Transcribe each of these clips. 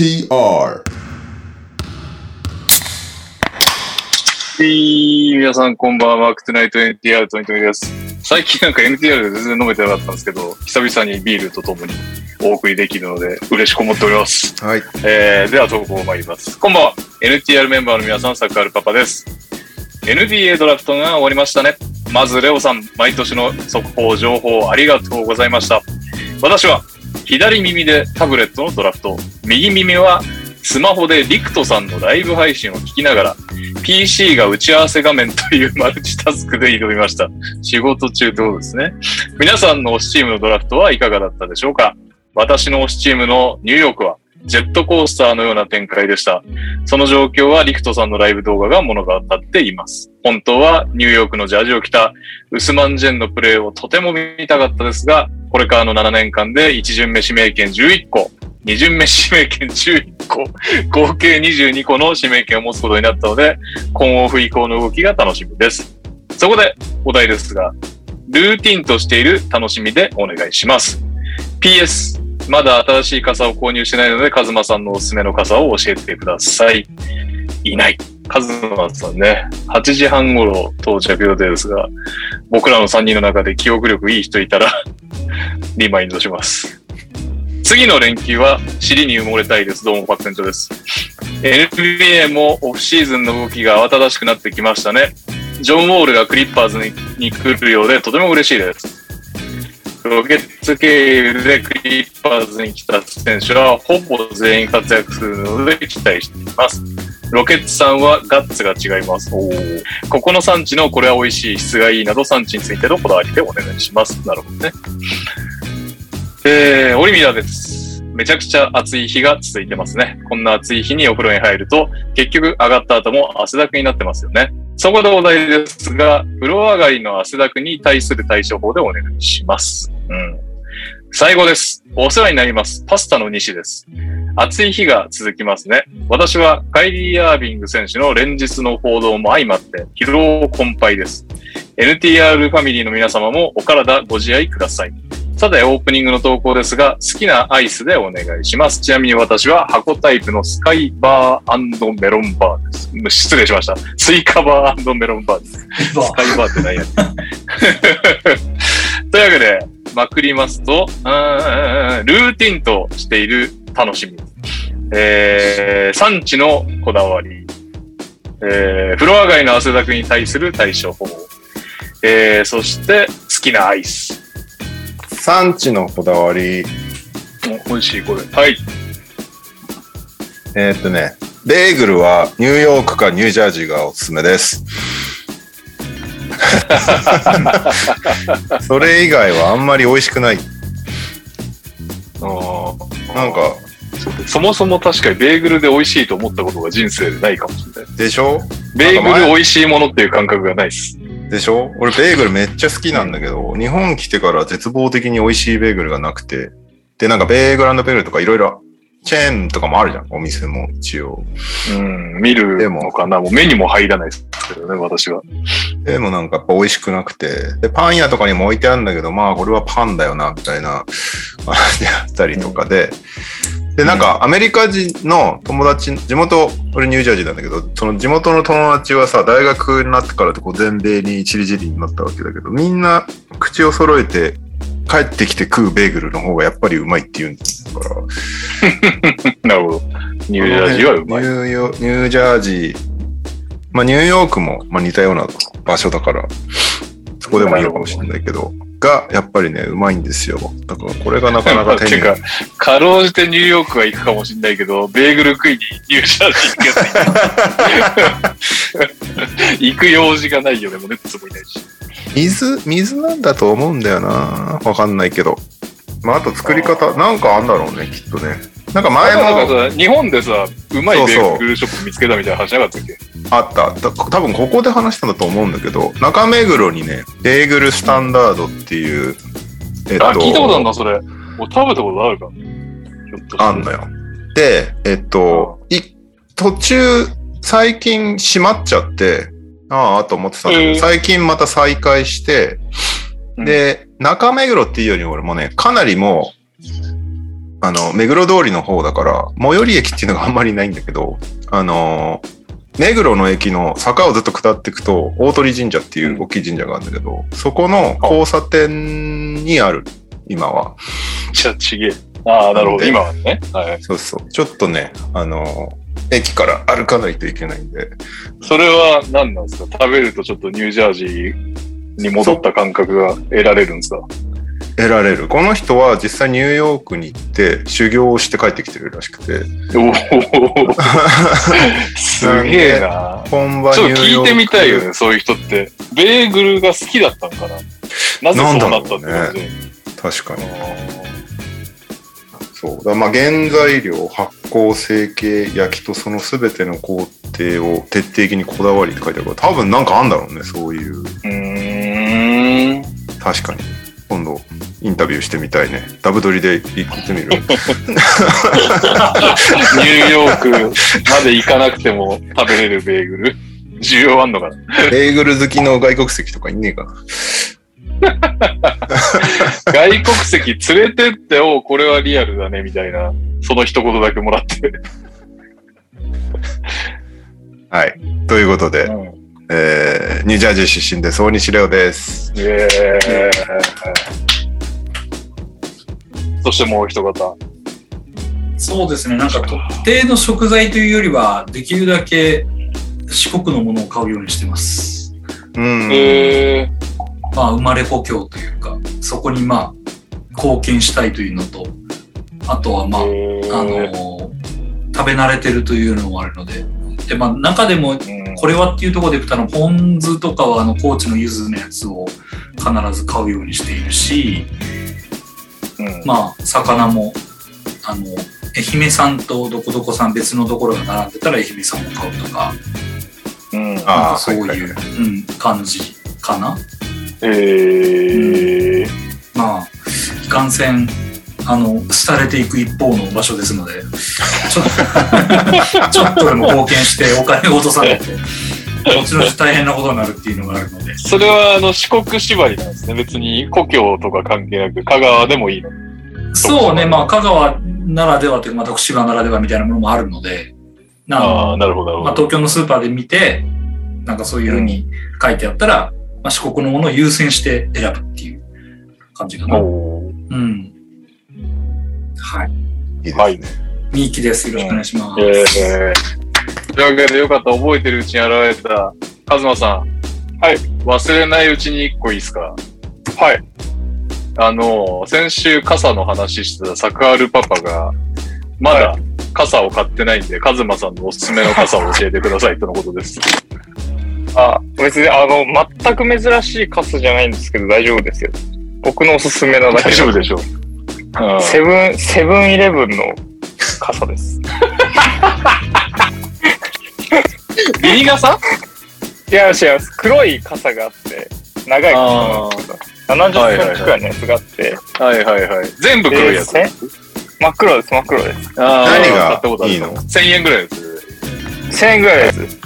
NTR はい、皆さんこんばんは、マークトゥナイト NTR トニトニです。最近なんか NTR で全然飲めてなかったんですけど、久々にビールとともにお送りできるので、嬉しく思っております。はい。えー、では投稿参ります。こんばんは、NTR メンバーの皆さん、サッカールパパです。NBA ドラフトが終わりましたね。まず、レオさん、毎年の速報、情報ありがとうございました。私は、左耳でタブレットのドラフト、右耳はスマホでリクトさんのライブ配信を聞きながら、PC が打ち合わせ画面というマルチタスクで挑みました。仕事中どうですね。皆さんの推しチームのドラフトはいかがだったでしょうか？私の推しチームのニューヨークは、ジェットコースターのような展開でした。その状況はリクトさんのライブ動画が物語っています。本当はニューヨークのジャージを着たウスマンジェンのプレーをとても見たかったですが、これからの7年間で1巡目指名権11個、2巡目指名権11個、合計22個の指名権を持つことになったので、今オフ以降の動きが楽しみです。そこでお題ですが、ルーティンとしている楽しみでお願いします。PS、まだ新しい傘を購入してないので、カズマさんのおすすめの傘を教えてください。いない。カズマさんね、8時半頃到着予定ですが、僕らの3人の中で記憶力いい人いたら、リマインドします。次の連休は尻に埋もれたいです。どうも、パックンチョです。NBA もオフシーズンの動きが慌ただしくなってきましたね。ジョン・ウォールがクリッパーズにに来るようでとても嬉しいです。ロケッツ経由でクリッパーズに来た選手はほぼ全員活躍するので期待しています。ロケッツさんはガッツが違います。ここの産地のこれは美味しい、質がいいなど産地についてのこだわりでお願いします。なるほどね。えー、オリミラです。めちゃくちゃ暑い日が続いてますね。こんな暑い日にお風呂に入ると、結局上がった後も汗だくになってますよね。そこでお題ですが、風呂上がりの汗だくに対する対処法でお願いします。うん。最後です。お世話になります。パスタの西です。暑い日が続きますね。私はカイリー・アービング選手の連日の報道も相まって疲労困憊です。NTR ファミリーの皆様もお体ご自愛ください。さて、オープニングの投稿ですが、好きなアイスでお願いします。ちなみに私は箱タイプのスカイバーメロンバーです。失礼しました。スイカバーメロンバーです。スカイバーって何や？というわけで、まくりますと、ルーティンとしている楽しみ。えー、産地のこだわり。えー、風呂上がりの汗だくに対する対処法。えー、そして、好きなアイス。産地のこだわり。お美味しい、これ。はい。えーっとね、ベーグルはニューヨークかニュージャージーがおすすめです。それ以外はあんまり美味しくない。なんか、そもそも確かにベーグルで美味しいと思ったことが人生でないかもしれない。でしょ？ベーグル美味しいものっていう感覚がないです。でしょ？俺ベーグルめっちゃ好きなんだけど、日本来てから絶望的に美味しいベーグルがなくて。で、なんかベーグルベーグルとかいろいろ、チェーンとかもあるじゃん、お店も一応。うん、見るのかなもう目にも入らないですけどね、私は。でもなんかやっぱ美味しくなくて。で、パン屋とかにも置いてあるんだけど、まあこれはパンだよな、みたいな話であったりとかで。で、なんかアメリカ人の友達、地元、俺ニュージャージーなんだけど、その地元の友達はさ、大学になってからこう全米にチリチリになったわけだけど、みんな口を揃えて帰ってきて食うベーグルの方がやっぱりうまいって言うんだから。なるほど。ニュージャージーはうまいニ。ューヨニュージャージー、まあニューヨークも、まあ、似たような場所だから、そこでもいいのかもしれないけど、が、やっぱりね、うまいんですよ。だからこれがなかなか 手にてか、かろうじてニューヨークは行くかもしれないけど、ベーグル食いにニュージャージー行く 行く用事がないよね、もうネットもいないし。水、水なんだと思うんだよな。わかんないけど。まあ、あと作り方、なんかあんだろうね、きっとね。なんか前も日本でさ、うまいベーグルショップ見つけたみたいな話なかったっけあった。だ多分ここで話したんだと思うんだけど、中目黒にね、ベーグルスタンダードっていう、えっあ、聞いたことあるんだ、それ。もう食べたことあるか。あんのよ。で、えっと、い、途中、最近閉まっちゃって、ああ、と思ってたんだけど、へえ最近また再開して、で、中目黒っていうより俺もね、かなりもう、あの、目黒通りの方だから、最寄り駅っていうのがあんまりないんだけど、あの、目黒の駅の坂をずっと下っていくと、大鳥神社っていう大きい神社があるんだけど、そこの交差点にある、今は。じゃあちげえ。ああ、なるほど。今はね。はい。そうそう。ちょっとね、あの、駅から歩かないといけないんで、それは何なんですか？食べるとちょっとニュージャージーに戻った感覚が得られるんですか？得られる。この人は実際ニューヨークに行って修行をして帰ってきてるらしくて、おお すげえな。本場ちょっとニューヨーク。聞いてみたいよね、そういう人って。ベーグルが好きだったのかななぜそうなったって感じ確かに。そう。だまあ原材料、発酵、成形、焼きとその全ての工程を徹底的にこだわりって書いてあるから、多分なんかあんだろうね、そういう。うーん。確かに。今度、インタビューしてみたいね。ダブドリで行ってみる？ニューヨークまで行かなくても食べれるベーグル。需要あんのかな？ベーグル好きの外国籍とかいねえかな。外国籍連れてって、おこれはリアルだね、みたいな、その一言だけもらって。はい。ということで、うんえー、ニュージャージー出身です。大西レオです。イエーイそしてもう一方。そうですね、なんか特定の食材というよりは、できるだけ四国のものを買うようにしてます。うん。えまあ、生まれ故郷というか、そこにまあ、貢献したいというのと、あとはまあ、ー、あの、食べ慣れてるというのもあるので、で、まあ、中でも、うんこれはっていうところで言ったら、ポン酢とかは、あの、高知の柚子のやつを必ず買うようにしているし、うん。まあ、魚も、あの、愛媛産とどこどこ産別のところが並んでたら愛媛産を買うとか、うん。なんかそういう、うん、感じかな。えー、まあ、いかんせん、あの、廃れていく一方の場所ですので、ちょ ちょっとでも貢献してお金を落とされて、後々大変なことになるっていうのがあるので、それはあの四国縛りなんですね。別に故郷とか関係なく、香川でもいいの？そうね、まあ、香川ならではというか、まあ、徳島ならではみたいなものもあるので、なああ、なるほど、まあ。東京のスーパーで見て、なんかそういうふうに書いてあったら、まあ、四国のものを優先して選ぶっていう感じかな。うん。はい。いいですね。はいみいきです。よろしくお願いします。えー、というわけでよかった。覚えてるうちに現れた、カズマさん。はい。忘れないうちに一個いいですか？はい。あの、先週傘の話してたサクアルパパが、まだ傘を買ってないんで、カズマさんのおすすめの傘を教えてくださいとのことです。あ、別に、あの、全く珍しいカスじゃないんですけど、大丈夫ですよ。僕のおすすめなだけ大丈夫でしょう。うんセブン、セブンイレブンの傘です。ビニ傘？いや、違います。黒い傘があって、長い傘なんですけど、70センチくらいのやつがあって、はいはいはい。全部黒いやつ？で真っ黒です、真っ黒です。あー何が買ったことあるいいの ?1000 円ぐらいです。1000円ぐらいのやつ。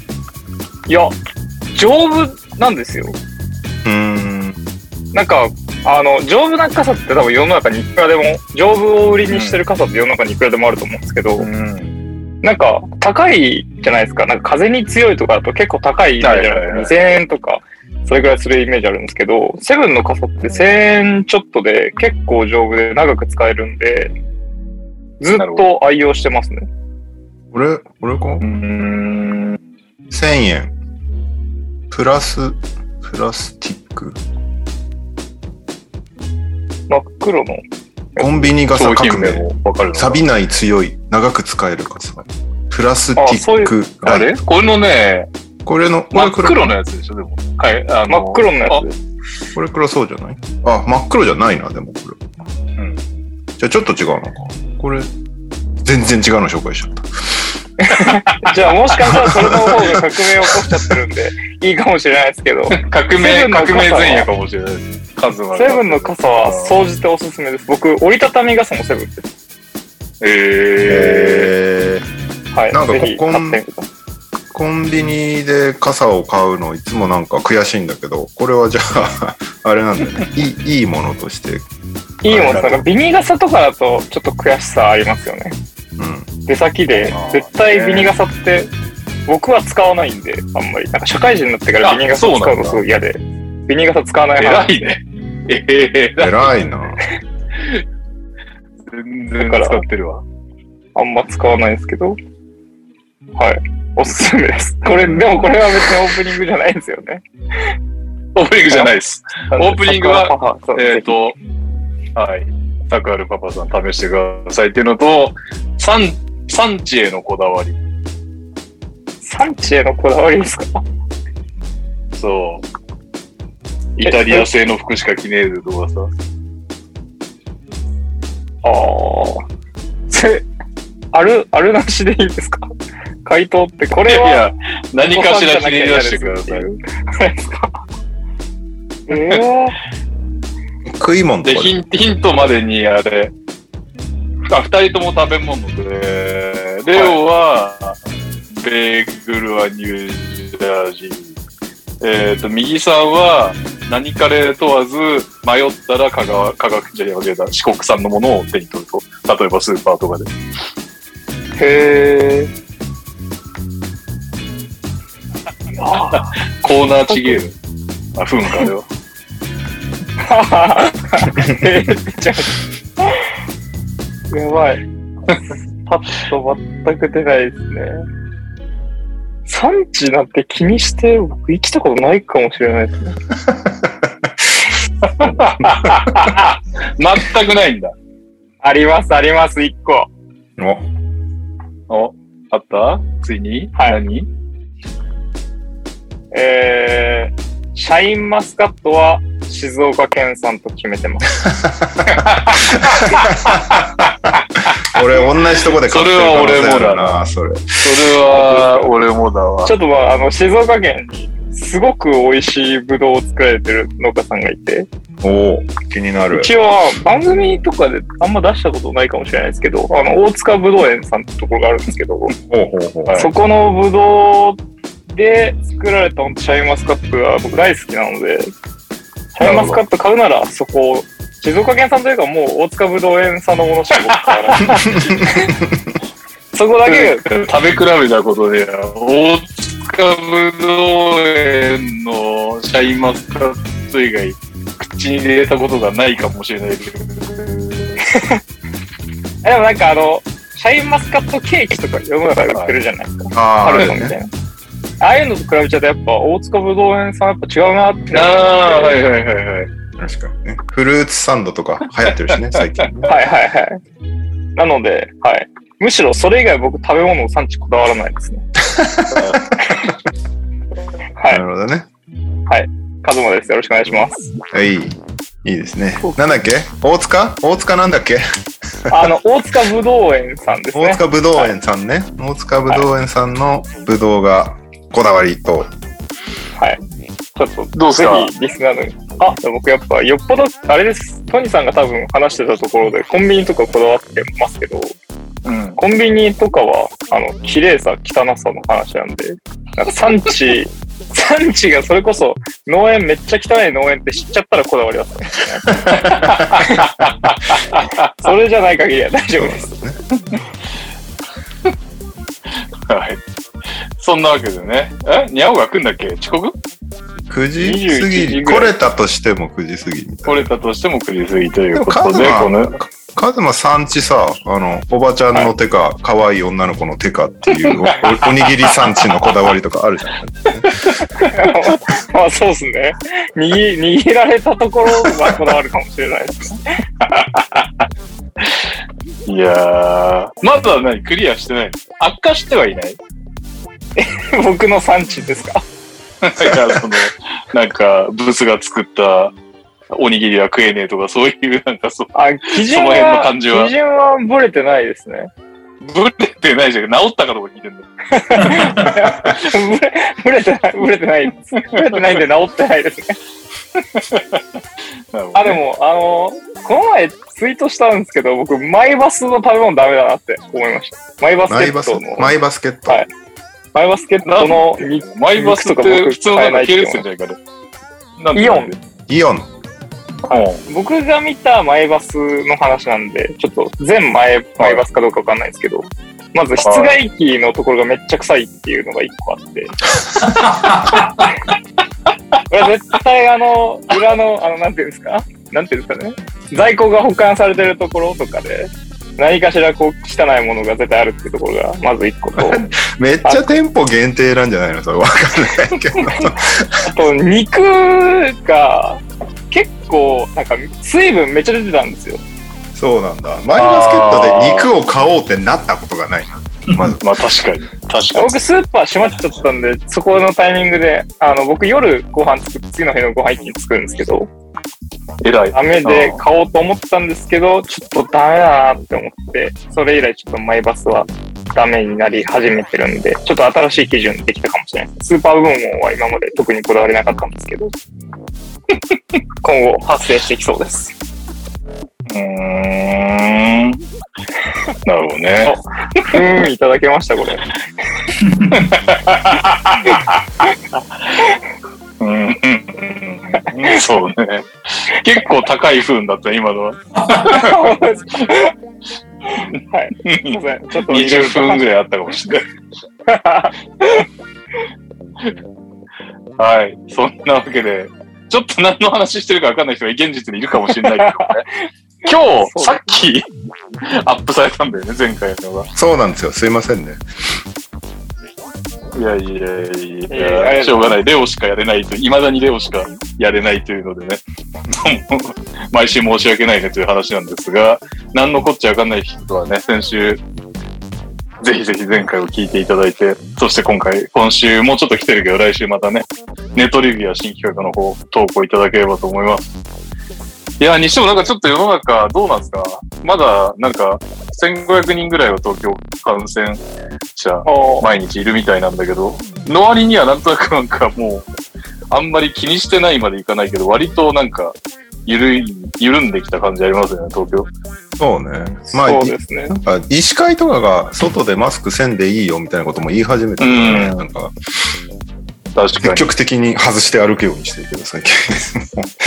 いや、丈夫なんですよ。うーん。なんか、あの、丈夫な傘って多分世の中にいくらでも、丈夫を売りにしてる傘って世の中にいくらでもあると思うんですけど、うん。なんか、高いじゃないですか。なんか風に強いとかだと結構高いイメージある。はいはいはい2000円とか、それぐらいするイメージあるんですけど、セブンの傘って1000円ちょっとで結構丈夫で長く使えるんで、ずっと愛用してますね。これ、これか？うん。1000円。プラス、プラスティック。真っ黒の。コンビニ傘商革命。錆びない強い、長く使える傘。プラスティックあライれ？これのね、これの、こ真っれ黒黒のやつでしょ、でも。はい。あの真っ黒のやつ。これ黒そうじゃない？あ、真っ黒じゃないな、でもこれ。うんじゃあちょっと違うのか。これ、全然違うの紹介しちゃった。じゃあもしかしたらそれの方が革命を起こしちゃってるんで、いいかもしれないですけど、革セ命、革命前夜かもしれないです。数は。セブンの傘は総じておすすめです。僕、折りたたみ傘もセブンです。ええはい。なんかぜひここ買ってみてください。ー、コンビニで傘を買うのいつもなんか悔しいんだけど、これはじゃあ、あれなんだね。いい、いいものとしていいもん、なんかビニ傘とかだとちょっと悔しさありますよね。うん。出先で絶対ビニ傘って、僕は使わないんで、あんまり。なんか社会人になってからビニ傘使うのすごい嫌で、ビニ傘使わない偉派いね。ええ偉いな。全然使ってるわ。あんま使わないんですけど、はい。おすすめです。これ、でもこれは別にオープニングじゃないんですよね。オープニングじゃないです。オープニングはえっ、と、はい。タクアルパパさん試してくださいっていうのと、産、産地へのこだわり。産地へのこだわりですか？そう。イタリア製の服しか着ねえでとかさ。ああ。それ、ある、あるなしでいいですか？回答って、こいれは、やいや、何かしらひねり出してください。ええ食い物とで。ヒンヒントまでにあれ、あ二人とも食べ物で、レオは、ベーグルはニュージャージー。えっ、と、右さんは、何カレー問わず、迷ったら香川、科学じゃわけだ、四国産のものを手に取ると。例えばスーパーとかで。へえ。コーナーちげえる。あ、ふんか、あれは。あ。えー、じゃあやばい。パッと全く出ないですね。産地なんて気にして僕生きたことないかもしれないですね。全くないんだ。あります、あります、一個。お、お、あった？ついに？はい何？えー、シャインマスカットは静岡県産と決めてます。俺同じとこで買ってる可能性あるそれは俺もだな、それ。それは、俺もだわち。ょっとまあ、あの、静岡県にすごく美味しいブドウを作られてる農家さんがいて、おお気になる。一応番組とかであんま出したことないかもしれないですけど、あの、大塚ぶどう園さんってところがあるんですけど、そこのブドウで作られたシャインマスカットが僕大好きなので、シャインマスカット買うならそこ、静岡県産というかもう大塚ぶどう園産のものしか僕買わない。そこだけ食べ比べたことで、大塚ぶどう園のシャインマスカット以外、口に入れたことがないかもしれない けど。でもなんかあの、シャインマスカットケーキとか世の中で売ってるじゃないですか。ああ、ハあるよね。ああいうのと比べちゃうとやっぱ大塚ぶどう園さんやっぱ違うなって。ああ、はいはいはいはい。確かにね。フルーツサンドとか流行ってるしね、最近ね。はいはいはい。なので、はい。むしろそれ以外僕食べ物の産地こだわらないですね。は。ないるほどね。カズマです。よろしくお願いします。はい。いいですね。なんだっけ？大塚？大塚なんだっけ？あの、大塚ぶどう園さんですね。大塚ぶどう園さんね。大塚ぶどう園さんのぶどうがこだわりと。はい。ちょっと、どうすか？ぜひリスナーのに。あ、僕やっぱよっぽど、あれです。トニーさんが多分話してたところで、コンビニとかこだわってますけど、うん。コンビニとかは、あの、綺麗さ、汚さの話なんで、なんか産地、産地がそれこそ農園めっちゃ汚い農園って知っちゃったらこだわりだったかもしれない。それじゃない限りは大丈夫です。はい。そんなわけでね。え？ニャオが来んだっけ？遅刻？9時過21時ぎ、ぐらい来れたとしても9時過ぎ来れたとしても繰り過ぎということで、この、な。カズマさんちさ、あの、おばちゃんの手か、可愛い女の子の手かっていうお、お おにぎり産地のこだわりとかあるじゃん。まあそうですね。握握られたところはこだわるかもしれないですね。いやー、まだ何クリアしてない悪化してはいない僕の産地ですか？なんか、その、なんか、ブスが作ったおにぎりは食えねえとか、そういう、なんかそう、あ、基準その辺のは、感じは基準はブレてないですね。ブレてないじゃん。治ったかどうか聞いてんだよ。ブレ、ブレてない、ブレてないです。ブレてないんで治ってないです ね。ねあ、で、も、あのこの前ツイートしたんですけど、僕、マイバスの食べ物ダメだなって思いました。マイバスケマイバスットの、、マイバスケット。はいマイバスケットのにマイバスって普通のなんか系列じゃないから。なんで？イオンイオン。僕が見たマイバスの話なんで、ちょっと全マイマイバスかどうかわかんないですけど、まず室外機のところがめっちゃ臭いっていうのが一個あって。これ絶対あの、裏の、あの、なんていうんですか？なんていうんですかね？在庫が保管されてるところとかで、何かしらこう汚いものが絶対あるっていうところが、まず一個と、めっちゃ店舗限定なんじゃないのそれわかんないけど。あと肉が結構なんか水分めっちゃ出てたんですよ。そうなんだ。マイバスケットで肉を買おうってなったことがないな。まず。まあ確かに。確かに。僕スーパー閉まっちゃったんで、そこのタイミングで、あの、僕夜ご飯作って、次の日のご飯一気に作るんですけど、偉い。ダメで買おうと思ったんですけど、ちょっとダメだなって思って、それ以来ちょっとマイバスはダメになり始めてるんで、ちょっと新しい基準できたかもしれないです。スーパー部門は今まで特にこだわりなかったんですけど、今後発生してきそうです。うーん。なるほどね。ふーん、いただけました、これ。うん。そうね。結構高い風だった、今のは。はい。すいません。ちょっと20分ぐらいあったかもしれない。はい。そんなわけで、ちょっと何の話してるか分かんない人が現実にいるかもしれないけどね。今日、さっき、アップされたんだよね、前回のが。そうなんですよ。すいませんね。いやいやいいやしょうがない。レオしかやれないと、未だにレオしかやれないというのでね。毎週申し訳ないねという話なんですが、何のこっちゃわかんない人はね、先週、ぜひぜひ前回を聞いていただいて、そして今回、今週もうちょっと来てるけど、来週またね、ネトリビア新企画の方、投稿いただければと思います。いや、にしてもなんかちょっと世の中どうなんですか？まだなんか1500人ぐらいは東京感染者毎日いるみたいなんだけど、の割にはなんとなくなんかもう、あんまり気にしてないまでいかないけど、割となんか、ゆるい、緩んできた感じありますよね、東京。そうね。まあ、そうですね。なんか医師会とかが外でマスクせんでいいよみたいなことも言い始めたからね。うんなんか確かに。積極的に外して歩くようにしてるけど、最近。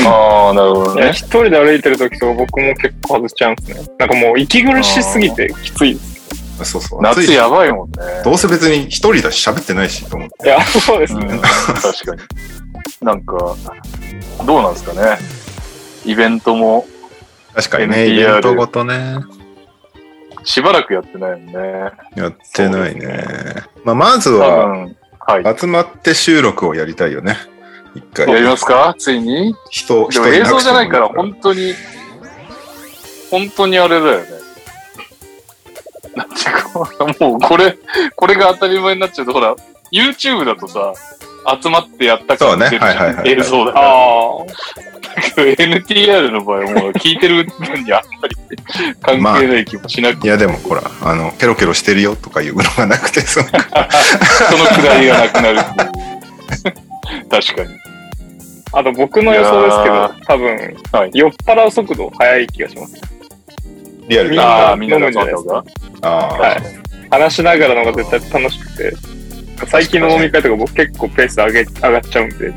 ああ、なるほどね。一人で歩いてる時とか僕も結構外しちゃうんですね。なんかもう息苦しすぎてきついです。そうそう。夏やばいもんね。どうせ別に一人だし喋ってないしと思って。いや、そうですね。うん、確かに。なんか、どうなんですかね。イベントも確かにね、イベントごとね。しばらくやってないよね。やってないね。まあ、まず多は、分、はい。集まって収録をやりたいよね。一回。やりますか？ついに？人、でも映像じゃないから、本当に、本当にあれだよね。なんていうか、もうこれ、これが当たり前になっちゃうと、ほら、YouTube だとさ、集まってやった感出るじそうねはいはいゃん。はいはい映像だかあら。NTR の場合はもう聞いてる分にあんまり関係ない気もしなくいや、でもほら、あの、ケロケロしてるよとかいうのがなくて、そのそのくだりがなくなる。確かに。あと僕の予想ですけど、多分、はい酔っ払う速度速い気がします。リアルに。みんなああ、みんなで飲むんじゃないですかあはい。話しながらの方が絶対楽しくて、最近の飲み会とか僕結構ペース上げ、上がっちゃうんで、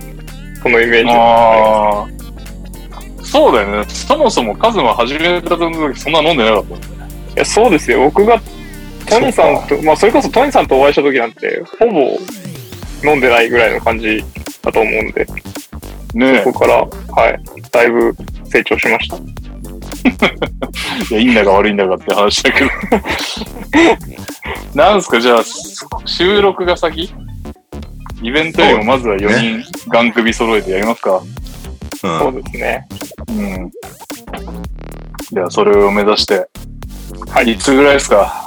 そのイメージ。ああ。そうだよね。そもそもカズマ始めた時そんな飲んでなかったもんね。いや、そうですよ。僕が、トニーさんと、まあ、それこそトニーさんとお会いした時なんて、ほぼ飲んでないぐらいの感じだと思うんで、ねそこから、はい、だいぶ成長しました。え。いや、いいんだか悪いんだかって話だけど。なんすか、じゃあ、収録が先？イベントよりもまずは4人、ガン首揃えてやりますか。あ。そううん。ですね。うん。じゃあ、それを目指して。はいいつぐらいですか？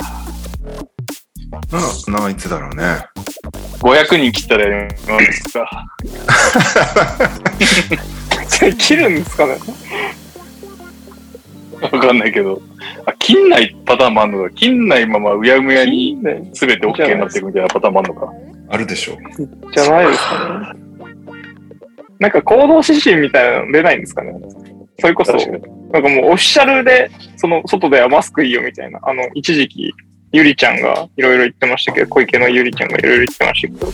な、な、いつだろうね。?500 人切ったらやりますか？切るんですかね？わかんないけど。あ、切んないパターンもあるのか。切んないままうやむやにね全て OK になっていくみたいなパターンもあるのか。あるでしょう。じゃないですかね。なんか行動指針みたいなの出ないんですかねそれこそ。なんかもうオフィシャルで、その外ではマスクいいよみたいな、あの、一時期、ゆりちゃんがいろいろ言ってましたけど、小池のゆりちゃんがいろいろ言ってましたけど、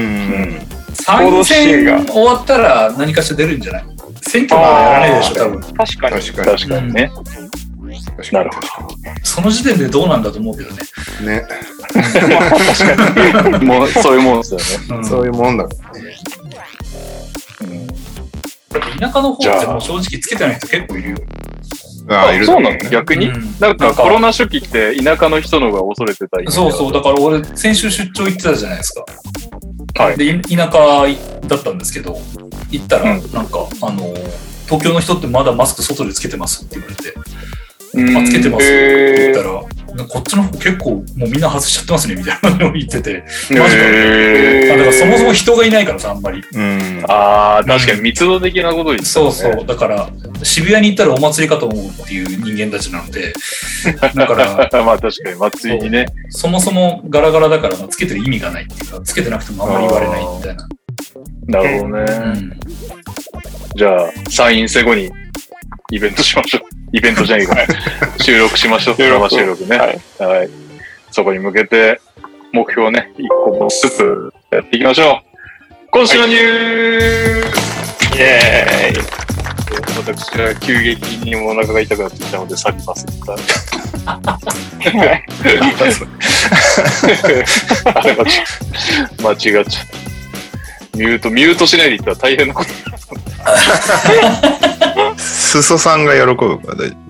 うん。参院選終わったら何かしら出るんじゃない？選挙はやらないでしょ、多分。確かに。確かに。確かにね。なるほその時点でどうなんだと思うけどね。ね。まあ 確かに。もう、そういうもんですよね。うんそういうもんだ。田舎の方ってもう正直つけてない人結構いるよ。ああ、いるそうなの逆に、うんなんかコロナ初期って田舎の人の方が恐れてたそうそう、だから俺、先週出張行ってたじゃないですか。はい。で、い田舎だったんですけど、行ったら、うん。なんか、あの、東京の人ってまだマスク外でつけてますって言われて、うんあ、つけてますってへ言ったら、こっちの方結構もうみんな外しちゃってますねみたいなのを言ってて、ーマジかへーあだからそもそも人がいないからさ、あんまり。うん。あー、確かに密度的なこと言ってたねそうそう。だから、渋谷に行ったらお祭りかと思うっていう人間たちなので、だから、まあ確かに祭りにね。そもそもガラガラだから、まあつけてる意味がないっていうか、つけてなくてもあんまり言われないみたいな。なるほどね。うん。じゃあ、サインセ後にイベントしましょう。イベントじゃないか。収録しましょう。収録生収録ね。はい。はい。そこに向けて、目標をね、一個もずつやっていきましょう。今週のニューイェーイ。私は急激にお腹が痛くなってきたので、去ります。あれ間違間違っちゃった。ミュート、ミュートしないでいったら大変なこと。裾さんが喜ぶから大丈夫。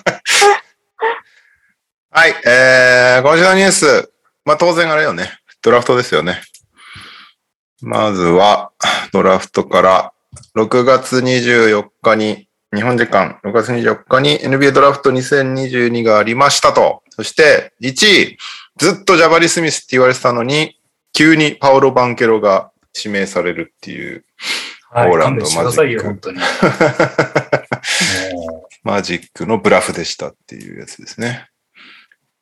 はい、えー、今週のニュース。まあ当然あれよね。ドラフトですよね。まずは、ドラフトから、6月24日に、日本時間6月24日に NBA ドラフト2022がありましたと。そして、1位、ずっとジャバリ・スミスって言われてたのに、急にパオロ・バンケロが指名されるっていう、はい、ポーランド勘弁してくださいよ、マ本当に。もマジックのブラフでしたっていうやつですね。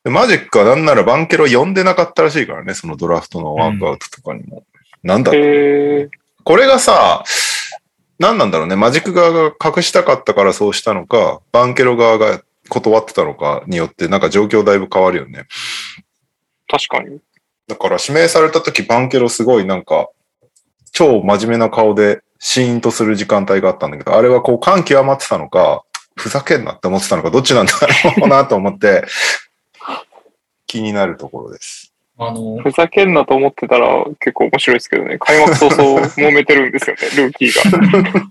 でマジックはなんならバンケロ呼んでなかったらしいからね、そのドラフトのワークアウトとかにも。なんだえー、これがさ、何なんだろうね。マジック側が隠したかったからそうしたのか、バンケロ側が断ってたのかによって、なんか状況だいぶ変わるよね。確かに。だから指名された時バンケロすごいなんか、超真面目な顔でシーンとする時間帯があったんだけど、あれはこう感極まってたのか、ふざけんなって思ってたのか、どっちなんだろうなと思って、気になるところです。うあの、ふざけんなと思ってたら結構面白いですけどね。開幕早々揉めてるんですよね、ルーキーが。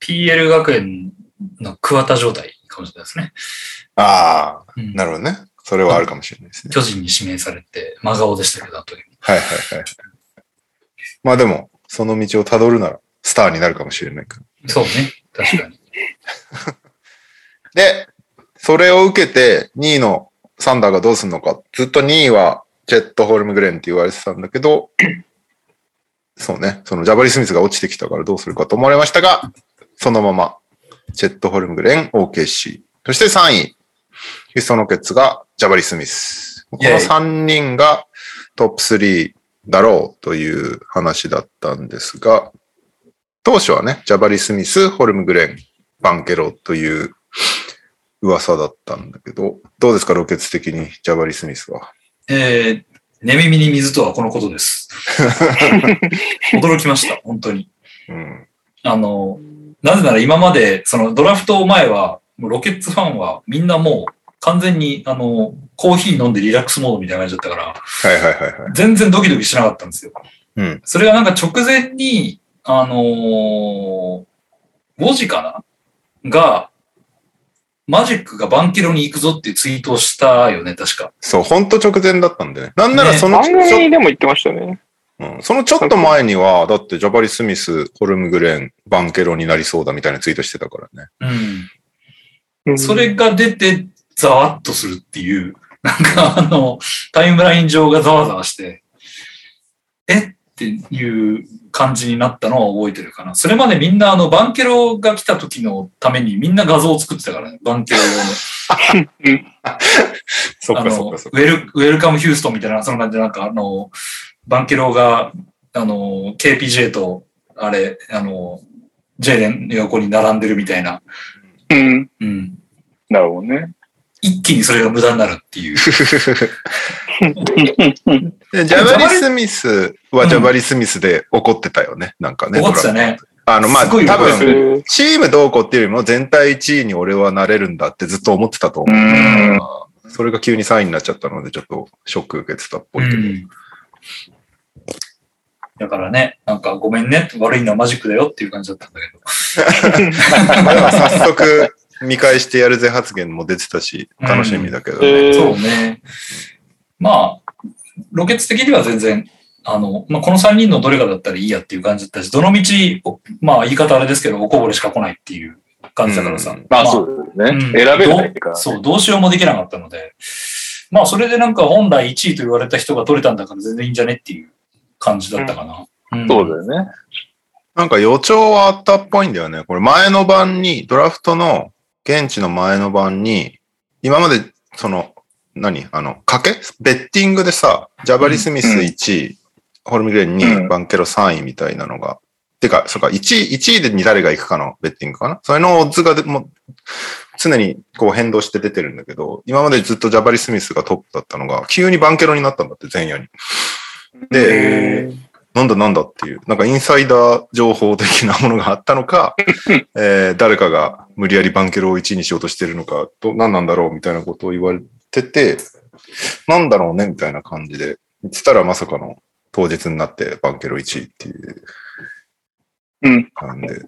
PL 学園の桑田状態かもしれないですね。ああ、うんなるほどね。それはあるかもしれないですね。巨人に指名されて、真顔でしたけど、あとに。はいはいはい。まあでも、その道をたどるなら、スターになるかもしれないから。そうね、確かに。で、それを受けて、2位のサンダーがどうするのか。ずっと2位は、ジェット・ホルムグレンって言われてたんだけど、そうね、そのジャバリ・スミスが落ちてきたからどうするかと思われましたが、そのまま、ジェット・ホルムグレン、OKC。そして3位、ヒューストン・ロケッツがジャバリ・スミス。このイェイ3人がトップ3だろうという話だったんですが、当初はね、ジャバリ・スミス、ホルムグレン、バンケロという噂だったんだけど、どうですか、ロケツ的に、ジャバリ・スミスは？えー、寝耳に水とはこのことです。驚きました、本当に。うん。あの、なぜなら今まで、そのドラフト前は、ロケッツファンはみんなもう完全に、あの、コーヒー飲んでリラックスモードみたいな感じだったから、はいはいはいはい。全然ドキドキしなかったんですよ。うん。それがなんか直前に、あのー、5時かなが、マジックがバンキロに行くぞっていうツイートをしたよね、確か。そう、ほんと直前だったんでね。なんならねその番ちょ、組でも言ってましたよね。うん、そのちょっと前には、だってジャバリ・スミス、ホルムグレン、バンケロになりそうだみたいなツイートしてたからね。うん。うんそれが出て、ざわっとするっていう、なんかあの、タイムライン上がざわざわして、えっていう感じになったのは覚えてるかな。それまでみんなあの、バンケロが来た時のためにみんな画像を作ってたからね、バンケロ用の。そあの、ウェル、ウェルカムヒューストンみたいな、そんな感じで、なんかあの、バンケロが、あの、KPJ と、あれ、あの、ジェイレンの横に並んでるみたいな。うん。うん。なるほどね。一気にそれが無駄になるっていう。で ジャバリ・スミスはジャバリ・スミスで怒ってたよね。なんかね。怒ってたね。あの、まあ、多分、チームどうこうっていうよりも全体1位に俺はなれるんだってずっと思ってたと思う。うんそれが急に3位になっちゃったので、ちょっとショック受けてたっぽいけど。うんだからね、なんかごめんね、悪いのはマジックだよっていう感じだったんだけど。早速、見返してやるぜ発言も出てたし、楽しみだけどね。えーそうね。まあ、ロケッツ的には全然、あの、まあ、この3人のどれかだったらいいやっていう感じだったし、どの道、まあ言い方あれですけど、おこぼれしか来ないっていう感じだからさ。うんまあそうですね。うん選べないかそう、どうしようもできなかったので、まあそれでなんか本来1位と言われた人が取れたんだから全然いいんじゃねっていう感じだったかな。うんそうだよね。なんか予兆はあったっぽいんだよね。これ前の晩に、ドラフトの現地の前の晩に、今までその、何？あの、賭け？ベッティングでさ、ジャバリ・スミス1位、ホルミグレン2位、うん。バンケロ3位みたいなのが。てか、そっか、1位、1位でに誰が行くかのベッティングかな？それのオッズがでも常にこう変動して出てるんだけど、今までずっとジャバリ・スミスがトップだったのが、急にバンケロになったんだって、前夜に。で、へなんだなんだっていう、なんかインサイダー情報的なものがあったのか、えー誰かが無理やりバンケロを1位にしようとしてるのか、ど何なんだろうみたいなことを言われてて、なんだろうねみたいな感じで、言ってたらまさかの当日になってバンケロ1位っていううん。なんで、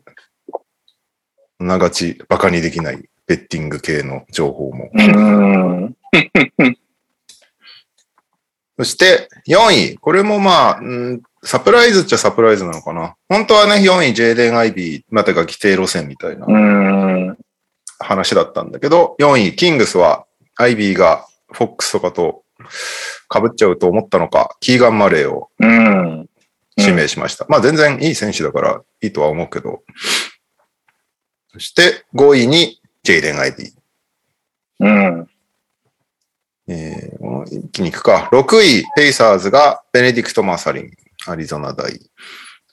ながちバカにできないベッティング系の情報も。うん。そして4位、これもまあ、うんサプライズっちゃサプライズなのかな？本当はね、4位、ジェイデン・アイビー、またが規定路線みたいなうん。話だったんだけど、4位、キングスは、アイビーがフォックスとかと被っちゃうと思ったのか、キーガン・マレーをうん。指名しました。まあ全然いい選手だからいいとは思うけど。そして5位にジェイデン・アイビー。うん。えー一気に行くか。6位、ペイサーズがベネディクト・マーサリン、アリゾナ大。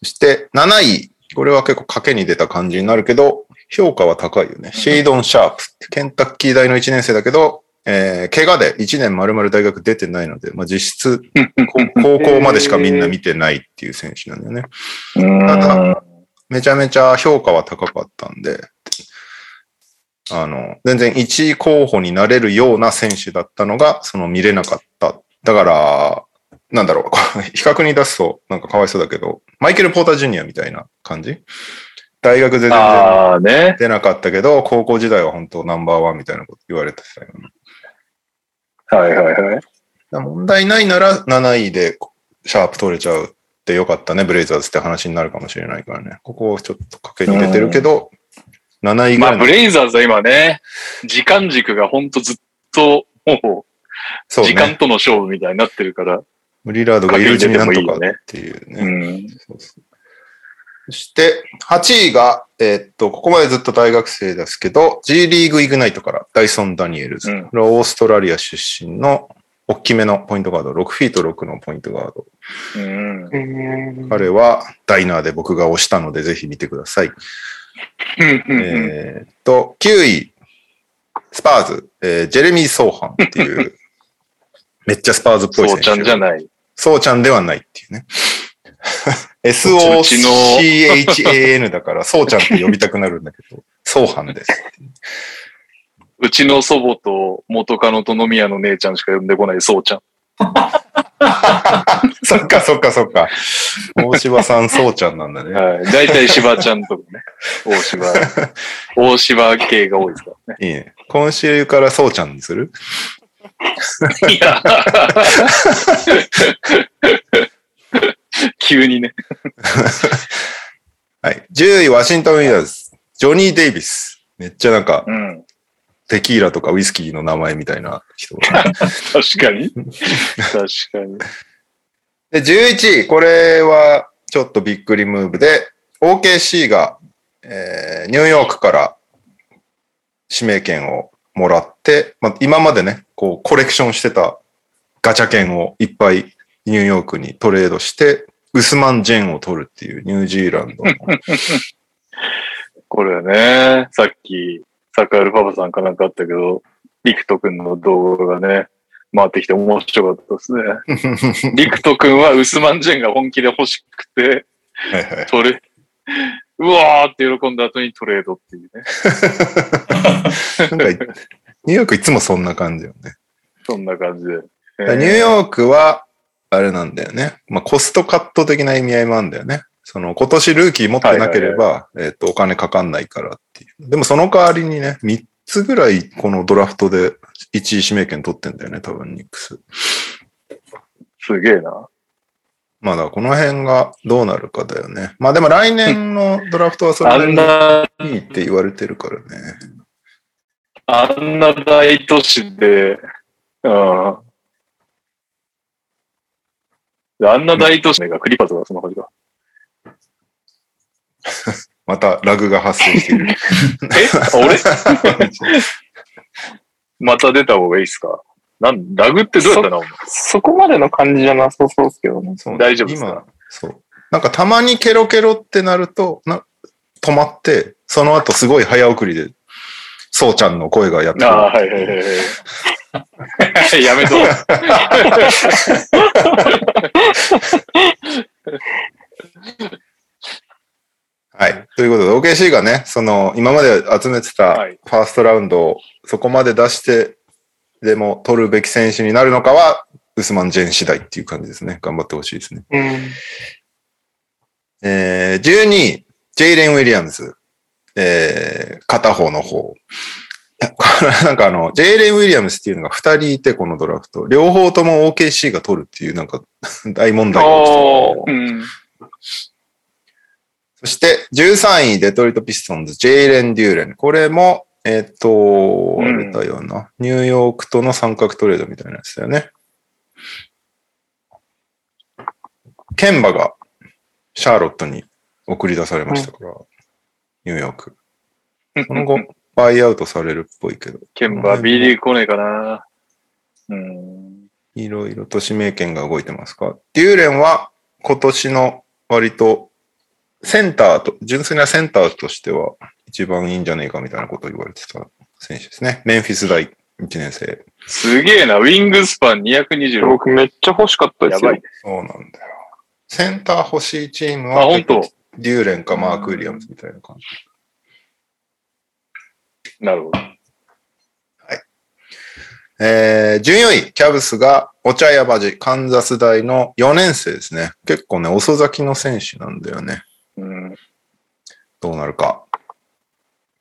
そして7位、これは結構賭けに出た感じになるけど、評価は高いよね。シェイドン・シャープ。ケンタッキー大の1年生だけど、えー怪我で1年丸々大学出てないので、まあ、実質、こ 高校までしかみんな見てないっていう選手なんだよね。うん。めちゃめちゃ評価は高かったんで、あの、全然1位候補になれるような選手だったのが、その見れなかった。だから、なんだろう、比較に出すとなんかかわいそうだけど、マイケル・ポーター・ジュニアみたいな感じ？大学で全然ああね。出なかったけど、高校時代は本当ナンバーワンみたいなこと言われてたよね。はいはいはい。問題ないなら7位でシャープ取れちゃうってよかったね、ブレイザーズって話になるかもしれないからね。ここをちょっと賭けに出てるけど、7位ぐまあ、らいのブレイザーズは今ね、時間軸がほんとずっと、もう、時間ね。との勝負みたいになってるから。ムリラードがいるうちになんとかっていううね。ん。そうそして、8位が、えーっと、ここまでずっと大学生ですけど、G リーグイグナイトからダイソン・ダニエルズ。うんオーストラリア出身の大きめのポイントガード、6フィート6のポイントガード。うん。彼はダイナーで僕が押したので、ぜひ見てください。えーっと、9位、スパーズ、えージェレミー・ソーハンっていう、めっちゃスパーズっぽい選手。そうちゃんじゃない。そうちゃんではないっていうね。SOCHAN だから、そうちゃんって呼びたくなるんだけど、そうはんです。うちの祖母と元カノと飲み屋の姉ちゃんしか呼んでこないそうちゃん。そっかそっかそっか。大柴さん、そうちゃんなんだね。はい。大体芝ちゃんとかね。大芝。大芝系が多いですからね。いいね。今週からそうちゃんにする？いや。急にね。はい。10位、ワシントン・ウィザーズ。ジョニー・デイビス。めっちゃなんか、うん。テキーラとかウイスキーの名前みたいな人。確かに。確かに。で、11位、これはちょっとびっくりムーブで、OKC が、えーニューヨークから指名権をもらって、まあ、今までね、こうコレクションしてたガチャ券をいっぱいニューヨークにトレードして、ウスマン・ジェンを取るっていうニュージーランドの。これね、さっき、サカールパパさんかなんかあったけど、リクト君の動画がね、回ってきて面白かったですね。リクト君はウスマンジェンが本気で欲しくて、はいはい。トレ、うわーって喜んだ後にトレードっていうね。なんか、ニューヨークいつもそんな感じよね。そんな感じで。えニューヨークは、あれなんだよね。まあ、コストカット的な意味合いもあるんだよね。その、今年ルーキー持ってなければ、えっと、お金かかんないからっていう。でもその代わりにね、3つぐらいこのドラフトで1位指名権取ってんだよね、多分ニックス。すげえな。まあだこの辺がどうなるかだよね。まあでも来年のドラフトはそれあなりにんな、いいって言われてるからね。あんな大都市で、うん。あんな大都市がクリッパーズがその感じか。またラグが発生している。え？俺？また出た方がいいっすか？なん、ラグってどうやったの？そこまでの感じじゃなさそうですけどね。そう大丈夫ですか？今、そう。なんかたまにケロケロってなると、な止まって、その後すごい早送りで、そうちゃんの声がやってくる。ああ、はいはいはいはい。やめと。はい。ということで、OKC がね、その、今まで集めてたはいファーストラウンドをそこまで出して、でも取るべき選手になるのかは、ウスマン・ジェン次第っていう感じですね。頑張ってほしいですね。うん。えー、12位、ジェイレン・ウィリアムズ。えー、片方の方。なんかあの、ジェイレン・ウィリアムズっていうのが2人いて、このドラフト。両方とも OKC が取るっていう、なんか、大問題が起きてるうん。そして、13位、デトロイト・ピストンズ、ジェイレン・デューレン。これも、えっ、と、うんあれだよな、ニューヨークとの三角トレードみたいなやつだよね。ケンバがシャーロットに送り出されましたから、ニューヨーク。その後、バイアウトされるっぽいけど、ケンバー B リーグ来ねえかな。うん。いろいろと指名権が動いてますか。デューレンは今年の割とセンターと、純粋なセンターとしては一番いいんじゃねえかみたいなことを言われてた選手ですね。メンフィス大1年生。すげえな。ウィングスパン226。僕めっちゃ欲しかったですよ。やばい。そうなんだよ。センター欲しいチームあ、は本当デューレンかマーク・ウィリアムズみたいな感じ。なるほど。えー、14位、キャブスが、お茶屋バジ、カンザス大の4年生ですね。結構ね、遅咲きの選手なんだよね。うん。どうなるか。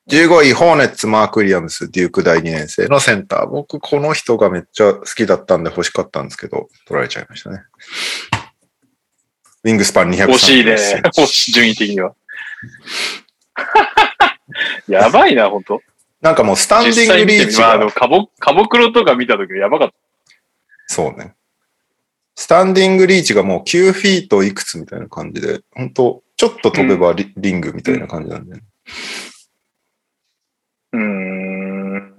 15位、ホーネッツ、マーク・ウィリアムス、デューク大2年生のセンター。僕、この人がめっちゃ好きだったんで欲しかったんですけど、取られちゃいましたね。ウィングスパン230欲しいね。欲しい、順位的には。やばいな、ほんと。なんかもうスタンディングリーチまあ、あがの、、カボ、カボクロとか見たときやばかっそうね。スタンディングリーチがもう9フィートいくつみたいな感じで、本当ちょっと飛べばリ,、リングみたいな感じなんで。うーん。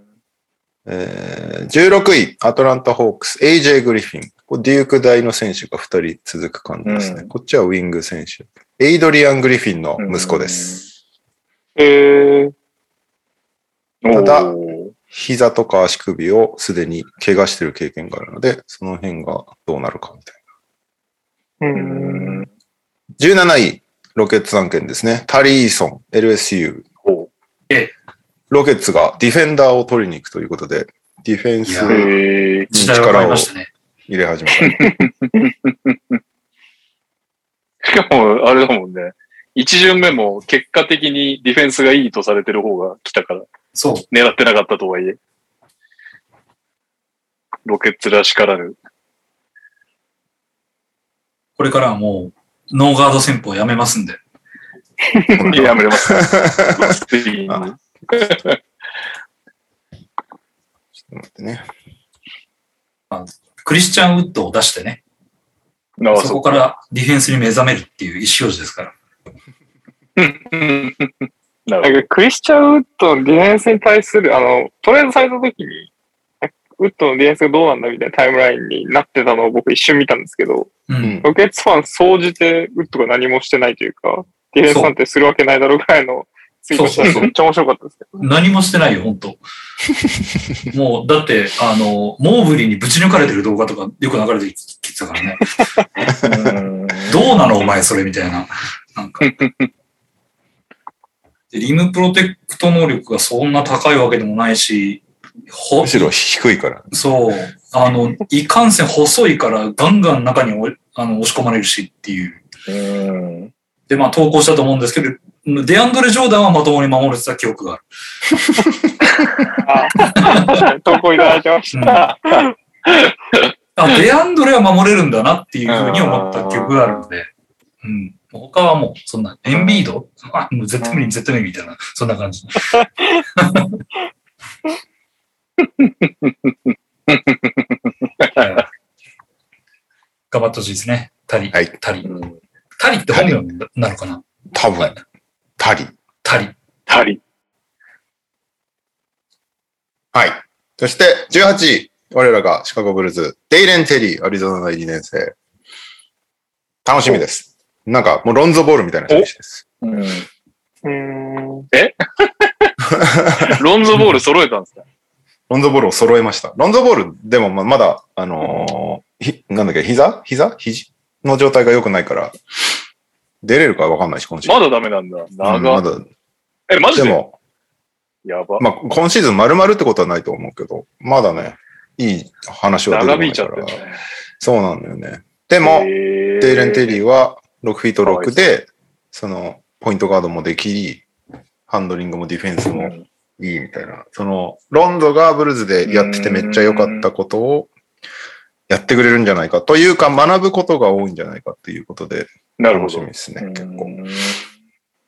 えー、16位、アトランタ・ホークス、AJ・ グリフィン。これデューク大の選手が2人続く感じですね。うんこっちはウィング選手。エイドリアン・グリフィンの息子です。えー、ただ膝とか足首をすでに怪我してる経験があるので、その辺がどうなるかみたいな。う。うんん。17位、ロケッツ案件ですね。タリーソン、LSU。ほロケッツがディフェンダーを取りに行くということで、ディフェンスいやう。へえ。時代は変わりましたね。入れ始めた。しかも、あれだもんね。一巡目も結果的にディフェンスがいいとされてる方が来たから、そう。狙ってなかったとはいえ。ロケッツらしからぬ。これからはもう、ノーガード戦法やめますんで。やめれます。ちょっと待ってね。クリスチャンウッドを出してね、あそこからディフェンスに目覚めるっていう意思表示ですから。うんなんかクリスチャン・ウッドのディフェンスに対する、あの、トレードされた時に、ウッドのディフェンスがどうなんだみたいなタイムラインになってたのを僕一瞬見たんですけど、ううんん。ロケッツファン総じてウッドが何もしてないというか、ディフェンスなんてするわけないだろうぐらいのツイートしたらめっちゃ面白かったですけど。何もしてないよ、本当 もう、だって、あの、モーブリーにぶち抜かれてる動画とかよく流れてきてたからね。うんどうなのお前それみたいな。なんか。でリムプロテクト能力がそんな高いわけでもないし、ほむしろ低いから。そう。あの、いかんせん細いからガンガン中におあの押し込まれるしっていう。うんで、まあ投稿したと思うんですけど、デアンドレ・ジョーダンはまともに守れてた記憶がある。あ投稿いただいてました。あ、デアンドレは守れるんだなっていうふうに思った記憶があるので、うん。他はもう、そんな、エンビードあ、もう絶対無理、絶対無理みたいな、そんな感じ。はい頑張ってほしいですね。タリ。はいタリ。タリって本名なのかな？多分、タリ。タリ。タリ。はい。そして、18位。我らがシカゴブルーズ、デイレン・テリー、アリゾナ大2年生。楽しみです。なんか、もうロンゾボールみたいな選手です。うんん。ロンゾボール揃えたんですか？ロンゾボールを揃えました。ロンゾボールでもままだ、あのーひ、なんだっけ、膝？膝？肘？の状態が良くないから、出れるかわかんないし、今シーズン。まだダメなんだ。うん長、まだ。え、マジで？でも、やば。まあ、今シーズン丸々ってことはないと思うけど、まだね、いい話は出てこ長引いちゃないから。ってるね。そうなんだよね。でも、デデイレン・テリーは6フィートかわい6で、その、ポイントガードもでき、ハンドリングもディフェンスもいいみたいな。その、ロンドがブルーズでやっててめっちゃ良かったことをやってくれるんじゃないか。というか、学ぶことが多いんじゃないかっていうことで、楽しみ。ですね、結構。うん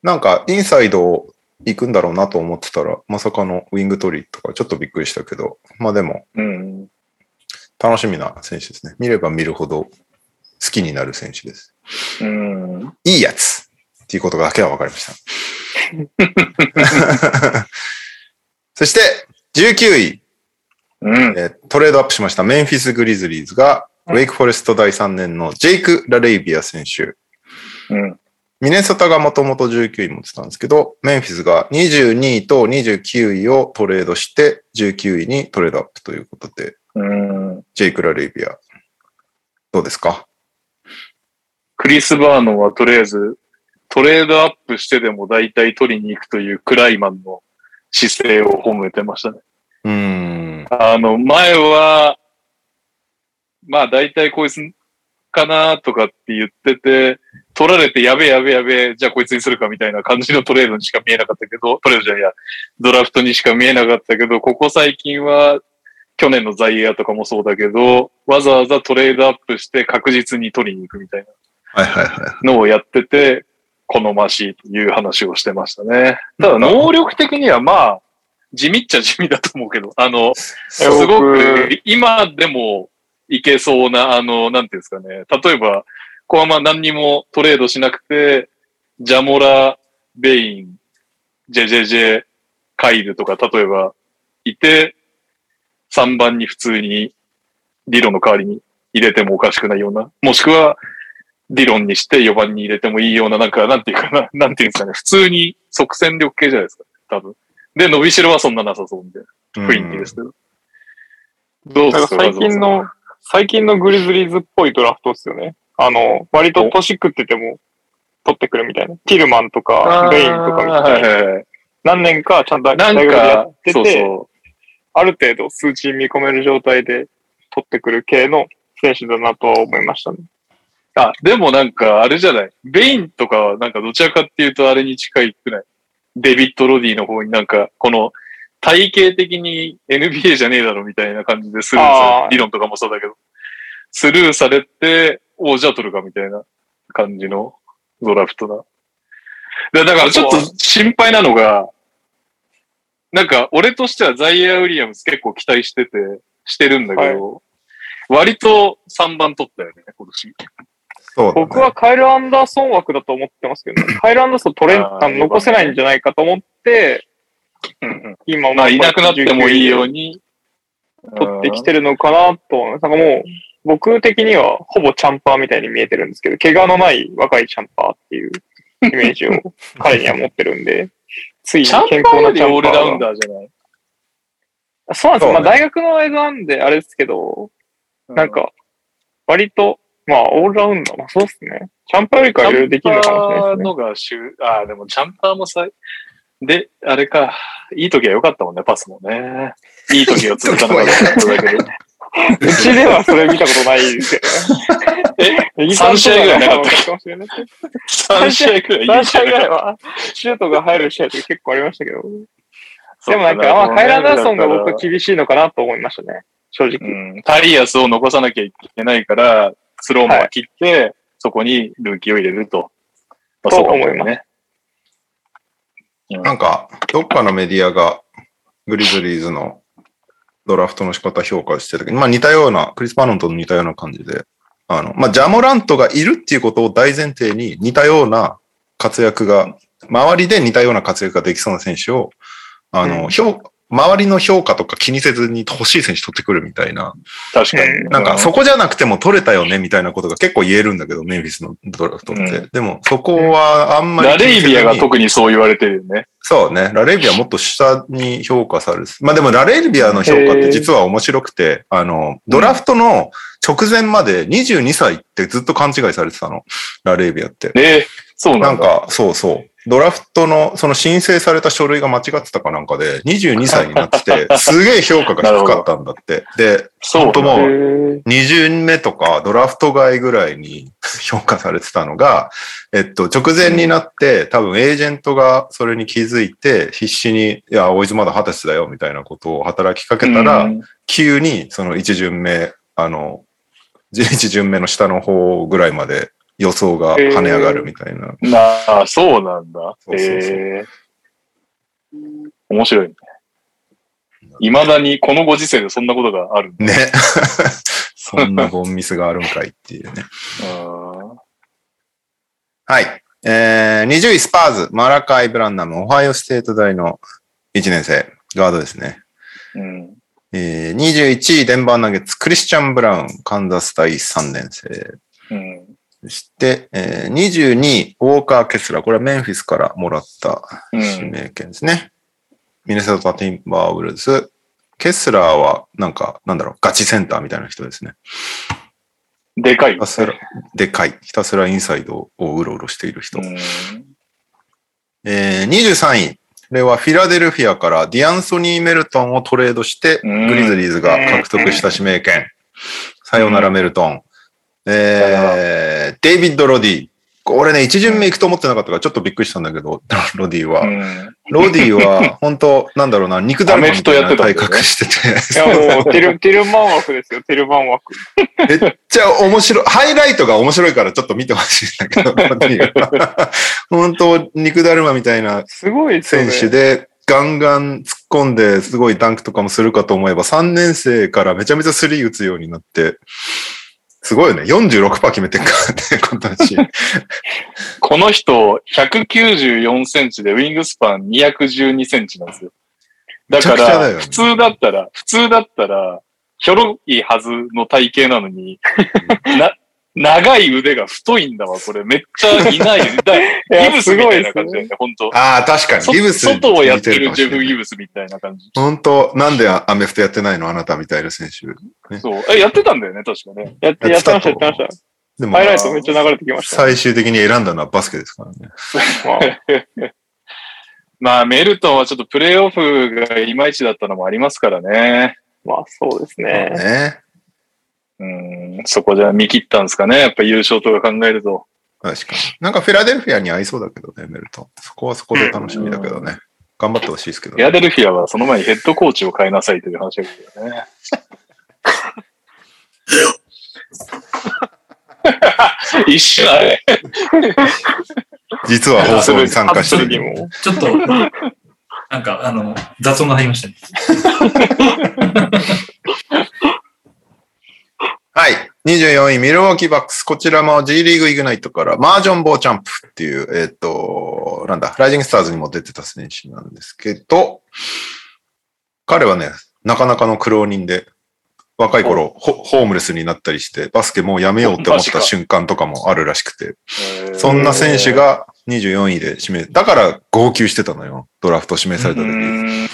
なんか、インサイド行くんだろうなと思ってたら、まさかのウィングトリーとかちょっとびっくりしたけど、まあでも、うん。楽しみな選手ですね。見れば見るほど好きになる選手です。うん。いいやつっていうことだけは分かりました。そして、19位、うん。えートレードアップしましたメンフィス・グリズリーズが、ウェイクフォレスト第3年のジェイク・ラレイビア選手。うん。ミネソタがもともと19位持ってたんですけど、メンフィスが22位と29位をトレードして、19位にトレードアップということで、うん。ジェイク・ラレイビア、どうですか？クリス・バーノンはとりあえずトレードアップしてでも大体取りに行くというクライマンの姿勢を褒めてましたね。うーん。あの、前は、まあ大体こいつかなとかって言ってて、取られてやべえやべえやべえ、じゃあこいつにするかみたいな感じのトレードにしか見えなかったけど、トレードじゃないや、ドラフトにしか見えなかったけど、ここ最近は、去年のザイエアとかもそうだけど、わざわざトレードアップして確実に取りに行くみたいな。はいはいはい。のをやってて、好ましいという話をしてましたね。ただ、能力的にはまあ、地味っちゃ地味だと思うけど、あの、すごく、今でもいけそうな、あの、なんていうんですかね。例えば、ここはまあ何にもトレードしなくて、ジャモラ、ベイン、ジェジェジェ、カイルとか、例えば、いて、3番に普通に、ディロの代わりに入れてもおかしくないような、もしくは、ディロンにして4番に入れてもいいような、なんか、なんていうかな、なんていうんですかね、普通に即戦力系じゃないですか、多分。で、伸びしろはそんななさそうみたいな雰囲気ですけど。どうですか最近の、最近のグリズリーズっぽいドラフトですよね。あの、割と年食ってても取ってくるみたいな。ティルマンとか、ベインとかみたいな。はいはいはい何年かちゃんと大学でやかって、そうそある程度数値見込める状態で取ってくる系の選手だなとは思いましたね。う。あ、でもなんか、あれじゃない？ベインとかはなんかどちらかっていうとあれに近いくない？デビッド・ロディの方になんか、この、体系的に NBA じゃねえだろみたいな感じでスルーされ理論とかもそうだけど、スルーされて、おじゃあ取るかみたいな感じのドラフトだ。でだからちょっと心配なのが、なんか俺としてはザイアー・ウィリアムス結構期待してて、してるんだけど、割と3番取ったよね、今年。そうだね僕はカイル・アンダーソン枠だと思ってますけどね。カイル・アンダーソン取れん、の残せないんじゃないかと思って、うんうん今まあ、いなくなってもいいようにに。取ってきてるのかなと。なんかもう、僕的にはほぼチャンパーみたいに見えてるんですけど、怪我のない若いチャンパーっていうイメージを 彼には持ってるんで、ついにチャン健パーより康なチャンパーオールラウンが。ダーじゃない？そうなんですよ。そうねまあ大学の映像なんであれですけど、なん、か、割と、まあオールラウンダー、まあそうですね。チャンパーよりかいろいろできるのかもしれないンパーですね。のが主、あーでもチャンパーもさ、で、あれか、いい時は良かったもんね、パスもね。いい時を続かなかっただけで。うちではそれ見たことないですけどね。え、右さん3試合ぐらいなかったとかもしれない。3試合くらいい3い試合ぐらいは。は、シュートが入る試合とか結構ありましたけど。でもなんか、まあ、カイラー・ダーソンが僕厳しいのかなと思いましたね。正直。うん、タリアスを残さなきゃいけないから、スローマンは切って、そこにルーキーを入れると。まあとそう思いますね。うんなんか、どっかのメディアがグリズリーズのドラフトの仕方評価してたけど、まあ似たような、クリス・パノンと似たような感じで、あの、まあジャモラントがいるっていうことを大前提に似たような活躍が、周りで似たような活躍ができそうな選手を、あの、うん評周りの評価とか気にせずに欲しい選手取ってくるみたいな。確かに。うんなんか、そこじゃなくても取れたよねみたいなことが結構言えるんだけど、メンフィスのドラフトって。うんでも、そこはあんまりラ。レイビアが特にそう言われてるよね。そうね。ラレイビアもっと下に評価される。まあでもラレイビアの評価って実は面白くて、あの、ドラフトの直前まで22歳ってずっと勘違いされてたの。ラレイビアって。えそうなだ。なんんか、そうそう。ドラフトの、その申請された書類が間違ってたかなんかで、22歳になってて、すげえ評価が低かったんだって。で、そう本当もう、へー。2巡目とかドラフト外ぐらいに 評価されてたのが、えっと、直前になって、多分エージェントがそれに気づいて、必死に、いや、おいつまだ二十歳だよ、みたいなことを働きかけたら、うん。急にその1巡目、あの、1巡目の下の方ぐらいまで予想が跳ね上がるみたいな。なあ、そうなんだ。そうそうそうええ面白いね。未だにこのご時世でそんなことがある。ね。そんなボンミスがあるんかいっていうね。うんはい。えー、20位スパーズ、マラカイ・ブランナム、オハイオステート大の1年生、ガードですね。うん。えー、21位デンバーナゲッツ、クリスチャン・ブラウン、カンザス大3年生。うん。そして、えー、22位、ウォーカー・ケスラー。これはメンフィスからもらった指名権ですね。ミネソタ・ティンバーウルズ。ケスラーは、なんか、なんだろう、ガチセンターみたいな人ですね。でかいひ。たすら、でかい。ひたすらインサイドをうろうろしている人。うんえー、23位。これはフィラデルフィアからディアンソニー・メルトンをトレードして、うんグリズリーズが獲得した指名権。さよならメルトン。えー、デイビッド・ロディ。俺ね、一巡目行くと思ってなかったからちょっとびっくりしたんだけど、ロディは。うんロディは、本当なんだろうな、肉だるまみたいな体格してて、いやもう、テル、テルマン枠ですよ、テルマン枠。めっちゃ面白い。ハイライトが面白いからちょっと見てほしいんだけど、ロディは本当肉だるまみたいな選ね。手で、ガンガン突っ込んで、すごいダンクとかもするかと思えば、3年生からめちゃめちゃスリー打つようになって、すごいよね。46%決めてるからね、今年。この人、194センチでウィングスパン212センチなんですよ。だから、ね普通だったら、普通だったら、ひょろいはずの体型なのに、な、長い腕が太いんだわ、これ。めっちゃいない。だやギブスみたいな感じだよね、本当ああ、確かに。そギブス外をやってるジェフ・ギブスみたいな感じ。本当なんでアメフトやってないの？あなたみたいな選手。そう。え、やってたんだよね、確かね。やって、やってました、やってました。でもハイライトめっちゃ流れてきました。最終的に選んだのはバスケですからね。ま あまあ、メルトンはちょっとプレイオフがいまいちだったのもありますからね。まあ、そうですね。ね。うん、そこじゃ見切ったんですかね。やっぱ優勝とか考えると。確かに。なんかフィラデルフィアに合いそうだけどね、メルトン。そこはそこで楽しみだけどね。頑張ってほしいですけど、フィアデルフィアはその前にヘッドコーチを変えなさいという話だけどね。一瞬あれ。実は放送に参加している。もちょっと、なんか、あの、雑音が入りましたね。はい。24位、ミルウォーキーバックス。こちらも G リーグイグナイトから、マージョン・ボーチャンプっていう、えっ、と、なんだ、ライジングスターズにも出てた選手なんですけど、彼はね、なかなかの苦労人で、若い頃、ホホームレスになったりして、バスケもうやめようって思った瞬間とかもあるらしくて、そんな選手が24位で指名。だから号泣してたのよ。ドラフト指名された時。うん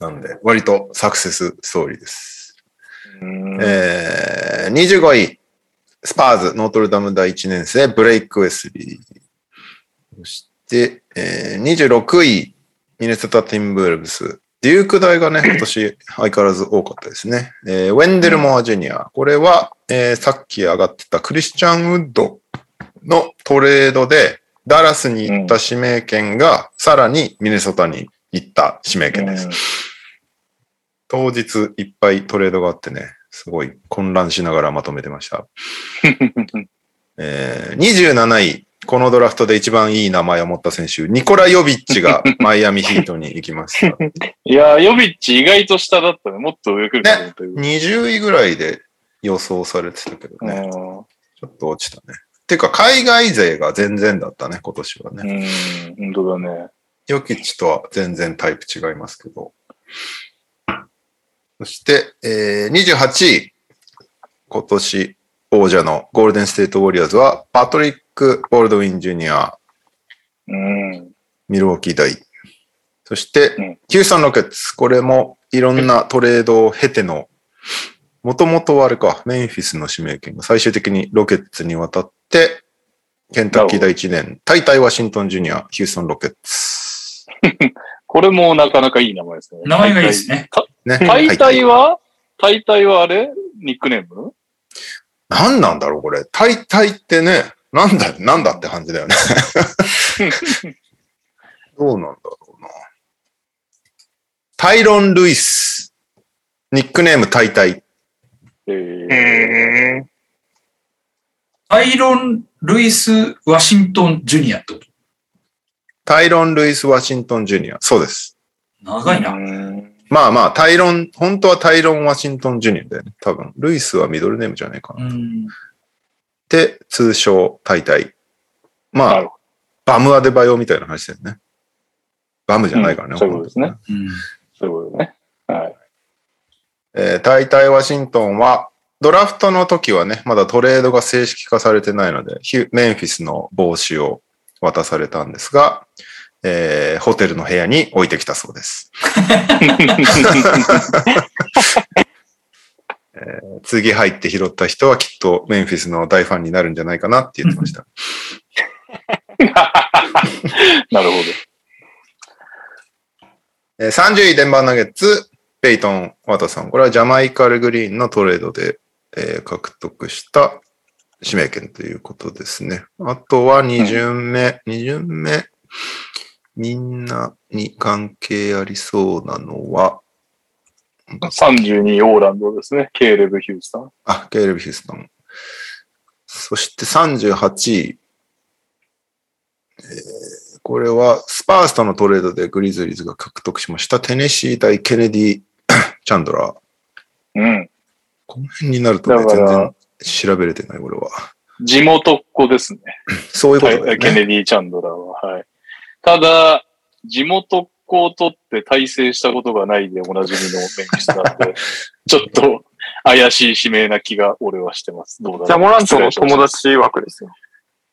なんで、割とサクセスストーリーです。うんえー、25位、スパーズ、ノートルダム大1年生、ブレイク・ウェスリー。そして、えー、26位、ミネソタ・ティンブルブス。デューク大がね、今年相変わらず多かったですね。えーウェンデル・モア・ジュニア。これは、えーさっき上がってたクリスチャン・ウッドのトレードで、ダラスに行った指名権が、さらにミネソタに行った指名権です。当日いっぱいトレードがあってね、すごい混乱しながらまとめてました。えー27位、このドラフトで一番いい名前を持った選手、ニコラ・ヨビッチが マイアミヒートに行きました。いやー、ヨビッチ意外と下だったね。もっと上来るかと思ったけど。20位ぐらいで予想されてたけどね、うんちょっと落ちたね。てか、海外勢が全然だったね、今年はね。うん、本当だね。ヨキッチとは全然タイプ違いますけど。そして、えー28位。今年王者のゴールデンステートウォリアーズは、パトリック・ボールドウィン・ジュニア、うん。ミルウォーキー大。そしてうん、ヒューストン・ロケッツ。これもいろんなトレードを経ての、もともとはあれか、メンフィスの指名権が最終的にロケッツに渡って、ケンタッキー第1年、タイタイ・ワシントン・ジュニア、ヒューストン・ロケッツ。これもなかなかいい名前ですね。名前がいいですね。ね。大体は？大体はあれ？ニックネーム？何なんだろう、これ。大体ってね、なんだ、なんだって感じだよね。どうなんだろうな。タイロン・ルイス。ニックネーム大体。えーうん。アイロン・ルイス・ワシントン・ジュニアってこと？タイロン・ルイス・ワシントン・ジュニア。そうです。長いな。うんまあまあ、タイロン、本当はタイロン・ワシントン・ジュニアだよね。多分。ルイスはミドルネームじゃないかな。うん。で、通称、タイタイ。まあバムアデバヨみたいな話だよね。バムじゃないからね。うんそういうことですねうん。ど。そういうことね。はい。えー、大体ワシントンは、ドラフトの時はね、まだトレードが正式化されてないので、ヒュメンフィスの帽子を渡されたんですが、えーホテルの部屋に置いてきたそうです。次入って拾った人はきっとメンフィスの大ファンになるんじゃないかなって言ってました。なるほど。えー30位デンバーナゲッツ、ペイトン・ワトソン。これはジャマイカル・グリーンのトレードで、えー獲得した指名権ということですね。あとは2巡目、2巡目、みんなに関係ありそうなのは、32オーランドですね。ケーレブ・ヒュースタン。あ、ケイル・ヒューストン。そして38位。えーこれはスパースとのトレードでグリズリーズが獲得しました。テネシー対ケネディ・チャンドラー。うん。この辺になるとね、全然調べれてない、俺は。地元っ子ですね。そういうことだよね。ケネディ・チャンドラーは。はい。ただ、地元っ子を取って大成したことがないでおなじみのメンフィスなんで、ちょっと怪しい指名な気が俺はしてます。どうだろう？ジャモラントの友達枠ですよ。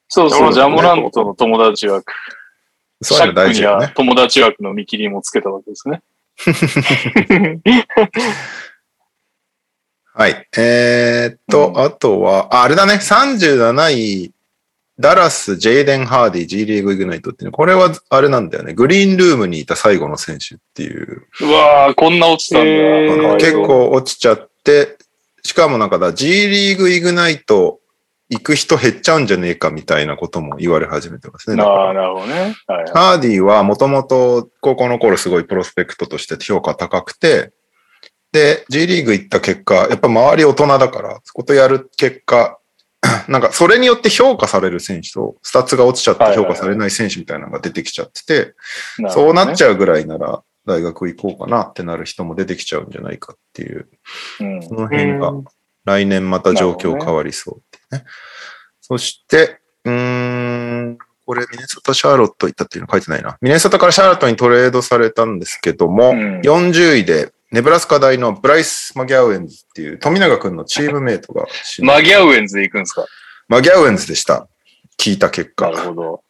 そうそう、ジジャモラントの友達枠。そういうのシャックに。は友達枠の見切りもつけたわけですね。はい。えーっと、うんあとは、ああれだね、37位、ダラス、ジェイデン・ハーディ、G リーグ・イグナイトっていうのこれはあれなんだよね。グリーンルームにいた最後の選手っていう。うわー、こんな落ちたんだ。へー結。構落ちちゃって、しかもなんかだ、G リーグ・イグナイト行く人減っちゃうんじゃねえかみたいなことも言われ始めてますね。なるほどね。はいはい。ハーディはもともと高校の頃すごいプロスペクトとして評価高くて、で、G リーグ行った結果、やっぱ周り大人だから、そことやる結果、なんかそれによって評価される選手と、スタッツが落ちちゃって評価されない選手みたいなのが出てきちゃってて、そうなっちゃうぐらいなら大学行こうかなってなる人も出てきちゃうんじゃないかっていう、う。うんその辺がうん来年また状況変わりそうっていうね。そして、うーん、これミネソタ・シャーロット行ったっていうの書いてないな。ミネソタからシャーロットにトレードされたんですけども、うん40位でネブラスカ大のブライス・マギャウエンズっていう富永君のチームメイトがマギャウエンズで行くんですか？マギャウエンズでした。聞いた結なる果、ほど。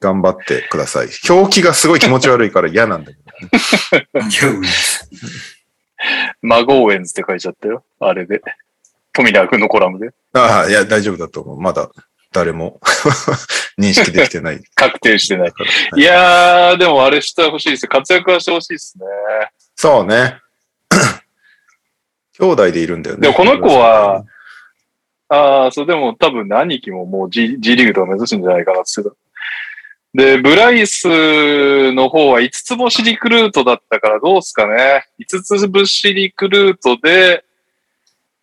頑張ってください。表記がすごい気持ち悪いから嫌なんだけど。いやうんマゴーエンズって書いちゃったよ。あれで。富永君のコラムで。ああ、いや、大丈夫だと思う。まだ誰も 認識できてない確定してない。から。いやー、でもあれしてほしいです。活躍はしてほしいですね。そうね。兄弟でいるんだよね。でもこの子は、ああ、そう、でも多分兄貴ももう G, G リーグとか目指すんじゃないかなって。で、ブライスの方は5つ星リクルートだったからどうすかね。5つ星リクルートで、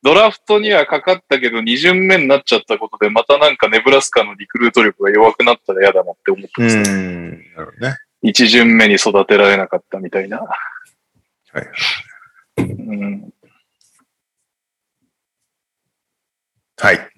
ドラフトにはかかったけど2巡目になっちゃったことで、またなんかネブラスカのリクルート力が弱くなったら嫌だなって思ってます、ね。ん。なるほどね。1巡目に育てられなかったみたいな。はい。うん。はい。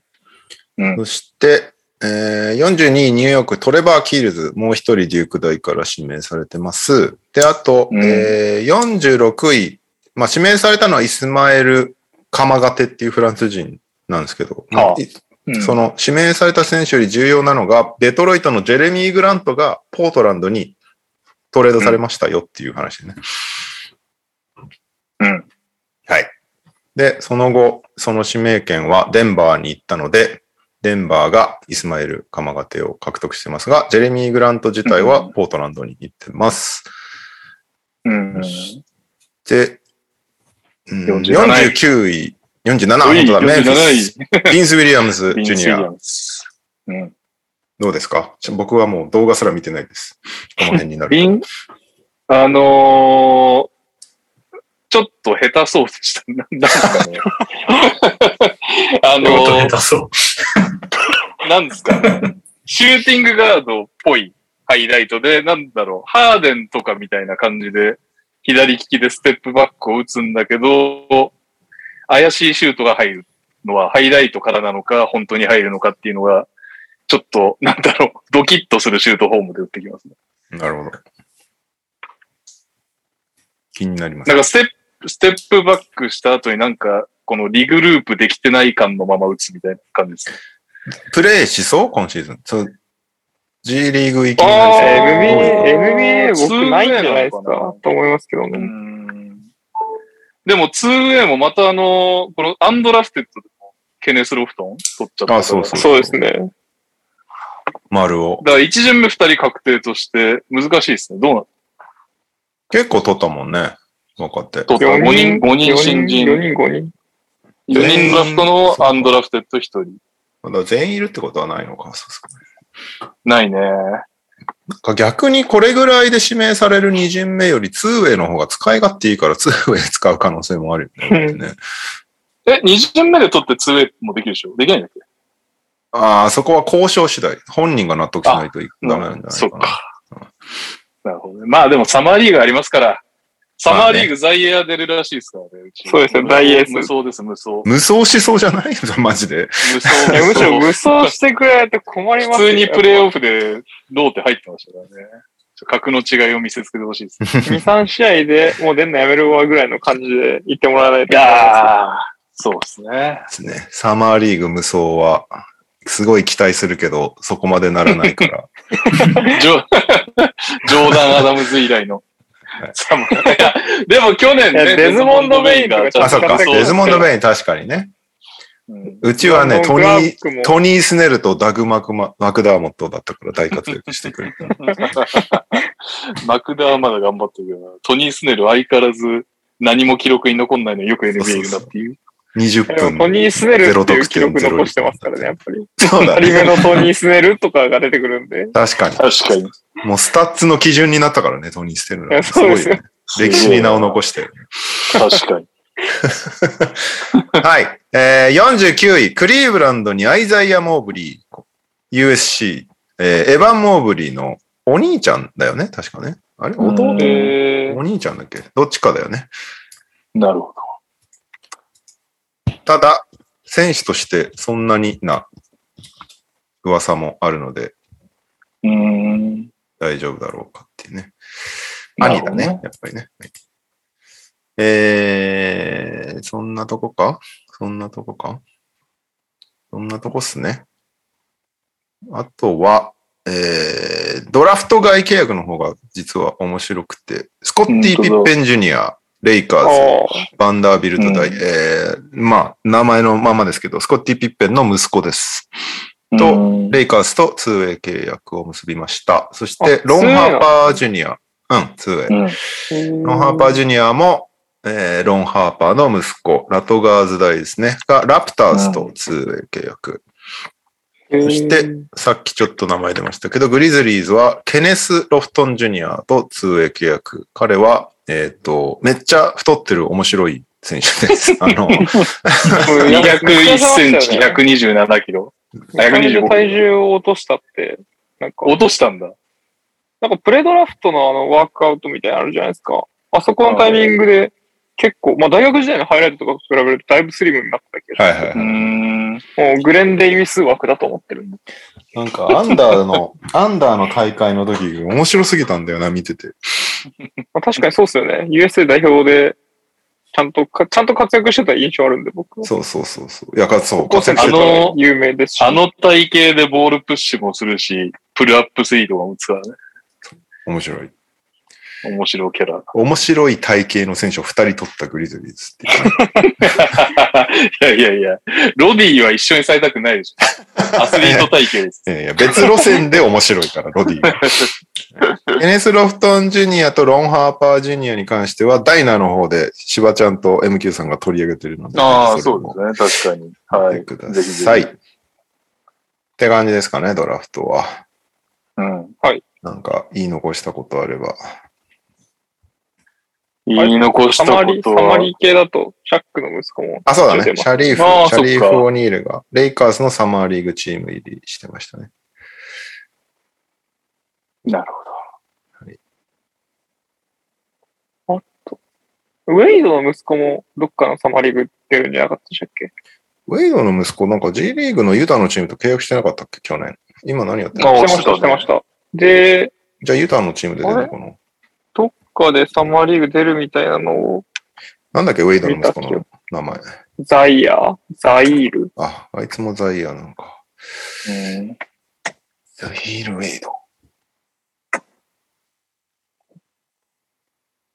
うんそして、えー、42位ニューヨークトレバー・キールズ、もう一人デューク大から指名されてます。で、あと、うんえー、46位、まあ、指名されたのはイスマエル・カマガテっていうフランス人なんですけど、まああいうんその指名された選手より重要なのが、デトロイトのジェレミー・グラントがポートランドにトレードされましたよっていう話でね。うん。はい。で、その後、その指名権はデンバーに行ったので、デンバーがイスマエル・カマガテを獲得してますが、ジェレミー・グラント自体はポートランドに行ってます。うん。で、うん47 49位、47おい位、本当だ、メンフィ47ス、ビンス・ウィリアムズ・ジュニア。うん。どうですか？僕はもう動画すら見てないです。この辺になると。ビン、あのーちょっと下手そうでした。ななんですかね。あの音ー下手そう。なんですか。シューティングガードっぽいハイライトで、なんだろう、ハーデンとかみたいな感じで、左利きでステップバックを打つんだけど、怪しいシュートが入るのはハイライトからなのか、本当に入るのかっていうのが、ちょっと、なんだろう、ドキッとするシュートフォームで打ってきますね。なるほど。気になりますなん。かステップ、ステップバックした後になんか、このリグループできてない感のまま打つみたいな感じですね。プレイしそう今シーズン。そう G リーグ行きにあーなりそう NBA、NBA 僕ないんじゃないですかと思いますけどうね。んでも 2way もまたあの、このアンドラフテッドでもケネス・ロフトン取っちゃった。あそうそうそうですね。丸を。だから1巡目2人確定として難しいですね。どうなの結構取ったもんね。分かって。取った4 5人、人、5人新4人。人、5人。4人ドラフトのアンドラフテッド1人。まだ全員いるってことはないのか。そうそうないね。なんか逆にこれぐらいで指名される2巡目より 2way の方が使い勝手いいから 2way 使う可能性もあるよね。ね え、2巡目で取って 2way もできるでしょできないんだっけああ、そこは交渉次第。本人が納得しないとダメなんじゃないかな。そっか。なるほどね。まあでもサマーリーグありますから。サマーリーグ在エア出るらしいですからね。うちそうですよ大エース無双です、無双。無双しそうじゃないマジで。無双。いやむしろ無双してくれないと困ります普通にプレーオオフでローテ入ってましたからね。格の違いを見せつけてほしいです。フ。2、3試合でもう出んのやめるわぐらいの感じで言ってもらわないと。いやー、そうですね。ですね。サマーリーグ無双は、すごい期待するけど、そこまでならないから。ジョーダン・アダムズ以来の でも去年ね、デズモンドベインとかちょっあ、そっか。デズモンド・ベイン確かにね。うちはね、トニートニー・スネルとダグマクマ・マクダーモットだったから大活躍してくれた。マクダはまだ頑張ってるけどな、トニー・スネル相変わらず何も記録に残んないのによく NBA いるなっていう。20でも分。トニー・スネルっていう記録ゼロ得点残してますからね、やっぱり。そうだ二人目ね。のトニー・スネルとかが出てくるんで。確かに。確かに。もうスタッツの基準になったからね、トニー・スネル。すごいよそうですよね。歴史に名を残してる。確かに。はい。えー、49位、クリーブランドにアイザイア・モーブリー、USC、えーエヴァン・モーブリーのお兄ちゃんだよね、確かね。あれ？弟？お兄ちゃんだっけ？どっちかだよね。なるほただ、選手としてそんなにな噂もあるのでど。うーん。大丈夫だろうかっていうね。兄だね、やっぱりね。はいえー、そんなとこか？そんなとこか？そんなとこっすね。あとは、えー、ドラフト外契約の方が実は面白くて、スコッティ・ピッペン・ジュニア、レイカーズ、あバンダービルト大、うんえー、まあ、名前のままですけど、スコッティ・ピッペンの息子です。とうんレイカーズと 2way 契約を結びました。そしあて、ロン 2way ハーパージュニア。うん、2way。うん。ーロンハーパージュニアも、えーロンハーパーの息子、ラトガーズ大ですね。が、ラプターズと 2way 契約。そして、さっきちょっと名前出ましたけど、グリズリーズはケネス・ロフトン・ジュニアと 2way 契約。彼は、えっ、と、めっちゃ太ってる面白い選手です。あの、201センチ、127キロ。めちゃめちゃ125体重を落としたって、なんか、落としたんだ。なんかプレドラフトのあのワークアウトみたいなのあるじゃないですか。あそこのタイミングで結構、まあ大学時代のハイライトとかと比べるとだいぶスリムになったけど、はいはいはい。ん。もうグレン・デイビス枠だと思ってる。なんか、アンダーの、アンダーの大会の時、面白すぎたんだよな、見てて。まあ、確かにそうっすよね。USA 代表で、ちゃんとか、ちゃんと活躍してた印象あるんで、僕は。そうそうそうそう。いや、かそう、活躍してたあの有名ですし。あの体型でボールプッシュもするし、プルアップスイートも打つからね。面白い。面白いキャラ。面白い体型の選手を二人取ったグリズリーズっていう。いやいやいや、ロディは一緒にされたくないでしょ。アスリート体型です。いやいや、別路線で面白いから、ロディは。エネス・ロフトン・ジュニアとロン・ハーパー・ジュニアに関しては、ダイナーの方で、しばちゃんと MQ さんが取り上げてるので、ああ、そうですね。確かに。はい。ください。って感じですかね、ドラフトは。うん。なんか、言い残したことあれば。言い残したサマリー、ことはサマリ、ー系だと、シャックの息子も。あ、そうだね。シャリーフ、あーシャリーフ・オニールが、レイカーズのサマーリーグチーム入りしてましたね。なるほウェイドの息子もどっかのサマリーグ出るんじゃなかったでしたっけ？ウェイドの息子、なんか G リーグのユタのチームと契約してなかったっけ？去年。今何やってるあのしてました、してました。で、じゃあユタのチームで出るの？かなかでサマーリーグ出るみたいなのを、なんだっけ、ウェイドの息子の名前。ザイヤーザイールあ、あいつもザイヤーなのか。ど。うん。ザイール・ウェイド。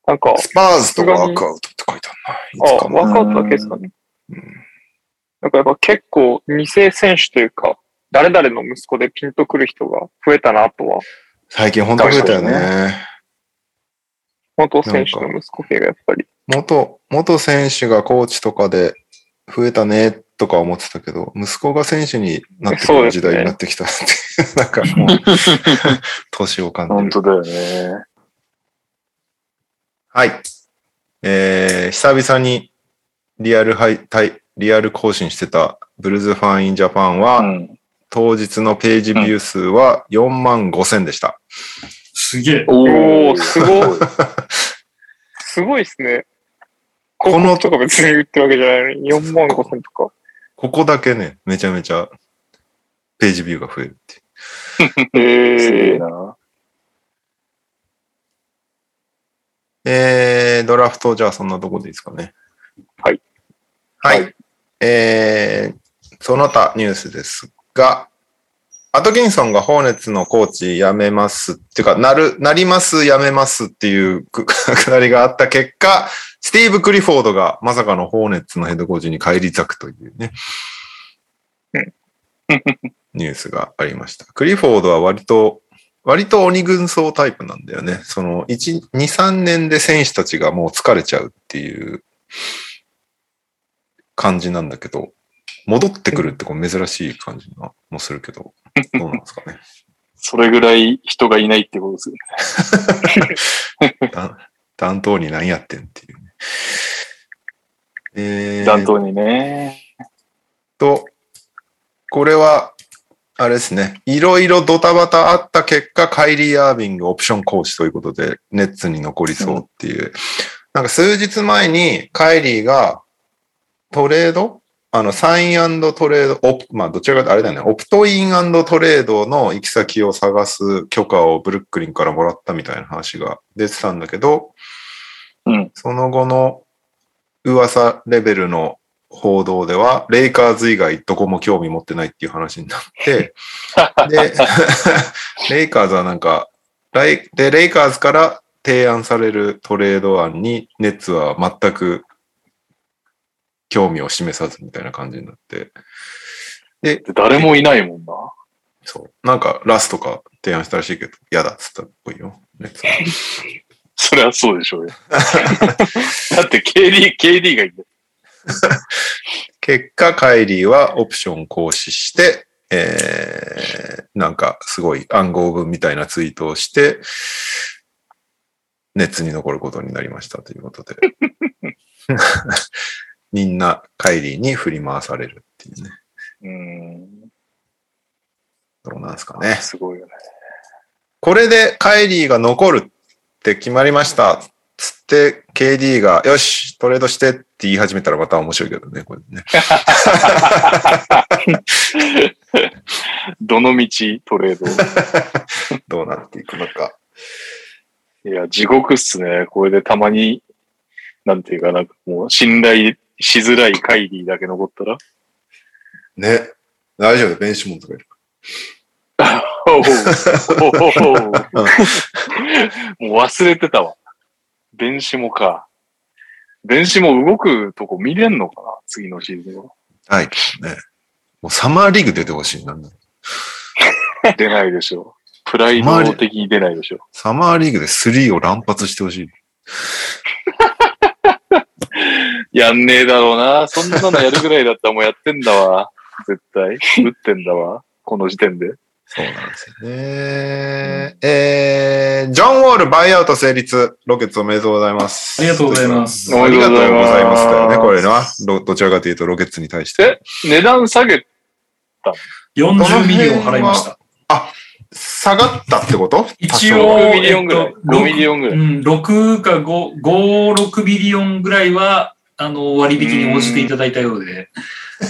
なんか、スパーズとワークアウトって書いてあるな。いあ、ワークアウトだけですかね。うんなんかやっぱ結構二世選手というか、誰々の息子でピンとくる人が増えたなとは、最近本当増えたよ確ね。元選手の息子系がやっぱり。元、元選手がコーチとかで増えたねとか思ってたけど、息子が選手になってくる時代になってきたっていう、なんかもう、年を感じる。本当だよね。はい。えー、久々にリアルハイリアル更新してたブルーズファンインジャパンは、うん。当日のページビュー数は4万5千でした。すげえ。おおー、すごい。すごいですね。このとか別に売ってるわけじゃないのに、4万5千とか。ここだけね、めちゃめちゃページビューが増えるっていう。すげええー、な。えー、ドラフト、じゃあそんなとこでいいですかね。はい。はい。はえー、その他ニュースですが、アトキンソンがホーネッツのコーチ辞めますっていうか、なる、なります、辞めますっていうく くだりがあった結果、スティーブ・クリフォードがまさかのホーネッツのヘッドコーチに返り咲くというね。ニュースがありました。クリフォードは割と、割と鬼軍曹タイプなんだよね。その、1、2、3年で選手たちがもう疲れちゃうっていう感じなんだけど、戻ってくるってこう珍しい感じなもするけど、どうなんですかね。それぐらい人がいないってことですよね。だ担当に何やってんっていうね。えー、担当にね。と、これは、あれですね。いろいろドタバタあった結果、カイリー・アービングオプションコーチということで、ネッツに残りそうっていう。なんか数日前にカイリーがトレードあの、サイントレード、オプ、まあ、どちらかとあれだよね。オプトイントレードの行き先を探す許可をブルックリンからもらったみたいな話が出てたんだけど、うん。その後の噂レベルの報道では、レイカーズ以外どこも興味持ってないっていう話になって、で、レイカーズはなんか、で、レイカーズから提案されるトレード案に、ネッツは全く興味を示さずみたいな感じになって、で、誰もいないもんな。そう。なんか、ラスとか提案したらしいけど、嫌だっつったっぽいよ。それはそうでしょうよ。だって KD、KD がいる。結果、カイリーはオプション行使して、えー、なんかすごい暗号文みたいなツイートをして、熱に残ることになりましたということで。みんなカイリーに振り回されるっていうね。うん。どうなんですかね。すごいよね。これでカイリーが残るって決まりました。つって、KD が、よし、トレードしてって言い始めたらまた面白いけどね、これね。どの道トレード？どうなっていくのか。いや、地獄っすね。これでたまに、なんていうかなんかもう信頼しづらいカイリーだけ残ったら？ね。大丈夫、ベンシモンとかいる。おうおうもう忘れてたわ。電子もか。電子も動くとこ見れんのかな？次のシーズンは。はい。ね。もうサマーリーグ出てほしいなんだ。出ないでしょう。プライド的に出ないでしょう。サマーリーグで3を乱発してほしい。やんねえだろうな。そんなのやるぐらいだったらもうやってんだわ。絶対。打ってんだわ。この時点で。そうなんですよね。えー、ジョン・ウォールバイアウト成立。ロケッツおめでとうございます。ありがとうございますありがとうございますだよね、これな。どどちらかというとロケッツに対して。値段下げ、40ミリオン払いました。下がったってこと？一多少応、5ミリオンぐらいえっと5ミリオンぐらいうん、6か5、5、6ミリオンぐらいは、あの、割引に応じていただいたようで。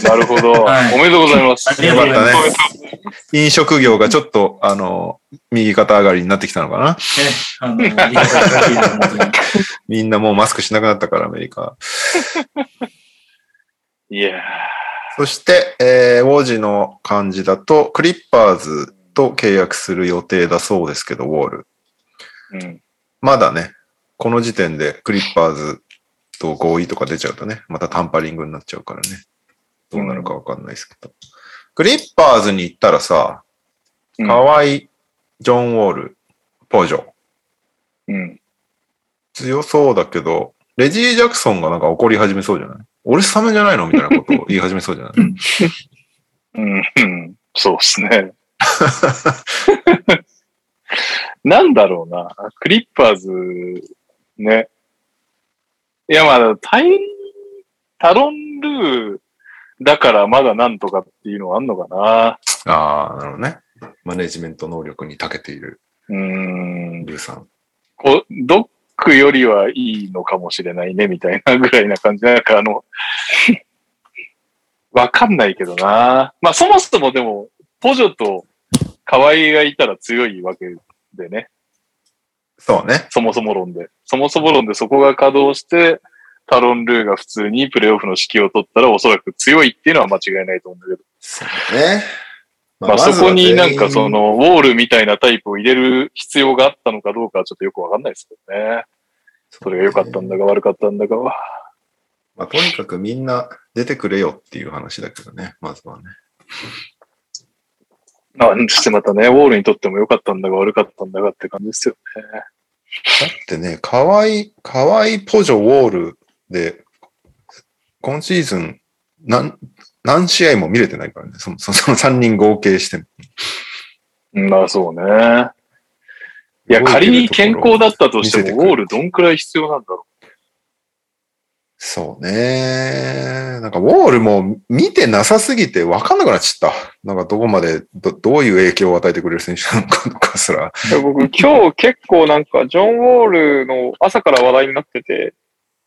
なるほど。はいおめでとうございます。ありがとうございますよかった飲食業がちょっと、あの、右肩上がりになってきたのかな？ね、あの。みんなもうマスクしなくなったから、アメリカ。いやそして、えー、ウォージの感じだと、クリッパーズと契約する予定だそうですけど、ウォール。ーうん。まだね、この時点でクリッパーズと合意とか出ちゃうとね、またタンパリングになっちゃうからね。どうなるかわかんないですけど。クリッパーズに行ったらさ、うんカワイ、ジョン・ウォール、ポジョ。うん。強そうだけど、レジー・ジャクソンがなんか怒り始めそうじゃない？俺スタメンじゃないの？みたいなことを言い始めそうじゃない？うん。うん。そうですね。なんだろうな。クリッパーズ、ね。いや、まあ、タイ、タロンルーだからまだなんとかっていうのはあんのかな。ああ、なるほどね。マネジメント能力に長けているうーん。ルーさん。こう、ドックよりはいいのかもしれないね、みたいなぐらいな感じ。なんかあの、わかんないけどな。まあそもそもでも、ポジョと河合がいたら強いわけでね。そうね。そもそも論で。そもそも論でそこが稼働して、タロン・ルーが普通にプレイオフの指揮を取ったらおそらく強いっていうのは間違いないと思うんだけど。そうね。まあそこになんかそ、の、ウォールみたいなタイプを入れる必要があったのかどうかはちょっとよくわかんないですけどね。それが良かったんだか悪かったんだかは。まあ、とにかくみんな出てくれよっていう話だけどね、まずはね。まあ、そしてまたね、ウォールにとっても良かったんだか悪かったんだかって感じですよね。だってね、かわい、かわいポジョウォールで、今シーズン何、何試合も見れてないからね、そのそのその3人合計しても。うんまあそうね。いや、仮に健康だったとしても、ウォールどんくらい必要なんだろそうね。なんか、ウォールも見てなさすぎて分かんなくなっちゃった。なんか、どこまでど、どういう影響を与えてくれる選手なのかとかすら。いや僕、今日結構なんか、ジョン・ウォールの朝から話題になってて、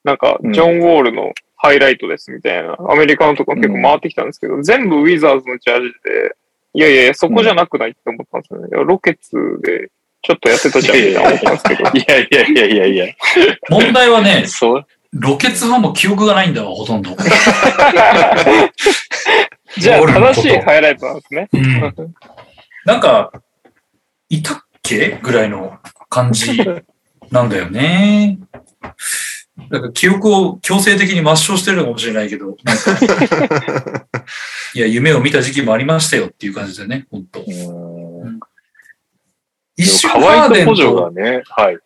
なんか、うんジョン・ウォールのハイライトですみたいな、アメリカのとこ結構回ってきたんですけど、全部ウィザーズのジャージで、いやいやいや、そこじゃなくないって思ったんですよね。いやロケッツでちょっとやってたじゃんみたいな思ったんですけど。う。いやいやいやいやいや。問題はね、そう。ロケツはもう記憶がないんだわ、ほとんど。じゃあ、正しいハイライトなんですね。うん。なんか、いたっけぐらいの感じなんだよね。だから記憶を強制的に抹消してるのかもしれないけど、なんか いや、夢を見た時期もありましたよっていう感じでね、本当うん。一瞬ハハーデンと、がね、はい。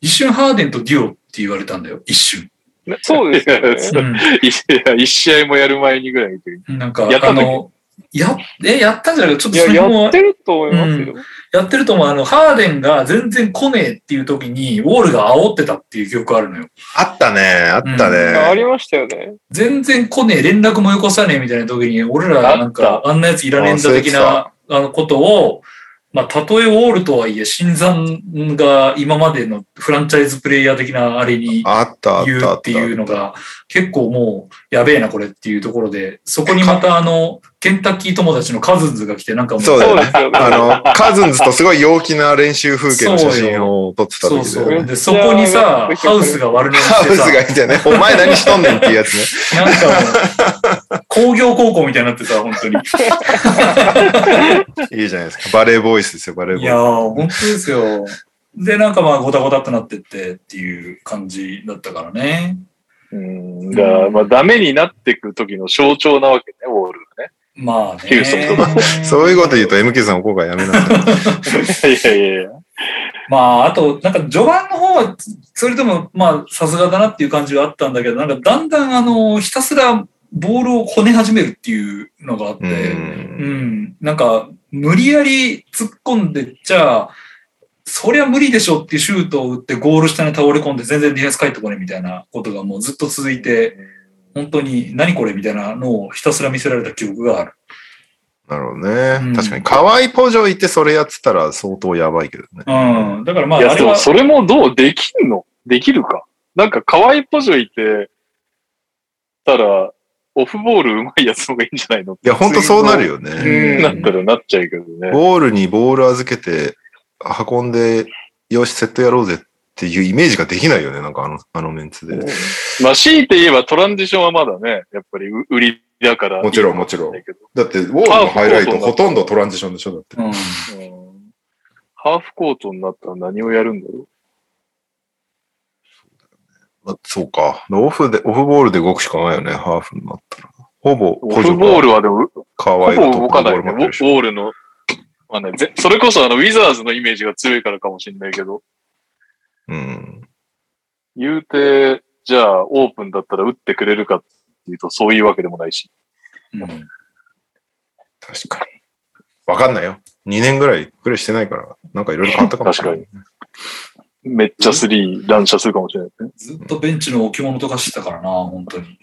一瞬ハーデンとデュオって言われたんだよ、一瞬。そうですよね。うんいや一試合もやる前にぐらいで。なんか、やっの、や、え、やったんじゃない？かちょっとそれもやってると思いますよ。やってると思う。あの、ハーデンが全然来ねえっていう時に、ウォールが煽ってたっていう記憶あるのよ。あったね、あったね。ありましたよね。全然来ねえ、連絡もよこさねえみたいな時に、俺らなんか、あんなやついらねえんだ的な、あのことを、まあ、たとえウォールとはいえ、新山が今までのフランチャイズプレイヤー的なあれに言うっていうのが、結構もう、やべえな、これっていうところで、そこにまたあの、ケンタッキー友達のカズンズが来て、なんかもう、そうだよねそうですよね。あの、カズンズとすごい陽気な練習風景の写真を撮ってたそう時で。そう。で、そこにさ、ハウスが悪寝をハウスがいてね、お前何しとんねんっていうやつね。なんかもう、工業高校みたいになってさ、本当に。いいじゃないですか。バレーボーイスですよ、バレーボーイいやー、本当ですよ。で、なんかまあ、ごたごたってなってってっていう感じだったからね。うん。だまあ、ダメになってく時の象徴なわけね、ウォールがね。まあね。ヒューストンとかス。そういうこと言うと MK さんここがやめなさい。いやいやいや。まあ、あと、なんか序盤の方は、それとも、まあ、さすがだなっていう感じはあったんだけど、なんかだんだん、あの、ひたすらボールをこね始めるっていうのがあって、ううんん、なんか、無理やり突っ込んでっちゃ、そりゃ無理でしょっていうシュートを打ってゴール下に倒れ込んで全然ディフェンス返ってこないみたいなことがもうずっと続いて、本当に何これみたいなのをひたすら見せられた記憶がある。なるほどね。うん確かに、河合ポジョいてそれやってたら相当やばいけどね。うん。だからまあ、いや、でもそれもどうできんの？できるか？なんか、可愛いポジョいて、たら、オフボール上手いやつの方がいいんじゃないの？いや、ほんとそうなるようね。んなったらなっちゃうけどね。ボールにボール預けて、運んで、よし、セットやろうぜっていうイメージができないよね、なんかあの、あのメンツで。まあ、強いて言えばトランジションはまだね、やっぱりう売りだから。もちろんもちろんだって、ウォールのハイライトほとんどトランジションでしょだって。ハーフコートになったら何をやるんだろまあそうか。オフで、オフボールで動くしかないよね、ハーフになったら。ほぼ、う。オフボールはでも、ほぼ河合がトップ動かないね。ボールの、まあね、ぜそれこそあの、ウィザーズのイメージが強いからかもしれないけど、うん。言うて、じゃあ、オープンだったら打ってくれるかっていうと、そういうわけでもないし。うん確かに。わかんないよ。2年ぐらいプレイしてないから、なんかいろいろ変わったかもしれない。めっちゃスリー乱射するかもしれないね。ずっとベンチの置物とかしてたからな、本当に。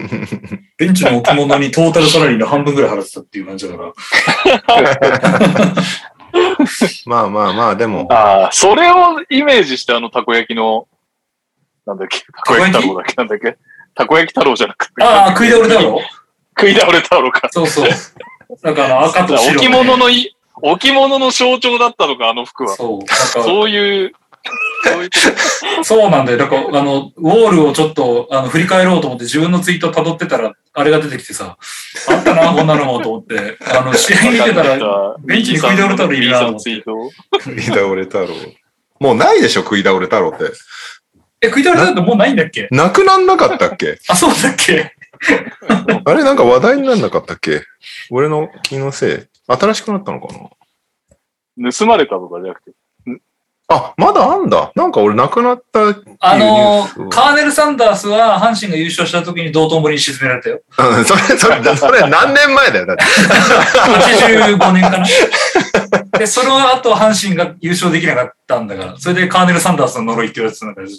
ベンチの置物にトータルサラリーの半分ぐらい払ってたっていう感じだから。まあまあまあ、でも、ああ、それをイメージしてあの、たこ焼きの、なんだっけ、たこ焼き太郎だっけ、なんだっけ、たこ焼き太郎じゃなくて。ああ、食い倒れだろ食い倒れ太郎か。そうそう。なんかあの赤と白、置物のい、置物の象徴だったのか、あの服は。そう。そういう、そういうことそうなんだよ。だから、あの、ウォールをちょっと、あの、振り返ろうと思って自分のツイート辿ってたら、あれが出てきてさ、あったな、こんなのもと思って、あの、試合見てたら、ベンチに食い倒れ太郎いるなと思って食い倒れ太郎。もうないでしょ、食い倒れ太郎って。え、食い倒れ太郎ってもうないんだっけ？なくなんなかったっけ？あ、そうだっけ？あれなんか話題になんなかったっけ？俺の気のせい？新しくなったのかな？盗まれたとかじゃなくて。あ、まだあんだ。なんか俺なくなったっていうあのカーネル・サンダースは阪神が優勝した時に道頓堀に沈められたよ。うん、それ、それ、それ何年前だよ、だって。85年かな。で、その後阪神が優勝できなかったんだから、それでカーネル・サンダースの呪いって言われてたんだから、ずっ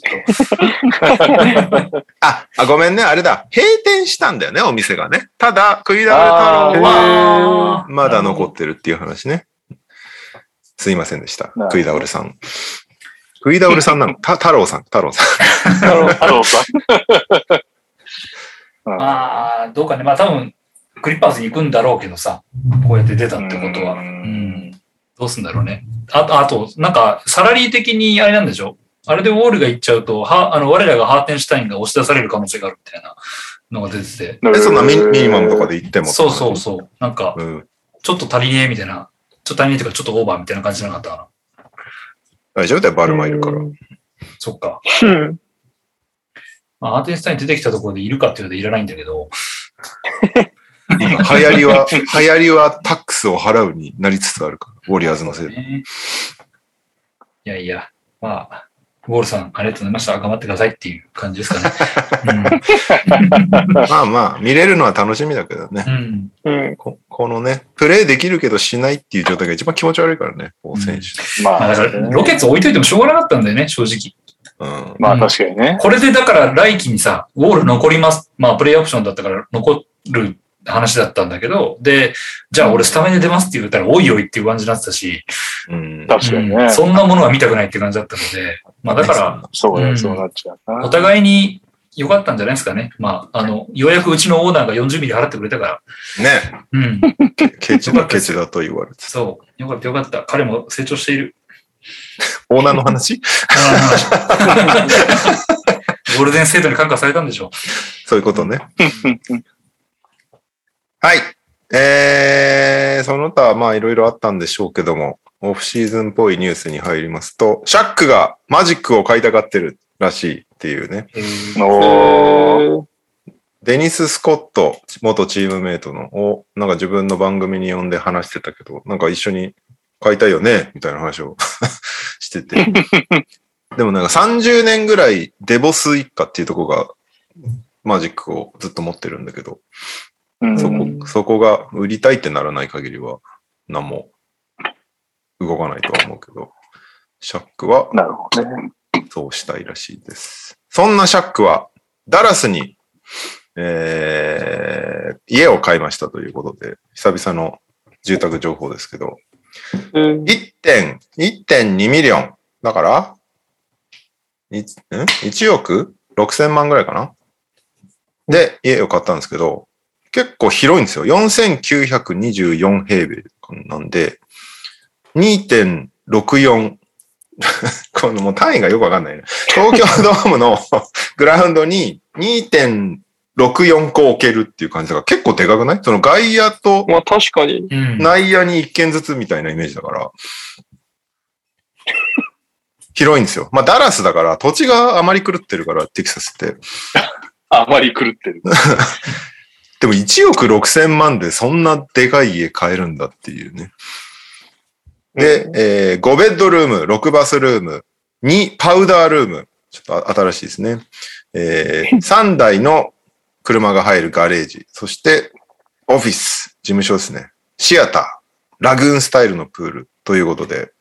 と。あ、あ、ごめんね、あれだ。閉店したんだよね、お店がね。ただ、食い倒れ太郎は、まだ残ってるっていう話ね。すいませんでした。食い倒れさん。食い倒れさんなの？た、太郎さん、太郎さん。太郎さん。ああ、どうかね。まあ多分、クリッパーズに行くんだろうけどさ、こうやって出たってことは。ううんん。どうすんだろうね。あと、あと、なんか、サラリー的にあれなんでしょ？あれでウォールが行っちゃうと、は、あの、我らがハーテンシュタインが押し出される可能性があるみたいなのが出てて。え、そんなミミニマムとかで言っても。そうそうそう。なんか、うん。ちょっと足りねえみたいな、ちょっと足りねえというか、ちょっとオーバーみたいな感じじゃなかったかな。大丈夫だよ、バルマいるから。そっか。うん。まあ、ハーテンシュタイン出てきたところでいるかっていうといらないんだけど、今、流行りは、流行りはタックスを払うになりつつあるから、ウォリアーズのせいで。ね。いやいや、まあ、ウォールさん、ありがとうございました。頑張ってくださいっていう感じですかね。まあまあ、見れるのは楽しみだけどねう。ん。うん。ここのね、プレイできるけどしないっていう状態が一番気持ち悪いからね、こう選手。まあ、まあ、だから、ロケッツ置いといてもしょうがなかったんだよね、正直。うん。まあ確かにね。これでだから来季にさ、ウォール残ります。まあ、プレイオプションだったから残る話だったんだけど、で、じゃあ俺スタメンで出ますって言ったら、おいおいっていう感じになってたし、うん。確かにねうん。そんなものは見たくないって感じだったので、まあだから、そうね、うんそうなっちゃうおな。互いに良かったんじゃないですかね。まあ、あの、ようやくうちのオーナーが40ミリ払ってくれたから、ね、うん。ケチだケチだと言われてた。そう。よかったよかった。彼も成長している。オーナーの話？ゴールデンステートに感化されたんでしょそういうことね。はい。えー、その他、まあいろいろあったんでしょうけども、オフシーズンっぽいニュースに入りますと、シャックがマジックを買いたがってるらしいっていうね。う。おー。デニス・スコット、元チームメイトの、を、なんか自分の番組に呼んで話してたけど、なんか一緒に買いたいよねみたいな話を してて。でもなんか30年ぐらいデボス一家っていうとこがマジックをずっと持ってるんだけど、うんそこ、そこが売りたいってならない限りは何も動かないとは思うけど、シャックはなるほどね。そうしたいらしいです。そんなシャックはダラスに、えー、家を買いましたということで、久々の住宅情報ですけど、うん1.2ミリオン。だから、いん ?1 億？6000万ぐらいかな？で、家を買ったんですけど、結構広いんですよ。4924平米なんで、2.64 このもう単位がよくわかんないね。東京ドームの グラウンドに2.64個置けるっていう感じだから結構でかくない？その外野とまあ確かに。うん。内野に一軒ずつみたいなイメージだから。広いんですよ。まあダラスだから土地があまり狂ってるからテキサスって。あまり狂ってる。でも1億6千万でそんなでかい家買えるんだっていうね。で、えー5ベッドルーム、6バスルーム、2パウダールーム。ちょっと新しいですね。えー 3台の車が入るガレージ。そして、オフィス、事務所ですね。シアター、ラグーンスタイルのプールということで。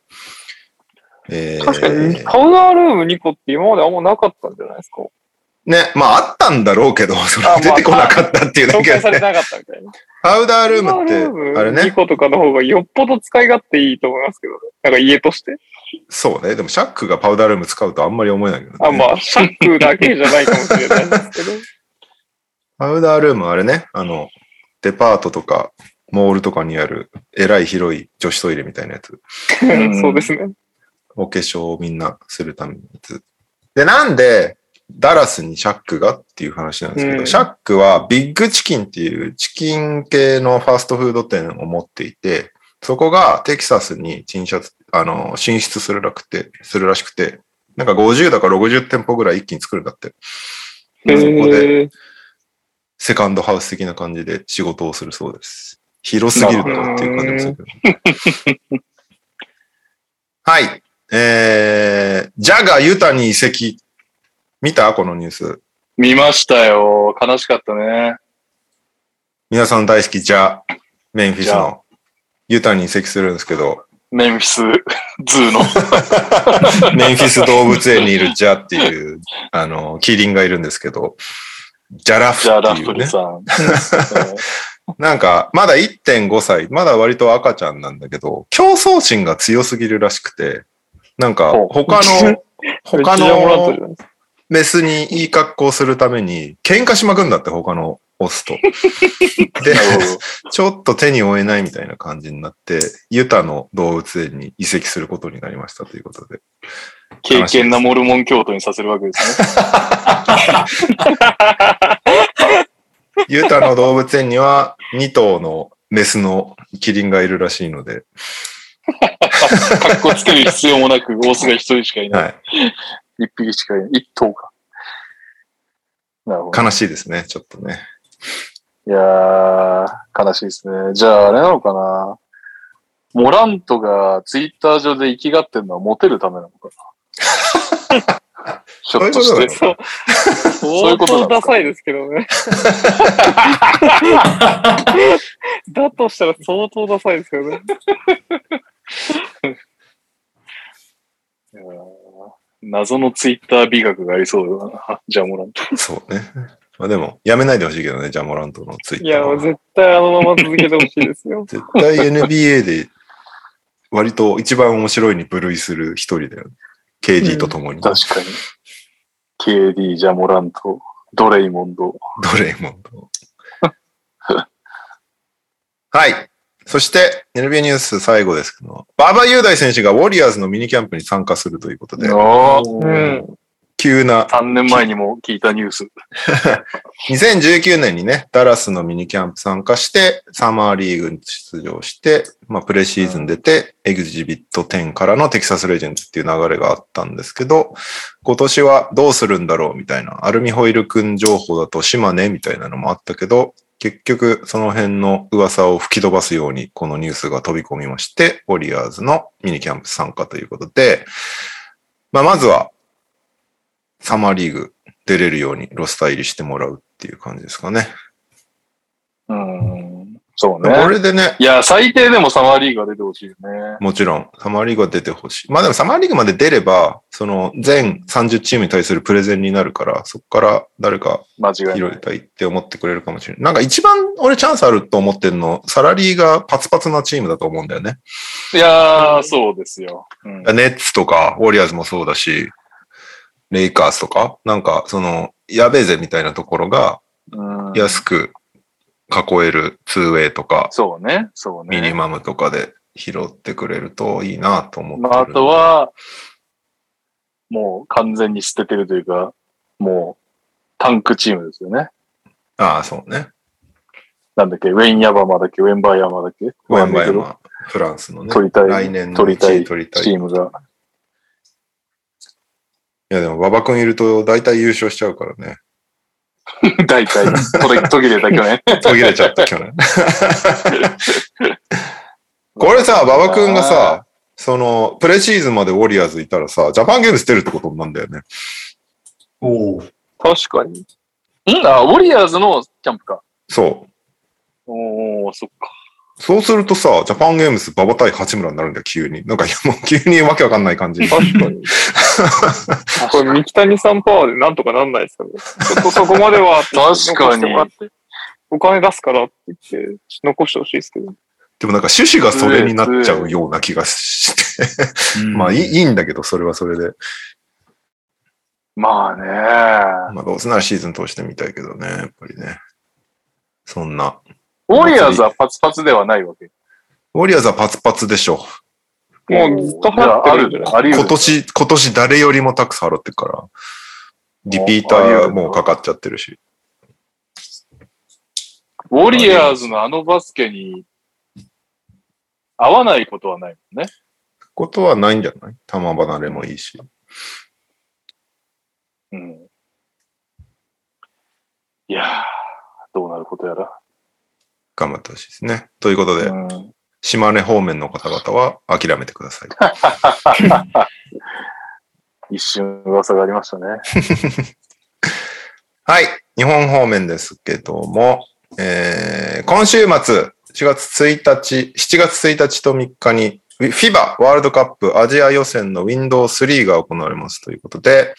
えー確かに、パウダールーム2個って今まであんまなかったんじゃないですか？ね、まああったんだろうけど、そ出てこなかったっていうだけで紹介されてなかったみたいな。パウダールームって、あれ2ね、個とかの方がよっぽど使い勝手いいと思いますけどね。なんか家として？そうね。でもシャックがパウダールーム使うとあんまり思えないけどね。あ、まあ、シャックだけじゃないかもしれないですけど。パウダールームあれね、あの、デパートとか、モールとかにある、えらい広い女子トイレみたいなやつ。ん そうですね。お化粧をみんなするためのやつ。で、なんで、ダラスにシャックがっていう話なんですけど、うんシャックはビッグチキンっていうチキン系のファーストフード店を持っていて、そこがテキサスに進出、あの、進出するらくて、するらしくて、なんか50だか60店舗ぐらい一気に作るんだって。へそこでーセカンドハウス的な感じで仕事をするそうです。広すぎるなっていう感じもするけど。はい。えー、ジャが、ユタに移籍。見た？このニュース。見ましたよ。悲しかったね。皆さん大好き、ジャ、メンフィスのユタに移籍するんですけど、メンフィス Zoo の。メンフィス動物園にいるジャっていう、あの、キリンがいるんですけど、ジャラフジャーラっていうね。フルさん。なんか、まだ1.5歳、まだ割と赤ちゃんなんだけど、競争心が強すぎるらしくて、なんか、他の、他のメスにいい格好するために、喧嘩しまくんだって、他のオ押すと。で。ちょっと手に負えないみたいな感じになって、ユタの動物園に移籍することになりましたということで。経験なモルモン教徒にさせるわけですね。ユタの動物園には2頭のメスのキリンがいるらしいので、かっこつける必要もなく、オスが一人しかいない。はい。一匹しかいない。一頭か。なるほど。悲しいですね、ちょっとね。いやー、悲しいですね。じゃあ、あれなのかな。モラントがツイッター上で生きがってるのはモテるためなのかな。ひょっとして。そういうそういう相ことダサいですけどね。だとしたら相当ダサいですけどね。謎のツイッター美学がありそうだな。じゃあモラント。そうね。まあでも、やめないでほしいけどね、ジャモラントのツイッターいや、もうは。絶対あのまま続けてほしいですよ。絶対 NBA で割と一番面白いに部類する一人だよね。KD と共に。確かに。KD、ジャモラント、ドレイモンド。ドレイモンド。はい。そして、NBA ニュース最後ですけど、馬場雄大選手がウォリアーズのミニキャンプに参加するということで、あうん。急な、3年前にも聞いたニュース。2019年にね、ダラスのミニキャンプ参加して、サマーリーグに出場して、まあ、プレシーズン出て、エグジビット10からのテキサスレジェンズっていう流れがあったんですけど、今年はどうするんだろうみたいな、アルミホイル君情報だと島根みたいなのもあったけど、結局その辺の噂を吹き飛ばすようにこのニュースが飛び込みまして、ウォリアーズのミニキャンプ参加ということで、まあ、まずはサマーリーグ出れるようにロスター入りしてもらうっていう感じですかね。うん。そうこね。れでね、いや、最低でもサマーリーグが出てほしいよね。もちろん、サマーリーグは出てほしい。まあでもサマーリーグまで出れば、その全30チームに対するプレゼンになるから、そこから誰か間違いたいって思ってくれるかもしれない。なんか一番俺チャンスあると思ってるの、サラリーがパツパツなチームだと思うんだよね。いやー、そうですよ。うんネッツとか、ウォリアーズもそうだし、レイカーズとか、なんかその、やべえぜみたいなところがうん安く囲える 2way とか、そうね、そうね。ミニマムとかで拾ってくれるといいなと思ってる。まあ、あとは、もう完全に捨ててるというか、もうタンクチームですよね。ああ、そうね。なんだっけ、ウェインヤバマだっけ、ウェンバーヤマだっけ？ウェンバヤわかんないけどマ、フランスのね。取りたい来年の取りたい1位取りたい。いチームが。や、でも、馬場君いると大体優勝しちゃうからね。大体、途途切れた去年。途切れちゃった、去年。これさ、馬場君がさ、その、プレシーズンまでウォリアーズいたらさ、ジャパンゲームス出るってことなんだよね。おお。確かに。ん？あ、ウォリアーズのキャンプか。そう。おー、そっか。そうするとさ、ジャパンゲームス馬場対八村になるんだよ、急に。なんか、いやもう急にわけわかんない感じに。確かに。これ、三木谷さんパワーでなんとかなんないですかね。ちょっとそこまでは、確かにお金出すからって言って、残してほしいですけど。でもなんか趣旨がそれになっちゃうような気がして。まあいいいいんだけど、それはそれで。まあね。まあどうせならシーズン通してみたいけどね、やっぱりね。そんな。ウォリアーズはパツパツではないわけ。ウォリアーズはパツパツでしょ。もうずっと払ってるんじゃない？今年、今年誰よりもタックス払ってるから。リピーターもうかかっちゃってるし。ウォリアーズのあのバスケに合わないことはないもんね？ことはないんじゃない？球離れもいいし。うん。いやー、どうなることやら。頑張ってほしいですね。ということで、うん島根方面の方々は諦めてください。一瞬噂がありましたね。はい。日本方面ですけども、えー今週末、4月1日、7月1日と3日に、FIBA ワールドカップアジア予選の Windows 3が行われますということで、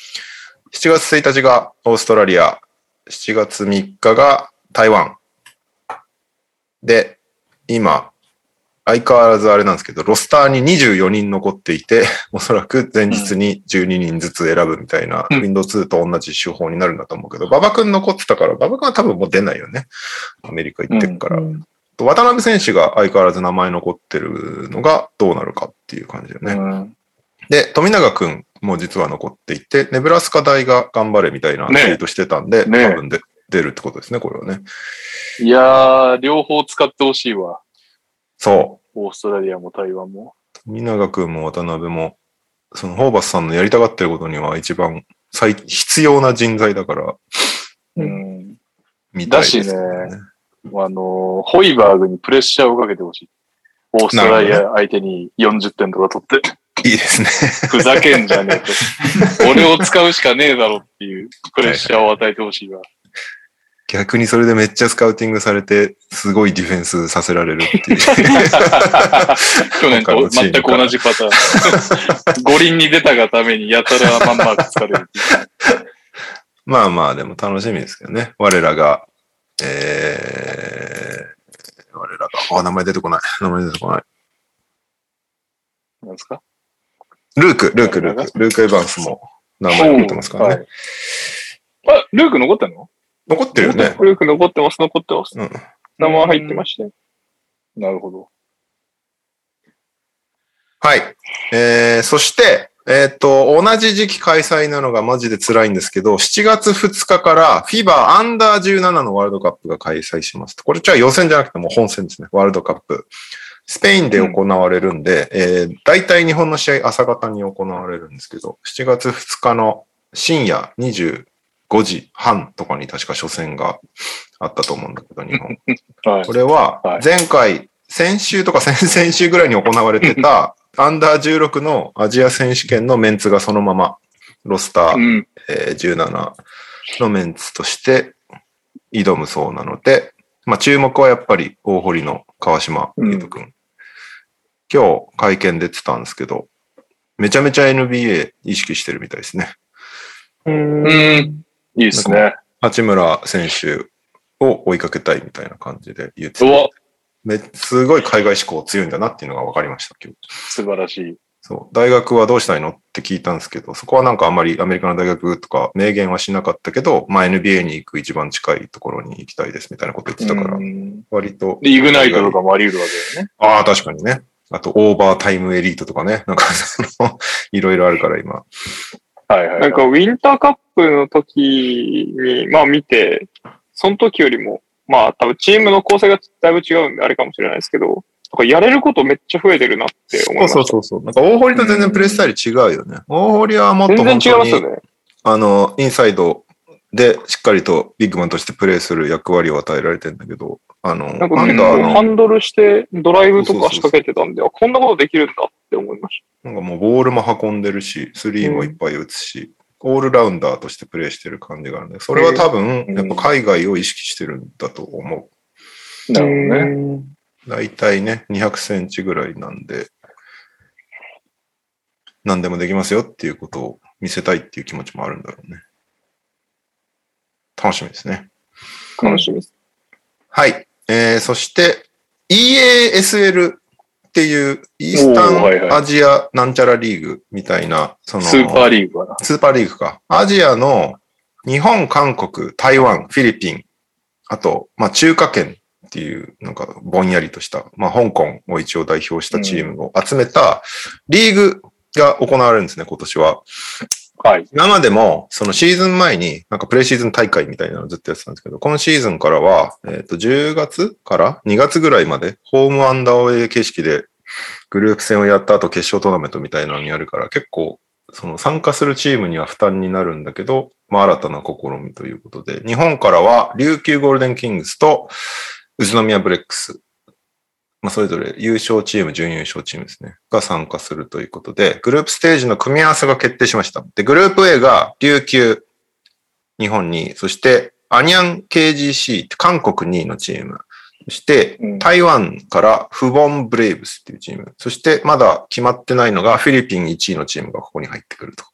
7月1日がオーストラリア、7月3日が台湾。で、今、相変わらずあれなんですけど、ロスターに24人残っていて、おそらく前日に12人ずつ選ぶみたいな、うん Windows 2と同じ手法になるんだと思うけど、馬場君残ってたから、馬場君は多分もう出ないよね。アメリカ行ってるから。と渡辺選手が相変わらず名前残ってるのがどうなるかっていう感じだよね。うんで、富永くんも実は残っていて、ネブラスカ大が頑張れみたいなツイねートしてたんで、ね多分で出るってことですね、これはね。いやー、両方使ってほしいわ。そオーストラリアも台湾も。う。富永くんも渡辺も、そのホーバスさんのやりたがってることには一番最必要な人材だから、うん。見たいですよだしあの、ホイバーグにプレッシャーをかけてほしい。オーストラリア相手に40点とか取って、いいですね。ふざけんじゃねえと。俺を使うしかねえだろっていうプレッシャーを与えてほしいわ。逆にそれでめっちゃスカウティングされて、すごいディフェンスさせられるっていう。去年と全く同じパターン。五輪に出たがためにやたらマンマーク疲れる。まあまあ、でも楽しみですけどね。我らが、えー、我らが、あ、名前出てこない。名前出てこない。なんですか？ルーク、ルーク、ルーク。ルーク・エヴァンスも名前残ってますからね。はいあ、ルーク残ってんの？残ってるよね。ルーク残ってます、残ってます。うん。名前入ってましたよ。なるほど。はい。えー、そして、えっ、と、同じ時期開催なのがマジで辛いんですけど、7月2日から FIBA アンダー17のワールドカップが開催します。これじゃあ予選じゃなくてもう本戦ですね。ワールドカップ。スペインで行われるんで、えー、大体日本の試合朝方に行われるんですけど、7月2日の深夜25時半とかに確か初戦があったと思うんだけど、日本。はいこ。れははい、前回、先週とか先々週ぐらいに行われてた、アンダー16のアジア選手権のメンツがそのまま、ロスター、うん。えー17のメンツとして挑むそうなので、まあ注目はやっぱり大堀の川島優斗くん。今日会見出てたんですけど、めちゃめちゃ NBA 意識してるみたいですね。うんうん。いいですね。八村選手を追いかけたいみたいな感じで言ってうわて、めすごい海外志向強いんだなっていうのが分かりました、今日。素晴らしい。そう。大学はどうしたいのって聞いたんですけど、そこはなんかあんまりアメリカの大学とか明言はしなかったけど、まあ NBA に行く一番近いところに行きたいですみたいなこと言ってたからう、ん割と。でイグナイトとかもあり得るわけだよね。ああ、確かにね。あと、オーバータイムエリートとかね。なんか、いろいろあるから今。はいはい、なんか、ウィンターカップの時に、まあ見て、その時よりも、まあ多分チームの構成がだいぶ違うんであれかもしれないですけど、なんかやれることめっちゃ増えてるなって思いました。そうそうそう。なんか大堀と全然プレースタイル違うよね。大堀はもっと全本当に然違いますよね。あの、インサイドでしっかりとビッグマンとしてプレーする役割を与えられてんだけど、あの、なんかハンドルしてドライブとか仕掛けてたんで、あこんなことできるんだって思いましなんかもうボールも運んでるし、スリーもいっぱい打つし、オールラウンダーとしてプレーしてる感じがあるんで、それは多分、うんやっぱ海外を意識してるんだと思う。た。なるほどね。ね。だいたいね、200センチぐらいなんで、何でもできますよっていうことを見せたいっていう気持ちもあるんだろうね。楽しみですね。楽しみです。はい。えー、そして、EASL っていう、イースタンアジアなんちゃらリーグみたいな、その、スーパーリーグかな。スーパーリーグか。アジアの日本、韓国、台湾、フィリピン、あと、まあ中華圏っていう、なんかぼんやりとした、まあ香港を一応代表したチームを集めたリーグが行われるんですね、今年は。はい。今までも、そのシーズン前に、なんかプレシーズン大会みたいなのずっとやってたんですけど、今シーズンからは、えっ、と、10月から2月ぐらいまで、ホームアンダーウェイ形式で、グループ戦をやった後、決勝トーナメントみたいなのにやるから、結構、その参加するチームには負担になるんだけど、まあ新たな試みということで、日本からは、琉球ゴールデンキングスと、宇都宮ブレックス、まあそれぞれ優勝チーム、準優勝チームですね、が参加するということで、グループステージの組み合わせが決定しました。で、グループ A が琉球、日本に、そしてアニャン KGC って韓国2位のチーム、そしてうん。台湾からフボンブレイブスっていうチーム、そしてまだ決まってないのがフィリピン1位のチームがここに入ってくると。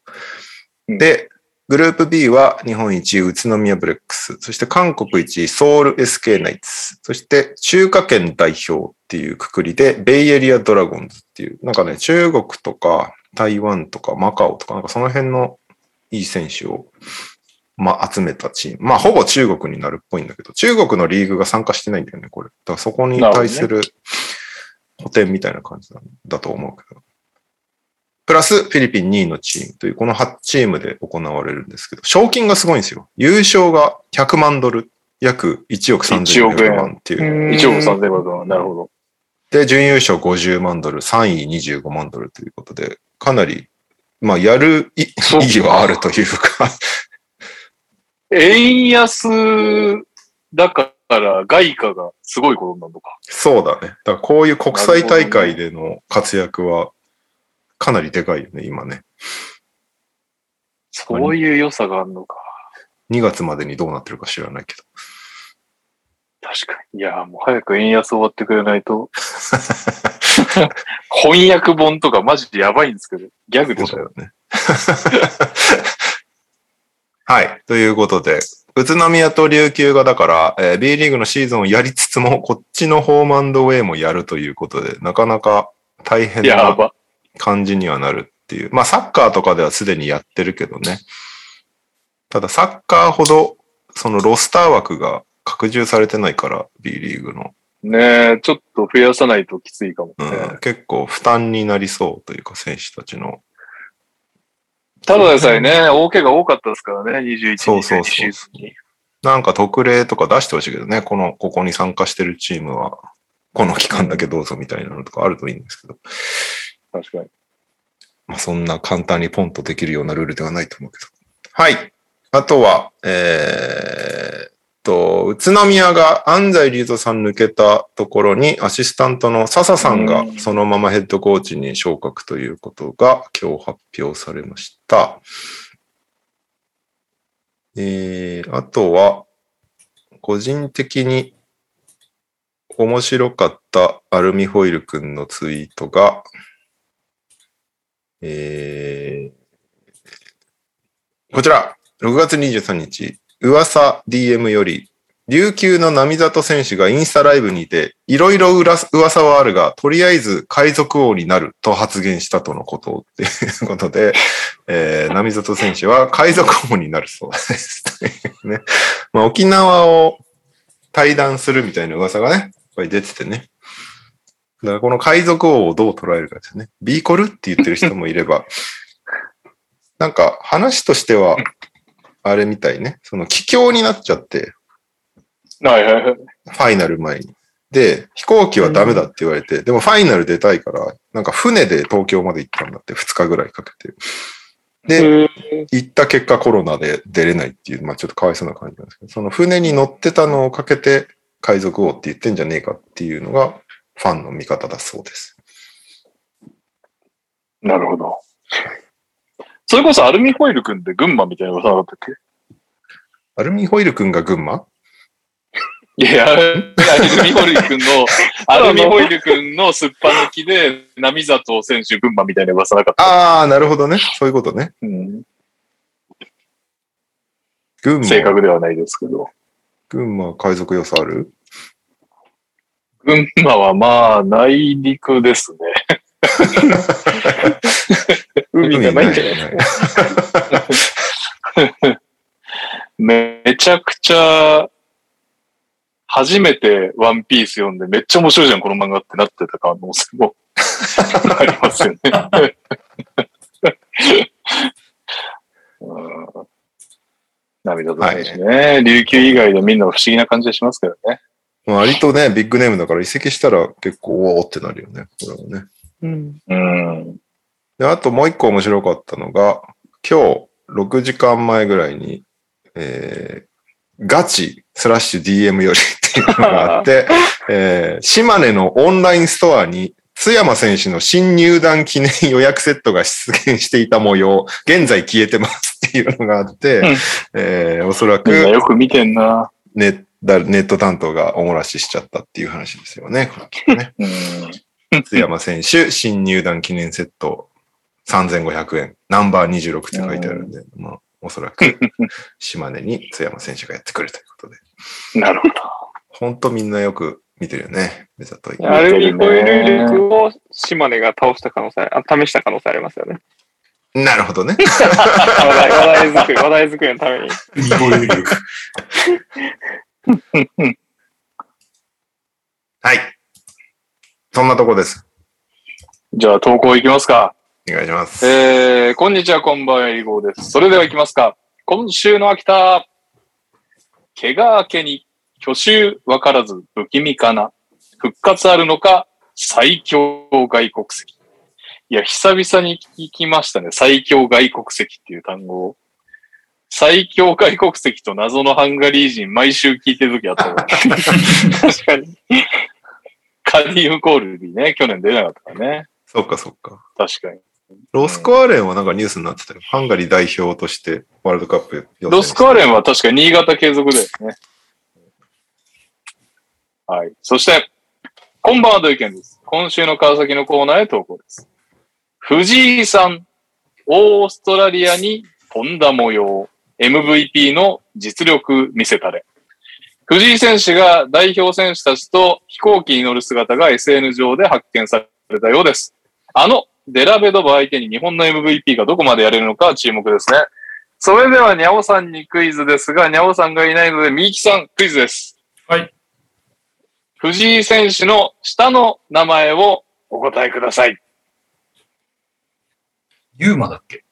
うん。で、グループ B は日本一宇都宮ブレックス、そして韓国一ソウル SK ナイツ、そして中華圏代表っていうくくりでベイエリアドラゴンズっていう、なんかね、中国とか台湾とかマカオとか、なんかその辺のいい選手を、まあ、集めたチーム。まあ、ほぼ中国になるっぽいんだけど、中国のリーグが参加してないんだよね、これ。だからそこに対する補填みたいな感じだと思うけど。プラスフィリピン2位のチームという、この8チームで行われるんですけど、賞金がすごいんですよ。優勝が100万ドル、約1億3000万っていう。1億3000万なるほど。で、準優勝50万ドル、3位25万ドルということで、かなり、まあ、やる意義はあるというか、円安だから外貨がすごいことになるのか。そうだね。だからこういう国際大会での活躍はかなりでかいよね、今ね。そういう良さがあるのか。2月までにどうなってるか知らないけど。確かに。いや、もう早く円安終わってくれないと。翻訳本とかマジでやばいんですけど。ギャグでしょ。そうだよね。はい。ということで、宇都宮と琉球がだから、えー B リーグのシーズンをやりつつも、こっちのホームアンドウェイもやるということで、なかなか大変なやば。感じにはなるっていう。まあ、サッカーとかではすでにやってるけどね。ただ、サッカーほど、そのロスター枠が拡充されてないから、B リーグの。ねえ、ちょっと増やさないときついかもね。うん、結構負担になりそうというか、選手たちの。ただでさえね、大怪我多かったですからね、21、そうそうそう22シーズンに。なんか特例とか出してほしいけどね、この、ここに参加してるチームは、この期間だけどうぞみたいなのとかあるといいんですけど、確かに。まあそんな簡単にポンとできるようなルールではないと思うけど。はい。あとは、えーっと、宇都宮が安西隆人さん抜けたところに、アシスタントの笹さんがうんそのままヘッドコーチに昇格ということが今日発表されました。えー、あとは、個人的に面白かったアルミホイルくんのツイートが、えー、こちら、6月23日、噂 DM より、琉球の並里選手がインスタライブにて、いろいろ噂はあるが、とりあえず海賊王になると発言したとのことっていうことで、えー、並里選手は海賊王になるそうです。ね。まあ、沖縄を対談するみたいな噂がね、やっぱり出ててね。だからこの海賊王をどう捉えるかですね。ビーコルって言ってる人もいれば、なんか話としては、あれみたいね。その帰郷になっちゃって、はいはいはい。ファイナル前に。で、飛行機はダメだって言われて、でもファイナル出たいから、なんか船で東京まで行ったんだって、2日ぐらいかけて。で、行った結果コロナで出れないっていう、まあちょっとかわいそうな感じなんですけど、その船に乗ってたのをかけて海賊王って言ってんじゃねえかっていうのがファンの見方だそうです。なるほど。それこそアルミホイル君って群馬みたいな噂なかったっけ？アルミホイル君が群馬？いや、アルミホイル君の、アルミホイル君のすっぱ抜きで、波里選手群馬みたいな噂なかった。ああ、なるほどね。そういうことね。うん、群馬。正確ではないですけど。群馬海賊要素ある？群馬はまあ、内陸ですね。海がないんじゃないねめちゃくちゃ、初めてワンピース読んでめっちゃ面白いじゃん、この漫画ってなってた可能性も ありますよね。うん涙と選手ね、琉球以外でみんな不思議な感じがしますけどね。まあ割とね、ビッグネームだから移籍したら結構おおってなるよね。これはね。うん。で、あともう一個面白かったのが、今日6時間前ぐらいに、えー、ガチスラッシュ DM よりっていうのがあって、えー、島根のオンラインストアに津山選手の新入団記念予約セットが出現していた模様、現在消えてますっていうのがあって、うんえー、おそらくよく見てんな。ネだネット担当がおもらししちゃったっていう話ですよね。ね うん。津山選手、新入団記念セット3500円。ナンバー26って書いてあるんで、まあ、おそらく 島根に津山選手がやってくるということで。なるほど。本当みんなよく見てるよね。目ざとい。アルミホイル力を島根が倒した可能性、あ試した可能性ありますよね。なるほどね。話題話題作り、話題作りのために。日本有力。はい。そんなとこです。じゃあ投稿いきますか。お願いします。えー、こんにちは、こんばんは、エリゴーです。それでは行きますか。今週の秋田。怪我明けに、去就わからず不気味かな。復活あるのか、最強外国籍。いや、久々に聞きましたね。最強外国籍っていう単語を。最強外国籍と謎のハンガリー人、毎週聞いてる時あったわ 確かに。カディウムコールにね、去年出なかったからね。そうか、そうか。確かに。ロスコアレンはなんかニュースになってたよ。ハンガリー代表としてワールドカップロスコアレンは確か新潟継続ですね。はい。そして、こんばんは、土井健です。今週の川崎のコーナーへ投稿です。藤井さん、オーストラリアに飛んだ模様、MVP の実力見せたれ。藤井選手が代表選手たちと飛行機に乗る姿が SN 上で発見されたようです。あのデラベドバ相手に日本の MVP がどこまでやれるのか注目ですね。それでは、にゃおさんにクイズですが、にゃおさんがいないので、みゆきさん、クイズです。はい。藤井選手の下の名前をお答えください。ユーマだっけ？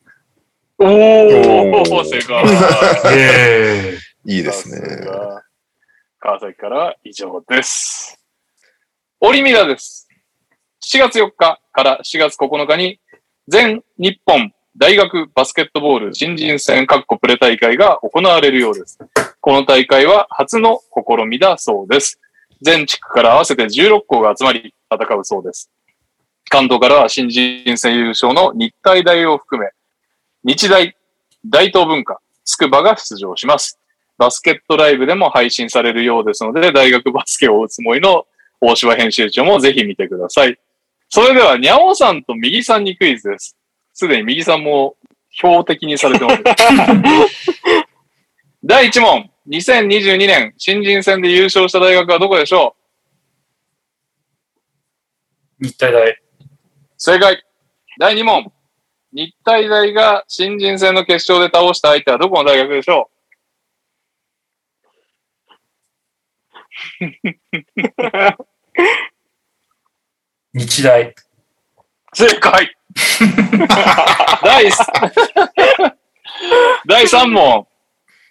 おお正解。ええいいですね。が川崎からは以上です。オリミラです。7月4日から4月9日に、全日本大学バスケットボール新人戦カッコプレ大会が行われるようです。この大会は初の試みだそうです。全地区から合わせて16校が集まり戦うそうです。関東からは新人戦優勝の日体大を含め、日大、大東文化、筑波が出場します。バスケットライブでも配信されるようですので、大学バスケを追うつもりの大柴編集長もぜひ見てください。それでは、にゃおさんと右さんにクイズです。すでに右さんも標的にされてます。第1問。2022年新人戦で優勝した大学はどこでしょ日体大。う正解。第2問。日体大が新人戦の決勝で倒した相手はどこの大学でしょ日大。う正解。第3第3問。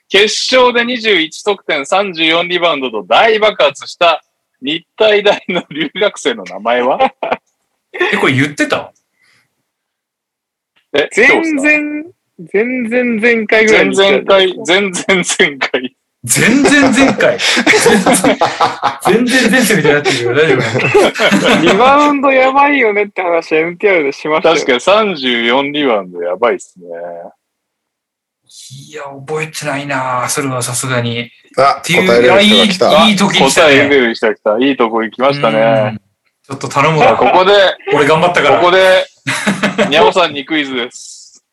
決勝で21得点34リバウンドと大爆発した日体大の留学生の名前は？え、これ言ってた？え、全然、全然前回ぐらい全に然回、全然前回。全然前回？全然前世みたいになってるけど大丈夫リバウンドやばいよねって話 NTR でしましたよ。確かに34リバウンドやばいっすね。いや、覚えてないなそれはさすがに。あ、っていう答えれる人が来た。いい時に来た答えね。れる人が来た。いいとこ行きましたうね。ん。ちょっと頼むわ。ここで、俺頑張ったから。ここで、にゃおさんにクイズです。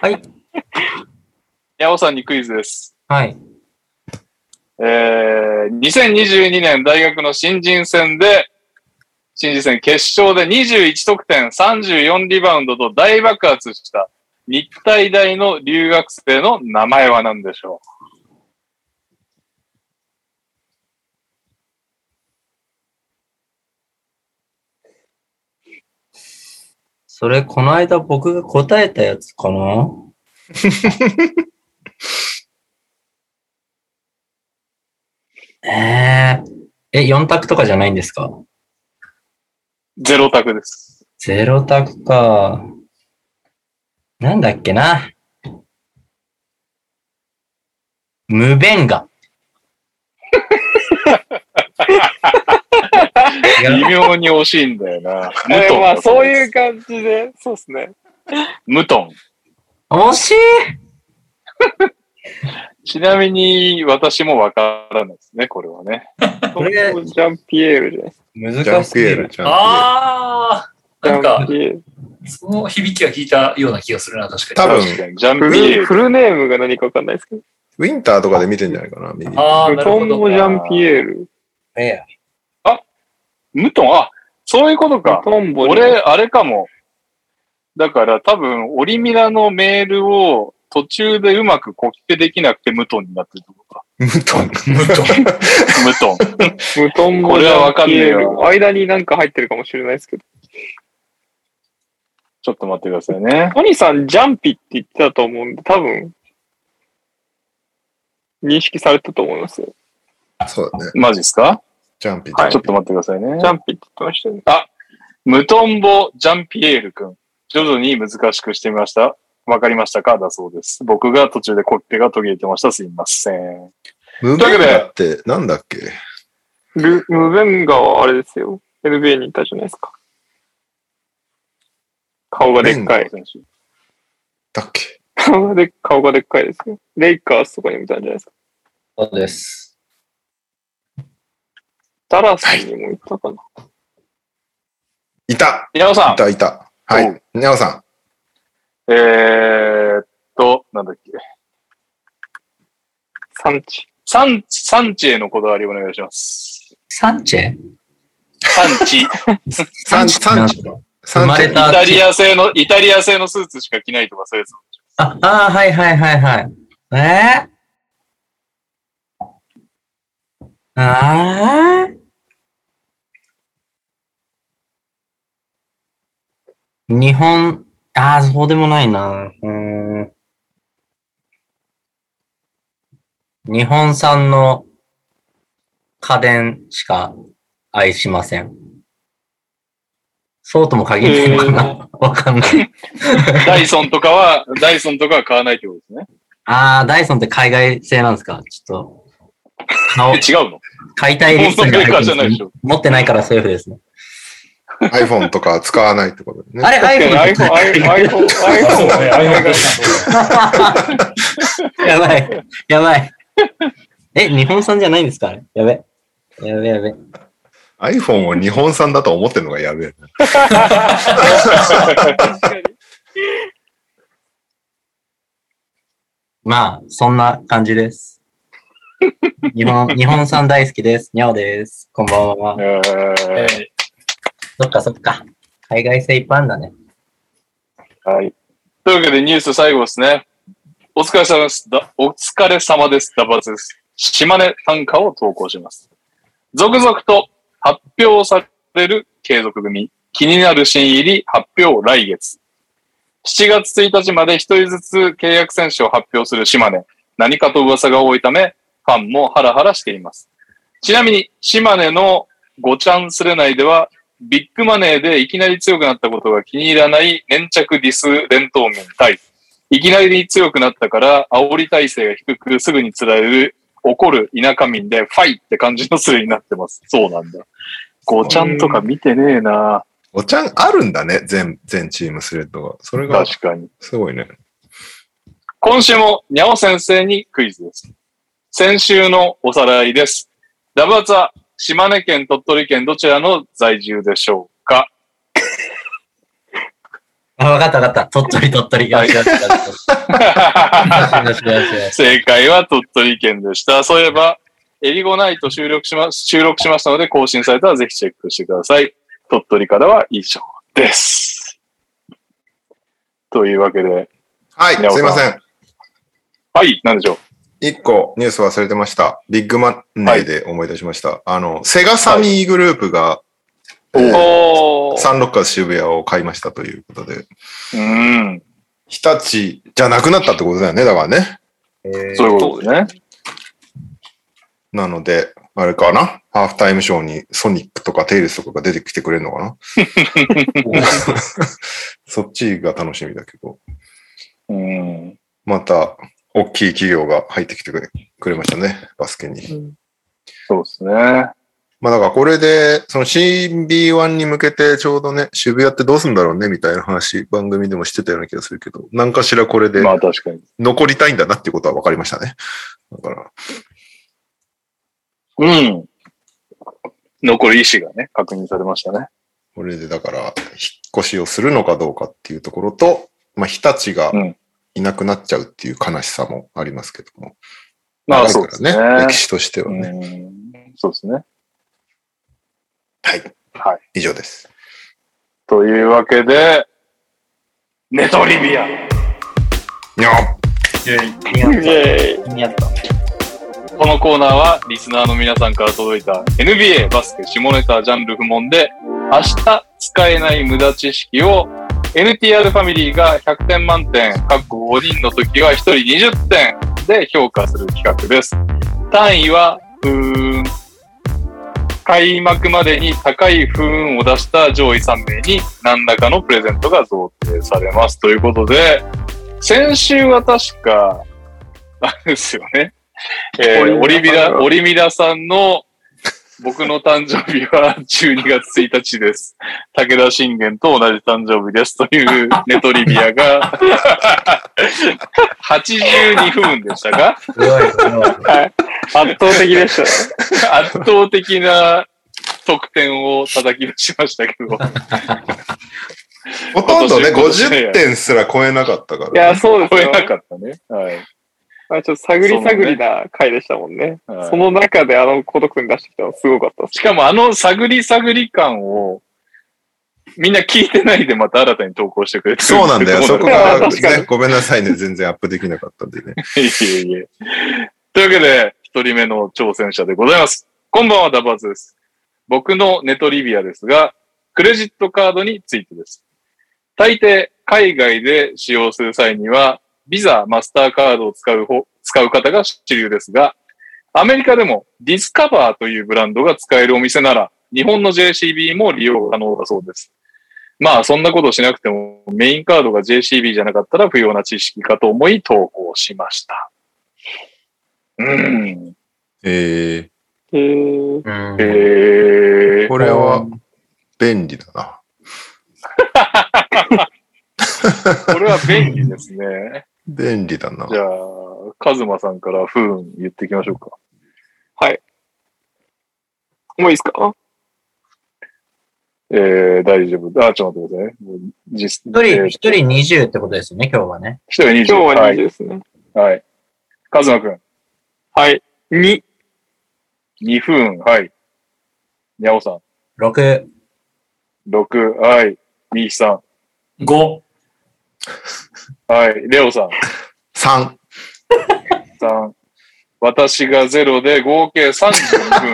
はい。にゃおさんにクイズです。はい。えー、2022年大学の新人戦で、新人戦決勝で21得点34リバウンドと大爆発した日体大の留学生の名前は何でしょそれ、この間僕が答えたやつかな？えー、え、4択とかじゃないんですか？うゼロ択です。ゼロ択か。なんだっけな？無弁が。違微う妙に惜しいんだよな。ムえトン。まあそういう感じで、そうですね。ムトン。惜しいちなみに私もわからないですね、これはね。これジャンピエールですジャンピエール、難しいる。ジャンピエール。あー、なんか。かジャン、ピエール。その響きは聞いたような気がするな、確か多分。ジャンピエール。フルネームが何かわかんないですけど。ウィンターとかで見てんじゃないかな。ああ、ムなるほど。トンボジャンピエール。ええ。ムトン、あ、そういうことか。トンボに俺、あれかも。だから多分、オリミラのメールを途中でうまくコピペできなくてムトンになってるとこか。ムトン。ムトン。ムトン。ムトンボこれはわかんねえよ間になんか入ってるかもしれないですけど。ちょっと待ってくださいね。トニーさん、ジャンピって言ってたと思うんで、多分、認識されたと思いますよ。そうだね。マジっすか？ジャンピー。はいちょっと待ってくださいねジ。ャンピって言ってましたよね。ムトンボ・ジャンピエール君。徐々に難しくしてみました。わかりましたか？だそうです。僕が途中でコピペが途切れてました。すいません。ムベンガってなんだっけ？ル、ムベンガはあれですよ。NBA にいたじゃないですか。顔がでっかい。選手だっけ？顔がで、顔がでっかいですよ。レイカーズとかにもいたんじゃないですか。そうです。ダラスにもいたかな。いた稲尾さん。いたいた。はおい。ニャオさえーっと、なんだっけ。産地。サン、サンチへのこだわりお願いします。サンチェサンチ。イ ん。サンチ、サンチ。サンチ生まれ。たタリア製の、イタリア製のスーツしか着ないとかそういうやつ。あ、あーはいはいはいはい。えー、あー？日本、ああ、そうでもないな。うーん。日本産の家電しか愛しません。そうとも限ってるのかなわかんない。ダイソンとかは、ダイソンとかは買わないってことですね。ああ、ダイソンって海外製なんですか？ちょっと、違うの？買いたいでですしょ持ってないからセーフですね。iPhone とか使わないってことでね。あれ、iPhone、iPhone、iPhone、iPhone あやばい、やばい。え、日本産じゃないんですか？あれやべ。やべやべ。iPhone を日本産だと思ってるのがやべえ。まあ、そんな感じです。日本、日本産大好きです。にゃおです。こんばんは。ええーそっかそっか。海外製いっぱいあるんだね。はい。というわけでニュース最後ですね。お疲れ様です。だお疲れ様です。ダバツです。島根短歌を投稿します。続々と発表される継続組。気になる新入り発表来月。7月1日まで1人ずつ契約選手を発表する島根。何かと噂が多いため、ファンもハラハラしています。ちなみに、島根のごちゃんスレ内では、ビッグマネーでいきなり強くなったことが気に入らない粘着ディス連投民対、いきなり強くなったから煽り体制が低くすぐに釣られる怒る田舎民でファイって感じのスレになってます。そうなんだ。ごちゃんとか見てねえなおちゃんあるんだね、全、全チームスレッドが。それが確かに。すごいね。今週もにゃお先生にクイズです。先週のおさらいです。ダブアツは島根県、鳥取県どちらの在住でしょうか？あ、わかったわかった。鳥取鳥取。よしよしよしよし。よしよしよしよし。正解は鳥取県でした。そういえば、エリゴナイト収録しま、収録しましたので、更新されたらぜひチェックしてください。鳥取からは以上です。というわけで、はい、すいません。はい、なんでしょう？一個ニュース忘れてました。ビッグマネーで思い出しました。あの、セガサミーグループが、えーおー。サンロッカーズ渋谷を買いましたということで、うーん。日立じゃなくなったってことだよね、だからね。そういうことですね。なので、あれかな？ハーフタイムショーにソニックとかテイルスとかが出てきてくれるのかな？そっちが楽しみだけど。うん。また、大きい企業が入ってきてくれくれましたね、バスケに。そうですね。まあだからこれで、その CB1 に向けてちょうどね、渋谷ってどうすんだろうねみたいな話、番組でもしてたような気がするけど、何かしらこれでまあ確かに。残りたいんだなっていうことは分かりましたね。だから、うん。残る意思がね、確認されましたね。これでだから、引っ越しをするのかどうかっていうところと、まあ、日立がうんいなくなっちゃうっていう悲しさもありますけども。まあ、そうですね。歴史としてはね。うんそうですね。はい。はい。以上です。というわけで、ネトリビア。になっイェーイた。気になった。このコーナーはリスナーの皆さんから届いた NBA バスケ下ネタジャンル不問で明日使えない無駄知識を NTR ファミリーが100点満点、各5人の時は1人20点で評価する企画です。単位は、ふーん。開幕までに高い不運を出した上位3名に何らかのプレゼントが贈呈されます。ということで、先週は確か、あれですよね。えー、オリミラ、オリミラさんの僕の誕生日は12月1日です。武田信玄と同じ誕生日です。というネトリビアが82分でしたか？すごい、すごい。はい。圧倒的でしたね。圧倒的な得点を叩き出しましたけど。ほとんどね、今年50点すら超えなかったから、いや、そうですよ。超えなかったね。はい。まあちょっと探り探りな回でしたもんね。はいその中であの孤独に出してきたのすごかった。しかもあの探り探り感をみんな聞いてないでまた新たに投稿してくれてるそうなんだよ。そこがね、ごめんなさいね。全然アップできなかったんでね。いえいえ。というわけで、一人目の挑戦者でございます。こんばんは、ダバーズです。僕のネトリビアですが、クレジットカードについてです。大抵、海外で使用する際には、ビザ、マスターカードを使う方、使う方が主流ですが、アメリカでもディスカバーというブランドが使えるお店なら、日本の JCB も利用可能だそうです。まあ、そんなことしなくても、メインカードが JCB じゃなかったら不要な知識かと思い投稿しました。うん。えへーうん。えー、これは便利だな。これは便利ですね。便利だな。じゃあ、カズマさんから不運言っていきましょうか。もういいですか？えー、大丈夫。あ、ちょっと待ってくださいね。もう実一人、えー一人20ってことですよね、今日はね。一人20。今日ははい。20ですね。はい。カズマくん、はい。2。2分。はい。にゃおさん、6、6。はい。みーさ5、ん。はい。レオさん、3。3。私が0で合計32分。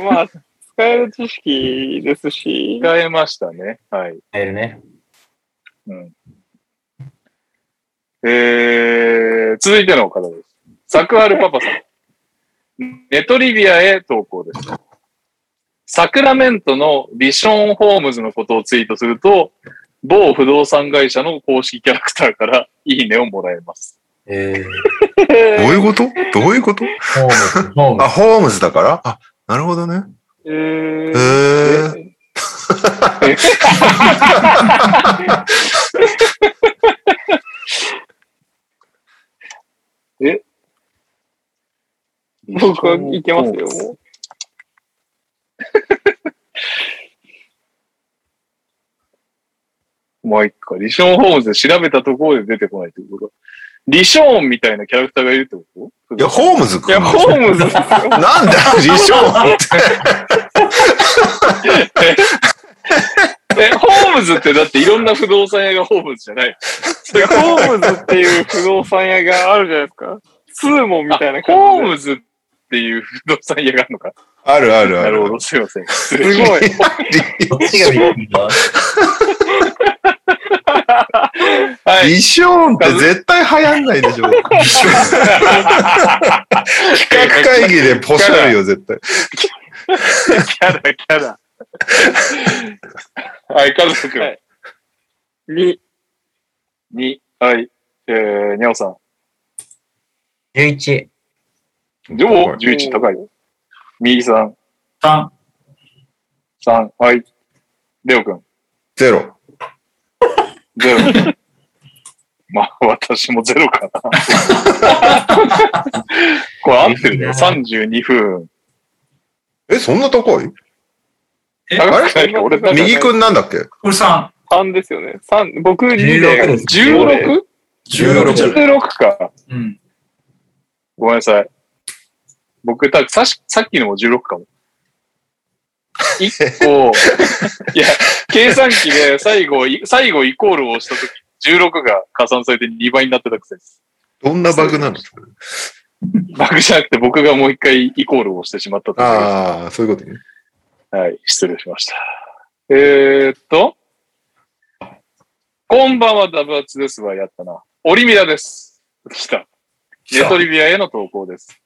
まあ、使える知識ですし、使えましたね。はい。入るね。うん。えー、続いての方です。サクハルパパさん。ネトリビアへ投稿です。サクラメントのリショーン・ホームズのことをツイートすると、某不動産会社の公式キャラクターからいいねをもらえます。えー、どういうこと？どういうこと？ホームズ、あ、ホームズだから？あ、なるほどね。えへー、え？僕はいけますよ、もう。一個。リショーン・ホームズで調べたところで出てこないってこと？リショーンみたいなキャラクターがいるってこと？いや、ホームズいや。ホームズですよ。なんだよ、リショーンって。え、ホームズってだっていろんな不動産屋がホームズじゃない。ホームズっていう不動産屋があるじゃないですか。スーモンみたいな感じで。ホームズっていう不動産屋があるのか？あるあるある。なるほど、すいません。失すごい。どっちがビッグだはい。リショーンって絶対流行んないでしょ。リショーン企画会議でポシャるよ、絶対。キャラ、キャラ。はい、カズくん。はい2、に、はい。えー、にゃおさん。11、お11高い。右さん。3、3、はい。レオくん。ゼロ。ゼロ。まあ、私もゼロかな。これ合ってるね。32分。え、そんな高い？え、高くない？か俺右くんなんだっけ？これ3。3ですよね。三僕2 16でです。16?16 16じゃない。か。うん。ごめんなさい。僕、たさしさっきのも16かも。1個、いや、計算機で最後、い最後イコールを押したとき、16が加算されて2倍になってたくせです。どんなバグなんですかバグじゃなくて僕がもう一回イコールを押してしまったとああ、そういうことね。はい、失礼しました。えー、っと、こんばんは、ダブアツですわ、やったな。オリミラです。来た。ネトリビアへの投稿です。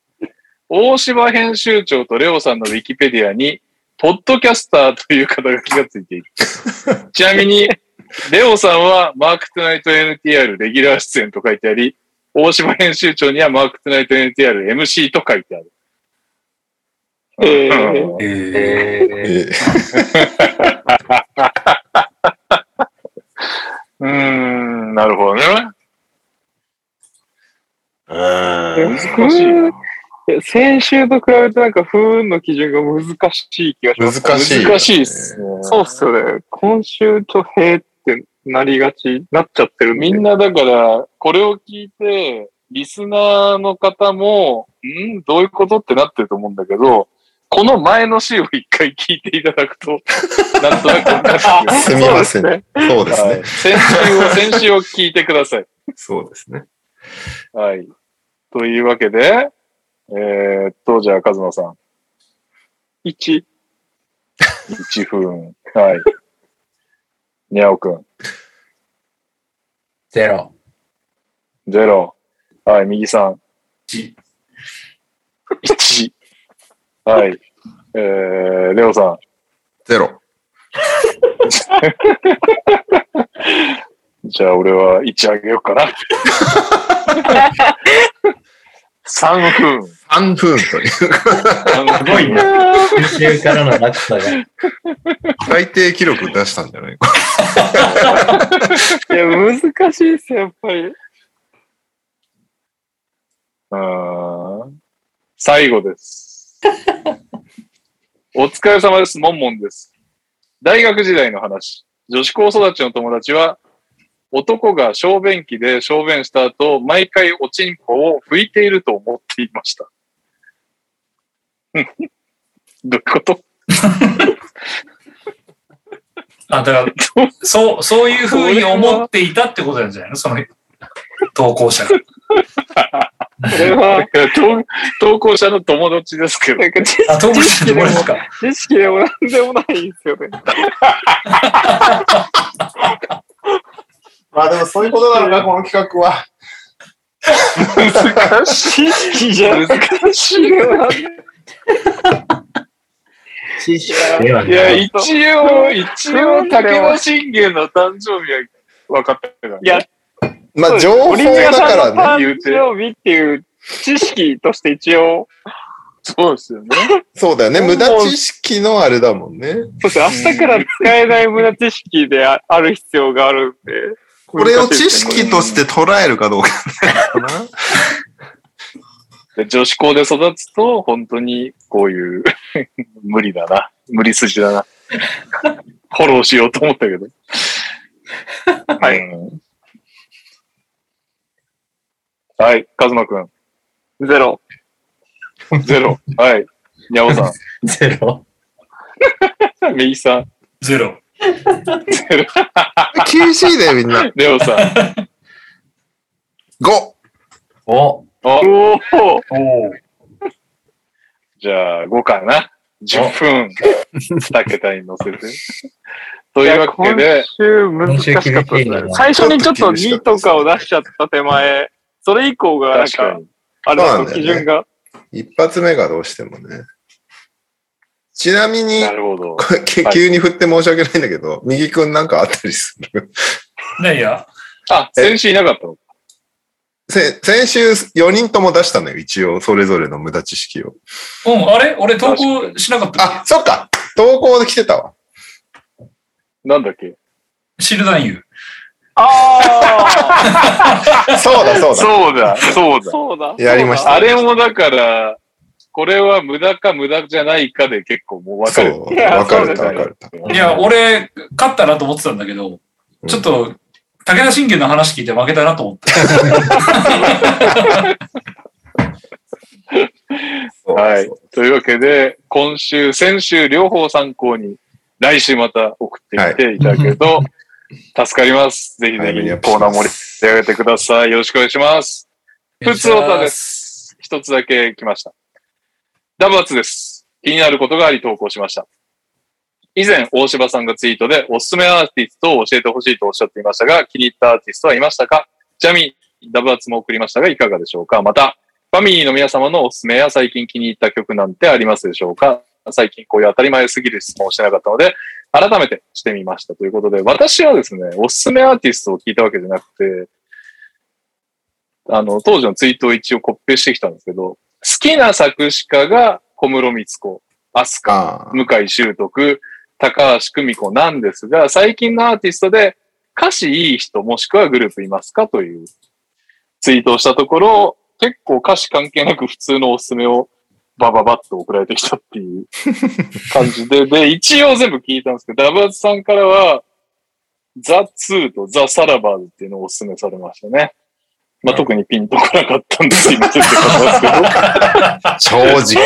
大柴編集長とレオさんのウィキペディアに、ポッドキャスターという肩書きがついている。ちなみに、レオさんはマークトゥナイト NTR レギュラー出演と書いてあり、大柴編集長にはマークトゥナイト NTR MC と書いてある。えーうんえー、ええうーん、なるほどね。ー、うん難しいな。先週と比べてなんか不運の基準が難しい気がします。難しい。難しいっすね。そうっすよね。今週とへーってなりがち、なっちゃってる。みんなだから、これを聞いて、リスナーの方も、ん？どういうこと？ってなってると思うんだけど、この前の週を一回聞いていただくと、なんとなくわかってくるすみません。そうそうですねはい。先週を、先週を聞いてください。そうですね。はい。というわけで、えーっと、じゃあ、カズマさん。1。1分。はい。にゃおくん。ゼロ。0。はい、右さん。1 1。はい。えー、レオさん。ゼロ。じゃあ、俺は1あげようかな。3分。3分という。すごいね。先週からの落差が。最低記録出したんじゃない？か。いや、難しいっすよ、やっぱり。うーん最後です。お疲れ様です。モンモンです。大学時代の話。女子高育ちの友達は、男が小便器で小便した後、毎回おちんぽを拭いていると思っていました。どういうこと？あ、だから、そう、そういうふうに思っていたってことなんじゃないの？その、投稿者が。これは、投投稿者の友達ですけどあ、投稿者知識でもの友達か。知識でもなんでもないんですよね。まあでもそういうことなのか、この企画は。難しい。じゃ難しいよな。いや、一応、一応、武田信玄の誕生日は分かったから、ね。いや、まあ情報だからね。誕生日っていう知識として一応、そうですよね。そうだよね。無駄知識のあれだもんね。そうです、明日から使えない無駄知識である必要があるんで。これを知識として捉えるかどうかかな。で女子校で育つと、本当にこういう、無理だな。無理筋だな。フォローしようと思ったけど。はいうんはい、カズマくん。ゼロ。ゼロ。はい。にゃおさ ゼロ。ん。右さん。ゼロ。厳しいね、みんな。レオさん。5! お、おお。じゃあ、5かな。10分、2桁に乗せて。というわけで、今週難しかったですね。最初にちょっと2とかを出しちゃった手前、それ以降がなんか。あれだとそうなんだよね基準が。一発目がどうしてもね。ちなみにな、るほど。これけ急に振って申し訳ないんだけど、右くんなんかあったりする？ねいや、あ、先週いなかったの？せ先週4人とも出したのよ、一応、それぞれの無駄知識を。うん、あれ？俺投稿しなかったっあ、そっか投稿で来てたわ。なんだっけ？けシルダンユー。あそうだ、そうだ。そうだ、そうあだ。そうだ。やりましたあれもだから、これは無駄か無駄じゃないかで結構もう分かる。分かる、分かる。いや、俺、勝ったなと思ってたんだけど、ちょっと、武田信玄の話聞いて負けたなと思って。はい。というわけで、今週、先週、両方参考に、来週また送ってきていただけると、助かります。ぜひぜひ、コーナー盛り上げてください。よろしくお願いします。普通オタです。一つだけ来ました。ダブアツです。気になることがあり投稿しました。以前、大柴さんがツイートでおすすめアーティストを教えてほしいとおっしゃっていましたが、気に入ったアーティストはいましたか？ちなみに、ダブアツも送りましたが、いかがでしょうか？また、ファミリーの皆様のおすすめや最近気に入った曲なんてありますでしょうか？最近こういう当たり前すぎる質問をしてなかったので、改めてしてみましたということで、私はですね、おすすめアーティストを聞いたわけじゃなくて、あの、当時のツイートを一応コッペしてきたんですけど、好きな作詞家が小室光子、飛鳥、ああ、向井修徳、高橋久美子なんですが、最近のアーティストで歌詞いい人もしくはグループいますかというツイートをしたところ、結構歌詞関係なく普通のおすすめをバババッと送られてきたっていう感じで、で、一応全部聞いたんですけど、ダブアツさんからは、ザ・ツーとザ・サラバーズっていうのをおすすめされましたね。まあ、特にピンとこなかったんですけど。正直。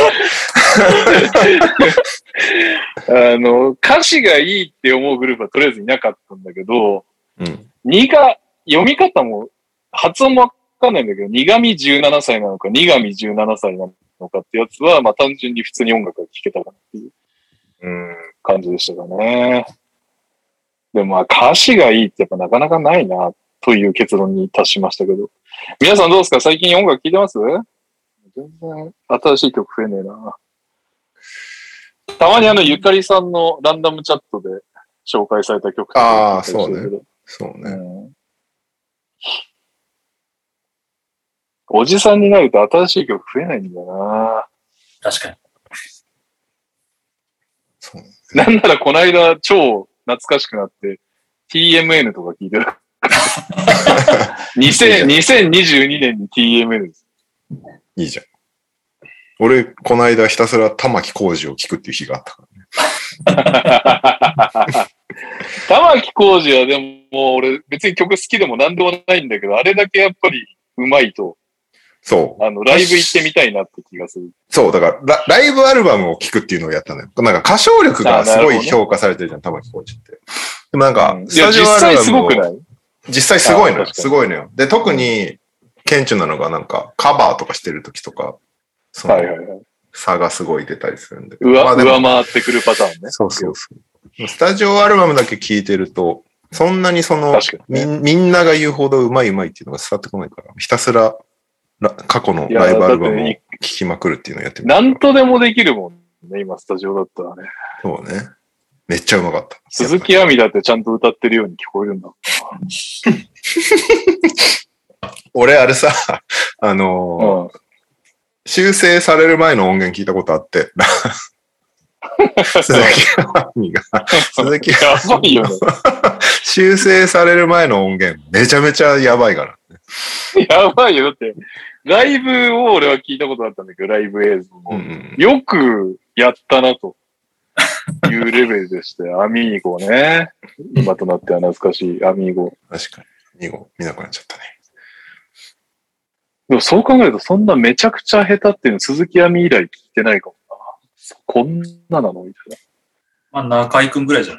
あの、歌詞がいいって思うグループはとりあえずいなかったんだけど、うん。にが、読み方も、発音もわかんないんだけど、苦味17歳なのか、苦味17歳なのかってやつは、まあ単純に普通に音楽が聴けたかなっていううん。感じでしたかね。でもまあ歌詞がいいってやっぱなかなかないな、という結論に達しましたけど。皆さんどうですか？最近音楽聴いてます？全然新しい曲増えねえな。たまにあの、ゆかりさんのランダムチャットで紹介された曲あー聞いたりしてるけどそうね。うんおじさんになると新しい曲増えないんだよな。確かに。そうね。なんならこの間超懐かしくなって、TMN とか聞いてる。2000 2022年に TMN です。いいじゃん。俺、この間ひたすら玉木浩二を聞くっていう日があったから。玉置浩二はでも俺別に曲好きでも何でもないんだけど、あれだけやっぱりうまいと、そう。あの、ライブ行ってみたいなって気がする。そう、だからラ、ライブアルバムを聴くっていうのをやったのよ。なんか歌唱力がすごい評価されてるじゃん、玉木浩二って。でもなんか、いや、実スタジオアルバ際ムをすごくない？実際すごいのよ。すごいのよ。で、特に、顕著なのがなんか、カバーとかしてる時とか、そのはいはいはい。差がすごい出たりするんだけど。上、まあ上回ってくるパターンね。そうそうそう。スタジオアルバムだけ聴いてると、そんなにその、ねみんみんなが言うほどうまいうまいっていうのが伝わってこないから、ひたすらら過去のライブアルバムを聴きまくるっていうのをやってみた。なんとでもできるもんね、今スタジオだったらね。そうね。めっちゃうまかった。鈴木亜美だってちゃんと歌ってるように聞こえるんだ。俺、あれさ、あのーうん。修正される前の音源聞いたことあって、鈴木亜美が、鈴木やばいよね。修正される前の音源、めちゃめちゃやばいから。やばいよ。だって、ライブを俺は聞いたことあったんだけど、ライブ映像を。うんうん。よくやったな、というレベルでして、アミーゴね。今となっては懐かしいアミーゴ。確かに。2号見なくなっちゃったね。でもそう考えると、そんなめちゃくちゃ下手っていうの鈴木亜美以来聞いてないかもな。こんななのみたいまあ、中井くんぐらいじゃ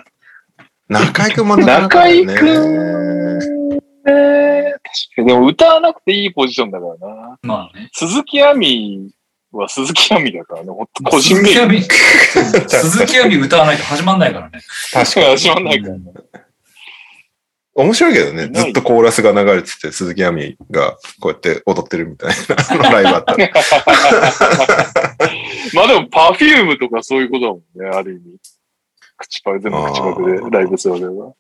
ない？中井くんもなな。かね中井くん、ね、確かに。でも歌わなくていいポジションだからな。まあね。鈴木亜美は鈴木亜美だからね。ほんと個人名鈴木亜美、鈴木亜美歌わないと始まんないからね。確しか始まんないからね。面白いけどね。ずっとコーラスが流れてて、鈴木亜美がこうやって踊ってるみたいな ライブあったら。まあでも、パフュームとかそういうことだもんね、ある意味。口パク、全部口パクでライブするわけだから。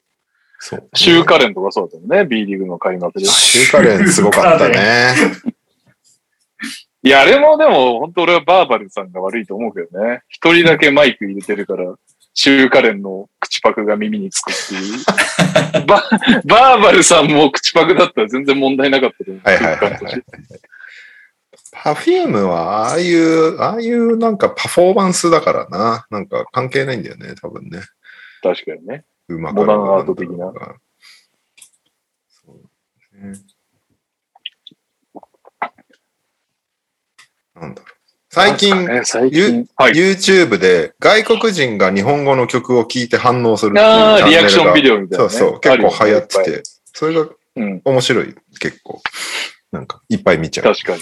そう。シューカレンとかそうだったもんね、B リーグの開幕で。シューカレンすごかったね。いや、あれもでも、本当俺はバーバルさんが悪いと思うけどね。一人だけマイク入れてるから、シューカレンの口パクが耳につくっていう。ババーバルさんも口パクだったら全然問題なかったと思う。はいはいはいはいパフュームは、ああいう、ああいうなんかパフォーマンスだからな。なんか関係ないんだよね、多分ね。確かにね。うまモダンアート的な。そうね。なんだろう。最近、ね最近。はい。YouTube で外国人が日本語の曲を聴いて反応するああ、リアクションビデデオみたいな、ね。そうそう、結構流行ってて、それが面白い、結構。なんか、いっぱい見ちゃう。確かに。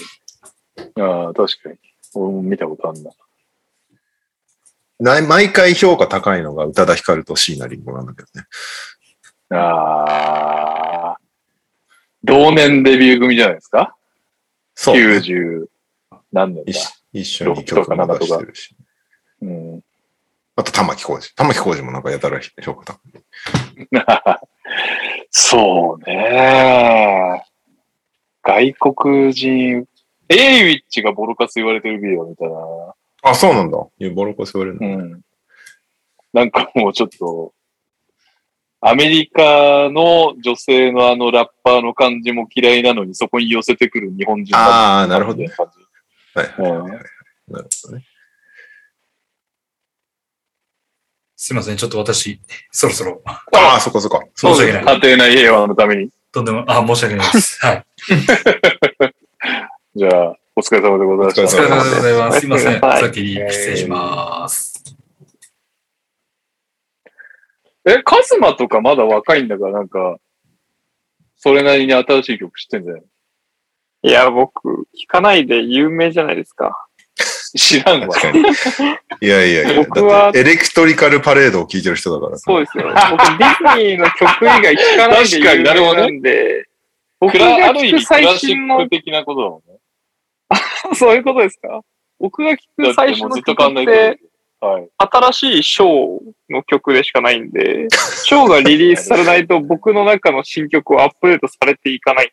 ああ、確かに。俺も見たことあるな。な毎回評価高いのが宇多田ヒカルと椎名林檎なんだけどね。ああ。同年デビュー組じゃないですか？そう、ね。?90 何年だ？一一緒に曲も出してるし。うん。あと、玉置浩二。玉置浩二もなんかやたら評価高い。そうね。外国人、エイウィッチがボロカス言われてるビデオみたいな。あ、そうなんだ。いや、ボロコス言われるの。うん。なんかもうちょっと、アメリカの女性のあのラッパーの感じも嫌いなのにそこに寄せてくる日本人ああ、なるほどはいはいうんはいはい。なるほどね。すいません、ちょっと私、そろそろ、ああ、そこそこ。申し訳ない。家庭内平和のために。とんでも、あ、申し訳ないです。はい。じゃあ、お疲れ様でございました。お疲れ様でございます。すいません。はい先に失礼します。え、カズマとかまだ若いんだから、なんか、それなりに新しい曲知ってんじゃない？いや、僕、聞かないで有名じゃないですか。知らんわ。確かに。いやいやいや、僕はだってエレクトリカルパレードを聴いてる人だから。そうですよ。僕、ディズニーの曲以外聞かないで有名なんで、僕クがラある意味ク聞く最ラシッ新のク、的なことだもんね。そういうことですか？僕が聞だく最新のってもうずっと曲っ変わんないて、と。はい。新しいショーの曲でしかないんで、ショーがリリースされないと僕の中の新曲はアップデートされていかない。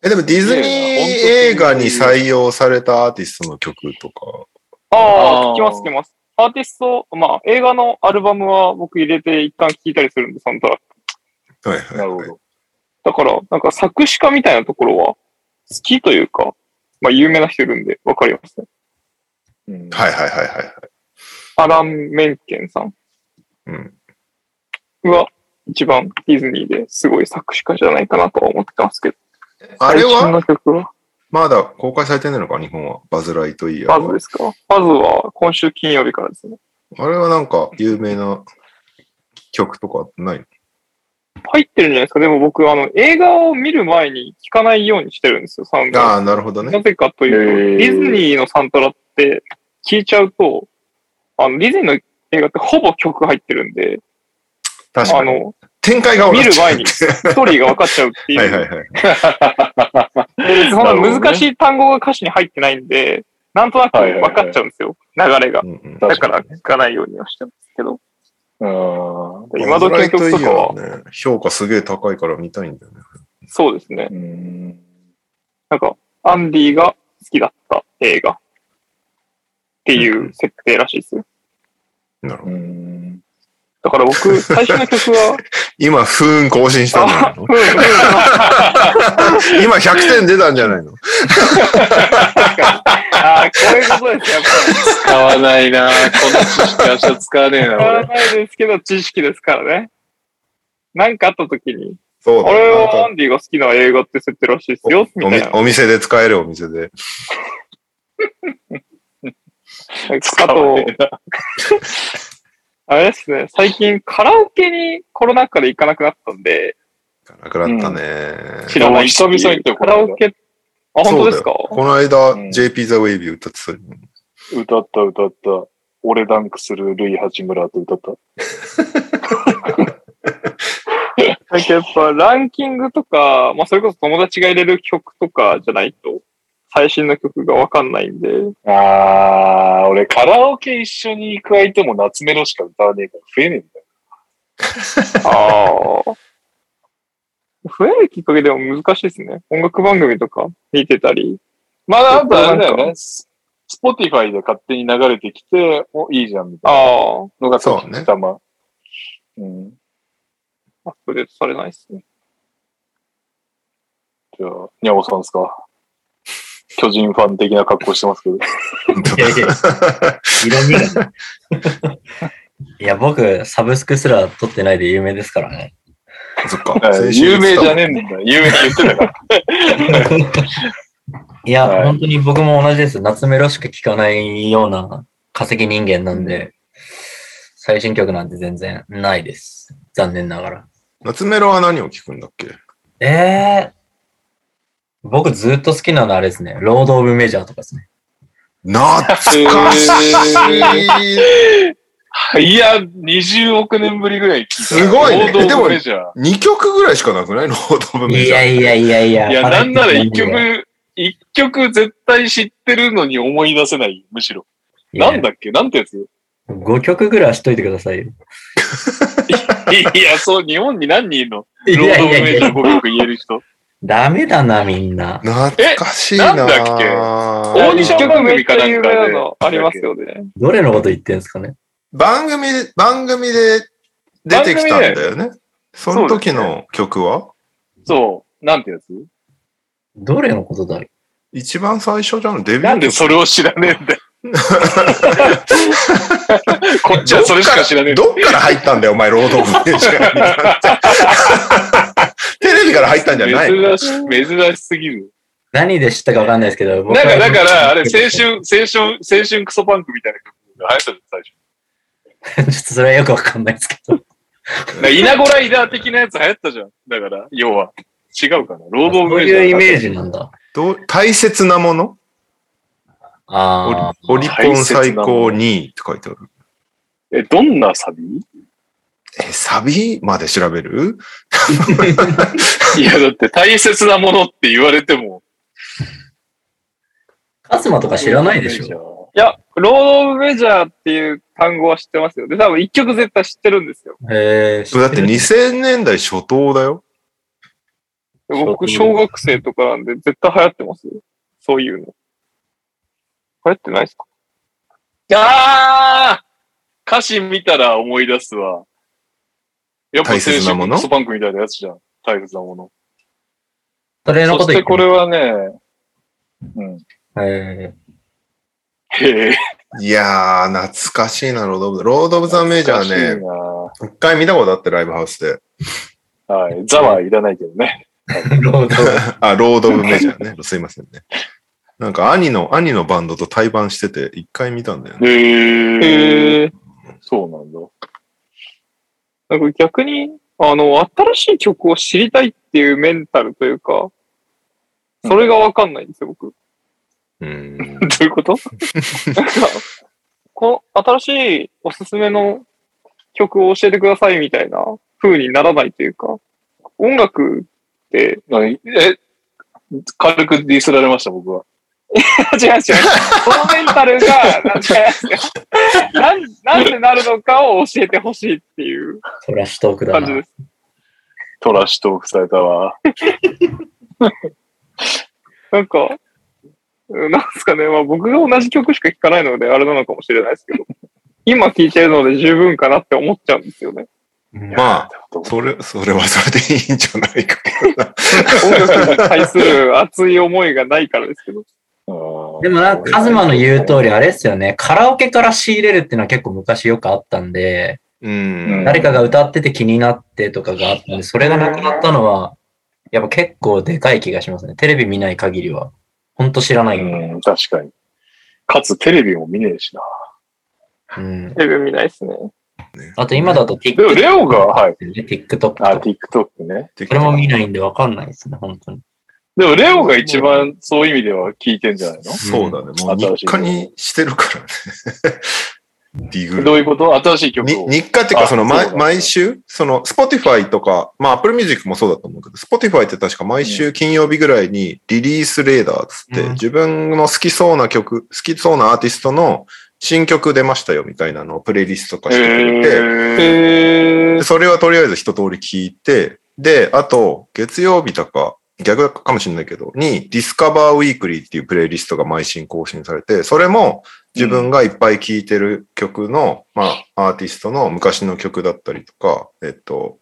え、でもディズニー映画に採用されたアーティストの曲とか。ああ聞きます聞きます。アーティスト、まあ映画のアルバムは僕入れて一旦聴いたりするんで、サントラック。はいはい、はい。なるほど。だから、なんか作詞家みたいなところは好きというか、まあ有名な人いるんでわかりますね。うんはいはいはいはい。アラン・メンケンさんうん。が一番ディズニーですごい作詞家じゃないかなとは思ってますけど。あれは？まだ公開されてないのか？日本は。バズ・ライトイヤーはバズですか？バズは今週金曜日からですね。あれはなんか有名な曲とかないの？入ってるんじゃないですか？でも僕、あの、映画を見る前に聞かないようにしてるんですよ、サウンド。ああ、なるほどね。なぜかというと、ディズニーのサントラって聞いちゃうと、あの、ディズニーの映画ってほぼ曲入ってるんで、確かに。あの、展開が分かっちゃう見る前にストーリーが分かっちゃうっていう。はいはいはい。でそんな難しい単語が歌詞に入ってないんで、なんとなく分かっちゃうんですよ、流れが。うんうんだから聞かないようにはしてますけど。うん。今時の曲とかは、評価すげえ高いから見たいんだよね。そうですね。うん。なんか、アンディが好きだった映画っていう設定らしいですよ。なるほど。うん。だから僕、最初の曲は、今、不運更新したんじゃないの今100点出たんじゃないの？ああ、こういうことですよ、やっぱり。使わないなこの知識明日使わねえな、使わ俺。ないですけど、知識ですからね。なんかあった時に、そうだあれよ。なんかはアンディが好きな映画って設定らしいですよ、みたいな。お店で使えるお店で。あと、あれですね、最近カラオケにコロナ禍で行かなくなったんで、なくなったね。知らない。久々に行ったよカラオケ、あ、本当ですか？この間、うん。JP The Wavy 歌ってたよ。歌った歌った。俺ダンクするルイ八村と歌った。やっぱランキングとか、まあそれこそ友達が入れる曲とかじゃないと、最新の曲がわかんないんで、あー、俺カラオケ一緒に行く相手も夏メロしか歌わねえから増えねえんだよ。ああ。増えるきっかけでも難しいですね。音楽番組とか見てたり。まだあとあれだよね。ス、Spotify で勝手に流れてきて、お、いいじゃんみたいなあのがそうねたま。うん。あ、アップデートされないですね。じゃあ、にゃおさんですか？巨人ファン的な格好してますけど。いやいや色味が。いや、僕、サブスクすら取ってないで有名ですからね。そっか。有名じゃねえんだ。有名って言ってたから。いや、はい本当に僕も同じです。夏メロしか聴かないような化石人間なんで、最新曲なんて全然ないです。残念ながら。夏メロは何を聞くんだっけ？ええ僕ずっと好きなのあれですね。ロード・オブ・メジャーとかですね。懐かしい。いや、20億年ぶりぐらい。すごいねでもオブメジャー。2曲ぐらいしかなくない？ロード・オブ・メいジャー。やいやいやいや。いや、なんなら一いや曲、一曲絶対知ってるのに思い出せない、むしろ。なんだっけ？なんてやつ ?5 曲ぐらいはしといてくださいよ。いや、そう、日本に何人いるの？いロード・オブ・やいやいやメジャー5曲言える人。ダメだな、みんな。懐かしいななんだっけ？オオーディション番組かなんかで。ありますよね。どれのこと言ってんすかね？番組で、番組で出てきたんだよね。その時の曲は？そう、なんてやつ？どれのことだい？一番最初じゃん、デビュー曲。なんでそれを知らねえんだよ。こっちはそれしか知らねえ。どっから入ったんだよ、お前、ロード・オブ・メジャーに。テレビから入ったんじゃないの？珍し、珍しすぎる。何で知ったかわかんないですけど、僕はなんか、だから、あれ、青春、青春、青春クソパンクみたいな曲が流行ったじゃん、最初。ちょっとそれはよくわかんないですけど。だからイナゴライダー的なやつ流行ったじゃん。だから、要は。違うかな。ロード・オブ・そう。いうイメージなんだ。どう大切なもの？ああ。オリオリコン最高2位って書いてある。え、どんなサビ？え、サビまで調べる？いや、だって大切なものって言われても。カズマとか知らないでしょ？ょ。いや、ロード・オブ・メジャーっていう単語は知ってますよ。で、多分一曲絶対知ってるんですよ。へえ。だって2000年代初頭だよ。僕、小学生とかなんで絶対流行ってますよ。そういうの。流行ってないですか？あー歌詞見たら思い出すわ。やっぱ青大切なもの？春クソパンクみたいなやつじゃん。大切なもの。それのそこと言ってしてこれはね、うん。へへえ。いやー、懐かしいな、ロード・オブ・ロード・オブ・ザ・メジャーね。ね。一回見たことあって、ライブハウスで。はい。ザはいらないけどね。え。ロード。あ、ロード・オブ・メジャーね。すいませんね。なんか兄の、兄のバンドと対バンしてて、一回見たんだよね。へえ。そうなんだ。なんか逆に、あの、新しい曲を知りたいっていうメンタルというか、それがわかんないんですよ、僕。うん。どういうこと？なんか、この新しいおすすめの曲を教えてくださいみたいな風にならないというか、音楽って、何？え、軽くディスられました、僕は。違 う違う。そのメンタルが、なんてなんなんでなるのかを教えてほしいっていうトラッシュトークだな。感じです。トラッシュトークされたわ。なんか、うんなんですかね、まあ僕が同じ曲しか聴かないのであれなのかもしれないですけど、今聴いてるので十分かなって思っちゃうんですよね。まあ、それ、それはそれでいいんじゃないかな。音楽に対する熱い思いがないからですけど。でもなんか、カズマの言う通り、あれですよね。カラオケから仕入れるっていうのは結構昔よくあったんで、うん。誰かが歌ってて気になってとかがあったんで、それがなくなったのは、やっぱ結構でかい気がしますね。テレビ見ない限りは。ほんと知らない。うん、確かに。かつテレビも見ねえしな。うん。テレビ見ないですね。あと今だとでも、TikTok レオが、はい。TikTok とあ、か。TikTok ね。それも見ないんでわかんないですね、本当に。でも、レオが一番そういう意味では聞いてんじゃないの？そうだね。もう日課にしてるからね。ディグどういうこと？新しい曲にを。日課っていうか、その毎毎週、その Spotify とか、まあ Apple Music もそうだと思うけど、Spotify って確か毎週金曜日ぐらいにリリースレーダーっつって、うん。自分の好きそうな曲、好きそうなアーティストの新曲出ましたよみたいなのをプレイリスト化してくれて、へへでそれはとりあえず一通り聞いて、で、あと、月曜日とか、逆かもしれないけど、に、 Discover Weekly っていうプレイリストが毎週更新されて、それも自分がいっぱい聴いてる曲の、まあ、アーティストの昔の曲だったりとか、えっと、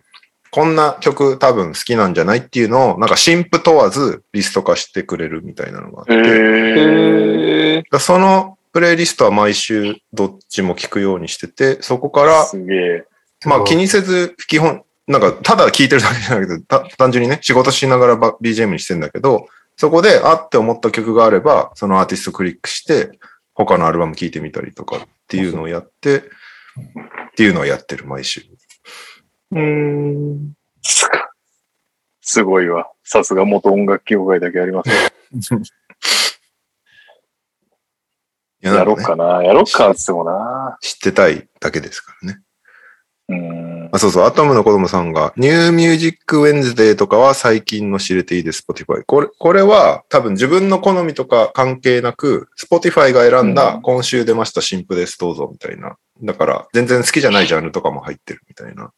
こんな曲多分好きなんじゃないっていうのを、なんか新譜問わずリスト化してくれるみたいなのがあって、へえ。へえ。だそのプレイリストは毎週どっちも聞くようにしてて、そこから。まあ気にせず、基本、なんかただ聴いてるだけじゃなくて、た単純にね、仕事しながらば BGM にしてんだけど、そこで、あって思った曲があれば、そのアーティストクリックして、他のアルバム聴いてみたりとかっていうのをやって、っていうのをやってる、毎週。うーん。すごいわ。さすが元音楽業界だけありますね。いややろっなんかな。やろっかっつってもな。知ってたいだけですからね。うん。あそうそう、アトムの子供さんが、 New Music Wednesday とかは最近の知れていいです、Spotify。これ、これは多分自分の好みとか関係なく、Spotify が選んだうん今週出ました新譜です、どうぞ、みたいな。だから、全然好きじゃないジャンルとかも入ってるみたいな。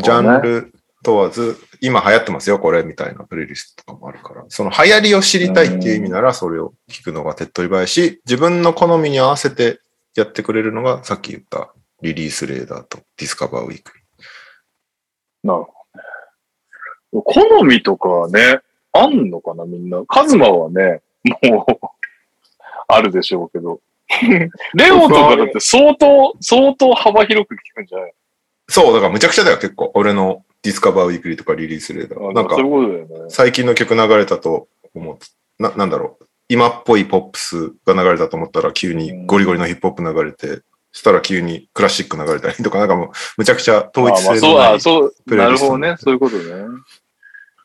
ジャンル問わず、今流行ってますよ、これ、みたいなプレイリストとかもあるから。その流行りを知りたいっていう意味なら、それを聞くのが手っ取り早いし、自分の好みに合わせてやってくれるのが、さっき言った Release Radar と Discover Weekly。なるほどね。好みとかはね、あんのかな、みんな。カズマはね、もう、あるでしょうけど。レオとかだって相当、相当幅広く聞くんじゃないそう、だからむちゃくちゃだよ、結構。俺の Discover Weekly とか Release Radar。なんか。最近の曲流れたと思う。な、なんだろう。今っぽいポップスが流れたと思ったら急にゴリゴリのヒップホップ流れて、そしたら急にクラシック流れたりとか、なんかもうむちゃくちゃ統一性のないあそう、プレイリストなるほどね。そういうことね。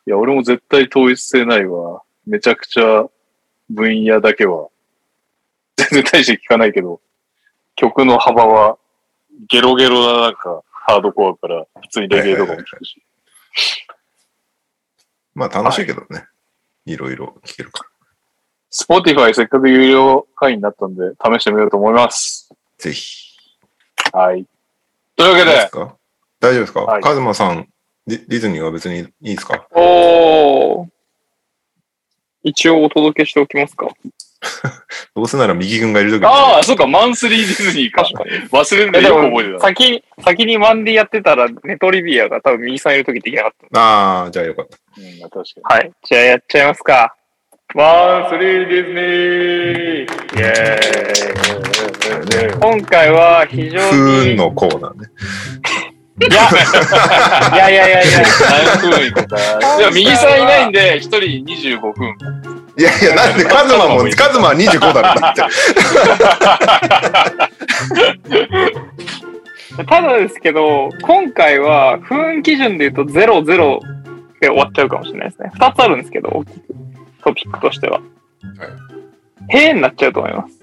いや、俺も絶対統一性ないわ。めちゃくちゃ分野だけは、全然大して聞かないけど、曲の幅はゲロゲロななんかハードコアから普通にレゲエとかも聞くし。まあ楽しいけどね。いろいろ聞けるから。Spotify せっかく有料会員になったんで試してみようと思います。ぜひ。はい。というわけで、すか？大丈夫ですか、はいカズマさんディ、ディズニーは別にいいですか？おー。一応お届けしておきますか。どうせなら右軍がいるときに。ああ、そうか、マンスリーディズニーか。忘れるんでえでもよく覚えてた。先に、先にマンディやってたら、ネトリビアが多分右さんいるときできなかった。ああ、じゃあよかった。うん、確かに。はい。じゃあやっちゃいますか。マンスリーディズニーイェーイ今回は非常不運に。のコーナーね。いや、いやいやいやいや。何分いくか。いや、右さんいないんで、一人25分。いやいや、なんでカズマも、カズマは25だろ、だって。ただですけど、今回は不運基準で言うと00で終わっちゃうかもしれないですね。2つあるんですけど、大きく。トピックとしては。変になっちゃうと思います。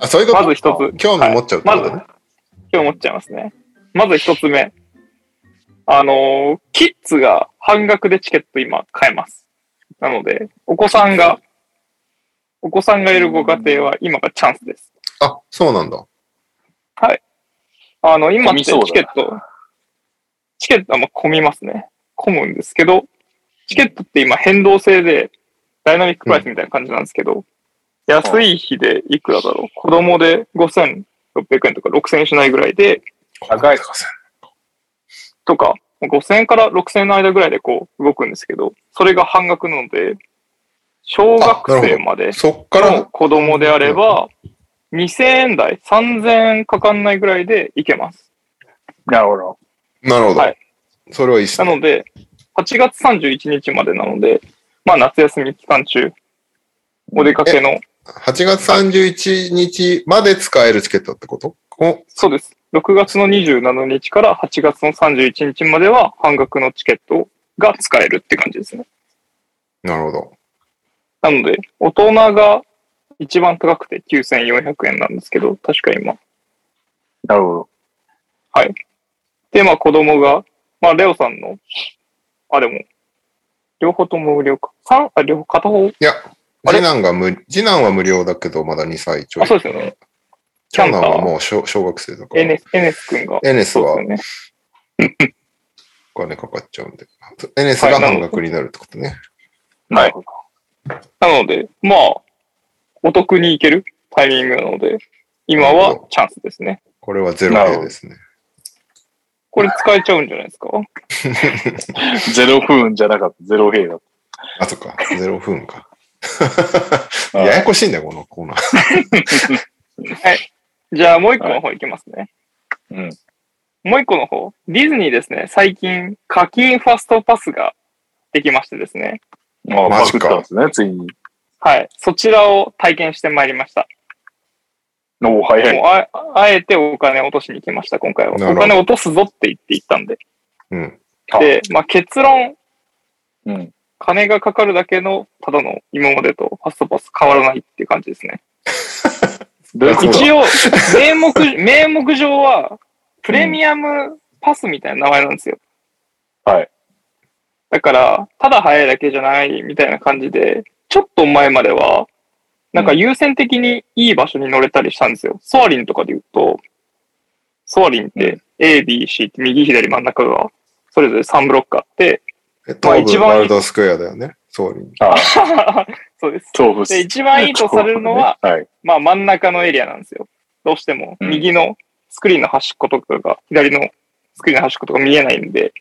あ、そういうこと？まず一つ。興味持っちゃうってまずことね。、今日持っちゃいますね。まず一つ目。あのーキッズが半額でチケット今買えます。なので、お子さんが、お子さんがいるご家庭は今がチャンスです。あ、そうなんだ。あの、今ってチケット、チケットはまあ混みますね。混むんですけど、チケットって今変動制で、ダイナミックプライスみたいな感じなんですけど、安い日でいくらだろう？子供で5600円とか6000円しないぐらいで、高いとか、5000円から6000円の間ぐらいでこう動くんですけど、それが半額なので、小学生までそっからの子供であれば、2000円台、3000円かかんないぐらいでいけます。なるほど。なるほど。はいそれはいいっすね。なので、8月31日までなので、まあ夏休み期間中、お出かけの、8月31日まで使えるチケットってこと？おそうです。6月の27日から8月の31日までは半額のチケットが使えるって感じですね。なるほど。なので、大人が一番高くて9400円なんですけど、確か今。なるほど。で、まあ子供が、まあレオさんの、あ、でも、両方とも無料か。三あ、両方、片方、いや、次男が無、次男は無料だけど、まだ2歳ちょい。あ、そうですよね。長男はもう小小学生だから。エネス、エネス君が。エネスはそうですよね。お金かかっちゃうんで。エネスが半額になるってことね。なるほど。なので、まあ、お得に行けるタイミングなので、今はチャンスですね。これはゼロ円ですね。これ使えちゃうんじゃないですか？ゼロ分じゃなかった。ゼロ兵だっあ、そっか。ゼロ分か。た。ややこしいんだよ、このコーナー。じゃあもう一個の方いきますね。うん。もう一個の方。ディズニーですね、最近課金ファストパスができましてですね。まあ、マジかったんですね、ついに。はい。そちらを体験してまいりました。おお、早い。もうああえてお金を落としに来ました、今回は。お金落とすぞって言って行ったんで。うん。で、まあ結論、うん。金がかかるだけの、ただの今までとファストパス変わらないっていう感じですね。一応、名目、名目上は、プレミアムパスみたいな名前なんですよ。はい。だから、ただ早いだけじゃないみたいな感じで、ちょっと前までは、なんか優先的にいい場所に乗れたりしたんですよ。ソアリンとかで言うと、ソアリンっうて A、B、C って右左真ん中が、それぞれ3ブロックあって、え東武まあ一番ワールドスクエアだよね。総理。ああ、そうです。豆腐っすで、一番いいとされるのは、はい。まあ真ん中のエリアなんですよ。どうしても、うん右のスクリーンの端っことかが、左のスクリーンの端っことか見えないんで、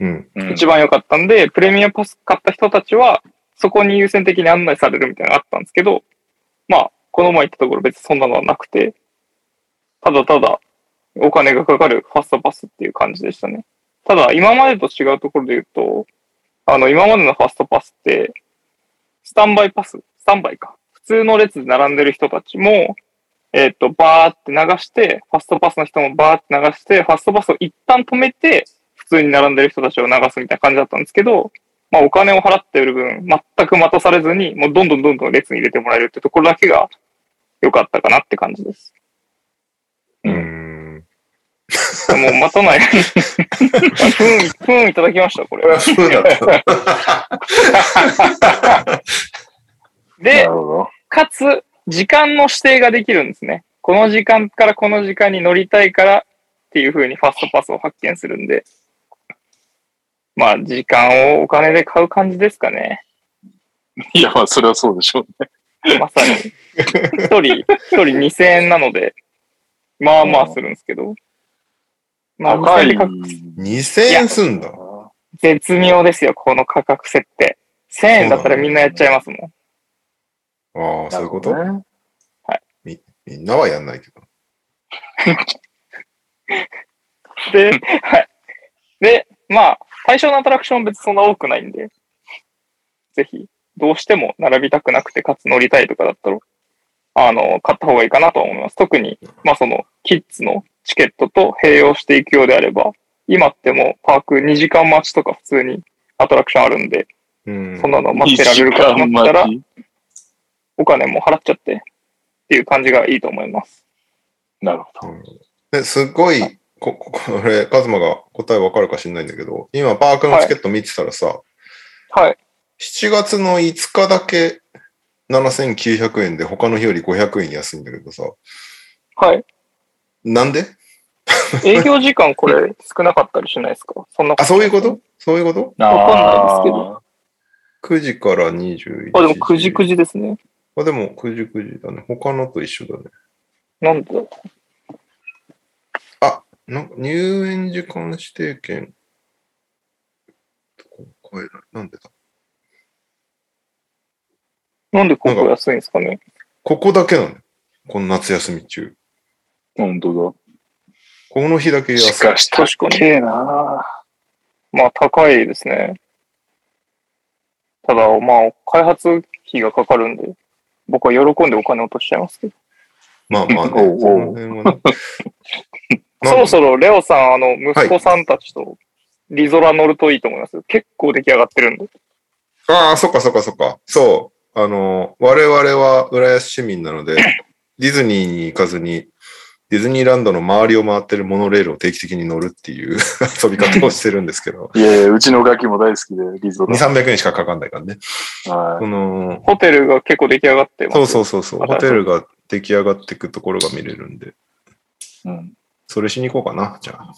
うん。うん一番良かったんで、プレミアムパス買った人たちは、そこに優先的に案内されるみたいなのがあったんですけど、まあ、この前行ったところ別にそんなのはなくて、ただただお金がかかるファストパスっていう感じでしたね。ただ、今までと違うところで言うと、あの、今までのファストパスって、スタンバイパス、スタンバイか。普通の列で並んでる人たちも、えっ、と、バーって流して、ファストパスの人もバーって流して、ファストパスを一旦止めて、普通に並んでる人たちを流すみたいな感じだったんですけど、まあお金を払っている分、全く待たされずに、もうどんどんどんどん列に入れてもらえるってところだけが良かったかなって感じです。うん。もう待たない。ふん、ふんいただきました、これ。そうだ った。なで。かつ、時間の指定ができるんですね。この時間からこの時間に乗りたいからっていう風にファストパスを発見するんで、まあ、時間をお金で買う感じですかね。いや、まあ、それはそうでしょうね。まさに。一人、一人2000円なので、まあまあするんですけど。まあ、高2000円いで買う2000円すんだ。絶妙ですよ、この価格設定。1000円だったらみんなやっちゃいますもん。ああ、そういうこと？なるほどねみんなはやんないけど。で、はい。で、まあ、対象のアトラクション別にそんな多くないんで、ぜひ、どうしても並びたくなくて、かつ乗りたいとかだったら、あの、買った方がいいかなとは思います。特に、まあその、キッズのチケットと併用していくようであれば、今ってもうパーク2時間待ちとか普通にアトラクションあるんで、うん。そんなの待ってられるかと思ったら、お金も払っちゃってっていう感じがいいと思います。なるほど。ですごい、こ、ここれ、カズマが答えわかるか知んないんだけど、今パークのチケット見てたらさ、はい。7月の5日だけ7900円で他の日より500円安いんだけどさ、はい。なんで？営業時間これ少なかったりしないですか？そんなあ、そういうこと？そういうこと？わかんないですけど ?9 時から21時。あ、でも9時9時ですね。あ、でも9時9時だね。他のと一緒だね。なんでだろなんか入園時間指定券。これなんでだ？うなんでここ安いんですかね？ここだけなのよこの夏休み中。本当この日だけだ。し安い。かし、確かに高えなまあ高いですね。ただ、まあ開発費がかかるんで、僕は喜んでお金落としちゃいますけど。まあまあね。おうおうその辺はね そろそろレオさん、あの、息子さんたちとリゾラ乗るといいと思います。結構出来上がってるんで。ああ、そっかそっかそっか。そう。あの、我々は浦安市民なので、ディズニーに行かずに、ディズニーランドの周りを回ってるモノレールを定期的に乗るっていう 遊び方をしてるんですけど、いやいや、うちのガキも大好きで、リゾ2、ラ。300円しかかかんないからね。はこの、ホテルが結構出来上がってます。そうそうそうそう、あホテルが出来上がっていくところが見れるんで、い。うん。それしに行こうかな、じゃあ。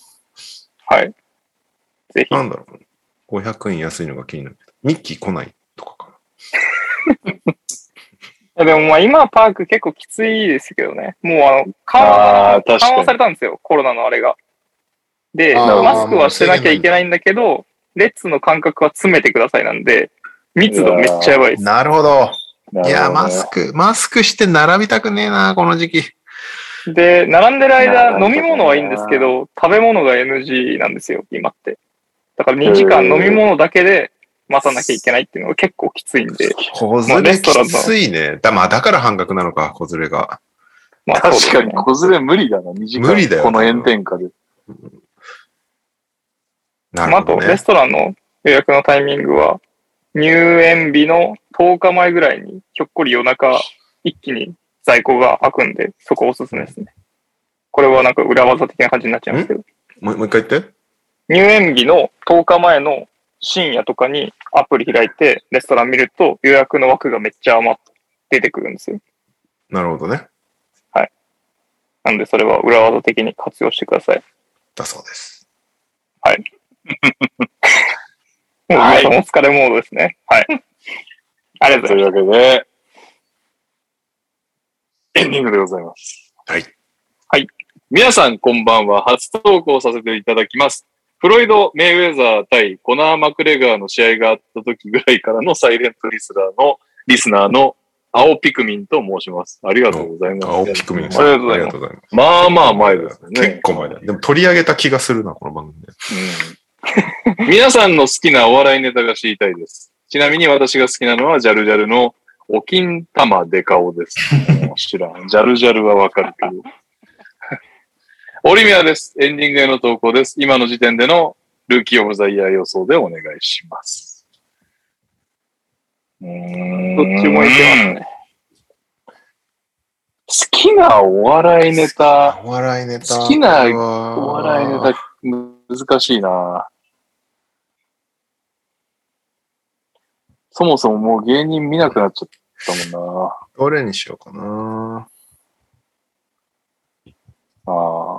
はい。ぜひ。なんだろう。500円安いのが気になるけど。ミッキー来ないとかかい やでもまあ今パーク結構きついですけどね。もうあの、緩あ和緩和されたんですよ。コロナのあれが。で、マスクはしてなきゃいけないんだけど、列の間隔は詰めてくださいなんで、密度めっちゃやばいです。なるほど。いや、マスク。ク、マスクして並びたくねえな、この時期。で、並んでる間、飲み物はいいんですけど、食べ物が NG なんですよ、今って。だから2時間飲み物だけで待たなきゃいけないっていうのが結構きついんで、小まあ連れきついね。だ、まあ、だから半額なのか、小連れが。まあ確かに、子連れ無理だな、2時間。無理だよこの炎天下で。まあ、あと、なるほどねレス。トランの予約のタイミングは、入園日の10日前ぐらいに、ひょっこり夜中、一気に在庫が開くんで、そこおすすめですね。これはなんか裏技的な感じになっちゃいますけど、もうもう一回言って。入園日の10日前の深夜とかにアプリ開いて、レストラン見ると予約の枠がめっちゃ余って出てくるんですよ。なるほどね。なんで、それは裏技的に活用してください。だそうです。もう皆さんお疲れモードですね。はい。ありがととうございます。いうわけで、エンディングでございます。はい。はい。皆さんこんばんは。初投稿させていただきます。フロイド・メイウェザー対コナー・マクレガーの試合があった時ぐらいからのサイレントリスナーの、リスナーの青ピクミンと申します。ありがとうございます。青ピクミンありがとうございますありがとうございます。まあまあ前ですよね。結構前だ。でも取り上げた気がするな、この番組で。うん 皆さんの好きなお笑いネタが知りたいです。ちなみに私が好きなのはジャルジャルのお金玉デカオです。知らん。ジャルジャルはわかるけど。オリミアです。エンディングへの投稿です。今の時点でのルーキーオブザイヤー予想でお願いします。うーんどっちもいけますね。好きなお笑いネタ、お笑いネタ。好きなおお笑いネタ、難しいなそもそももう芸人見なくなっちゃったもんなどれにしようかな。ああ。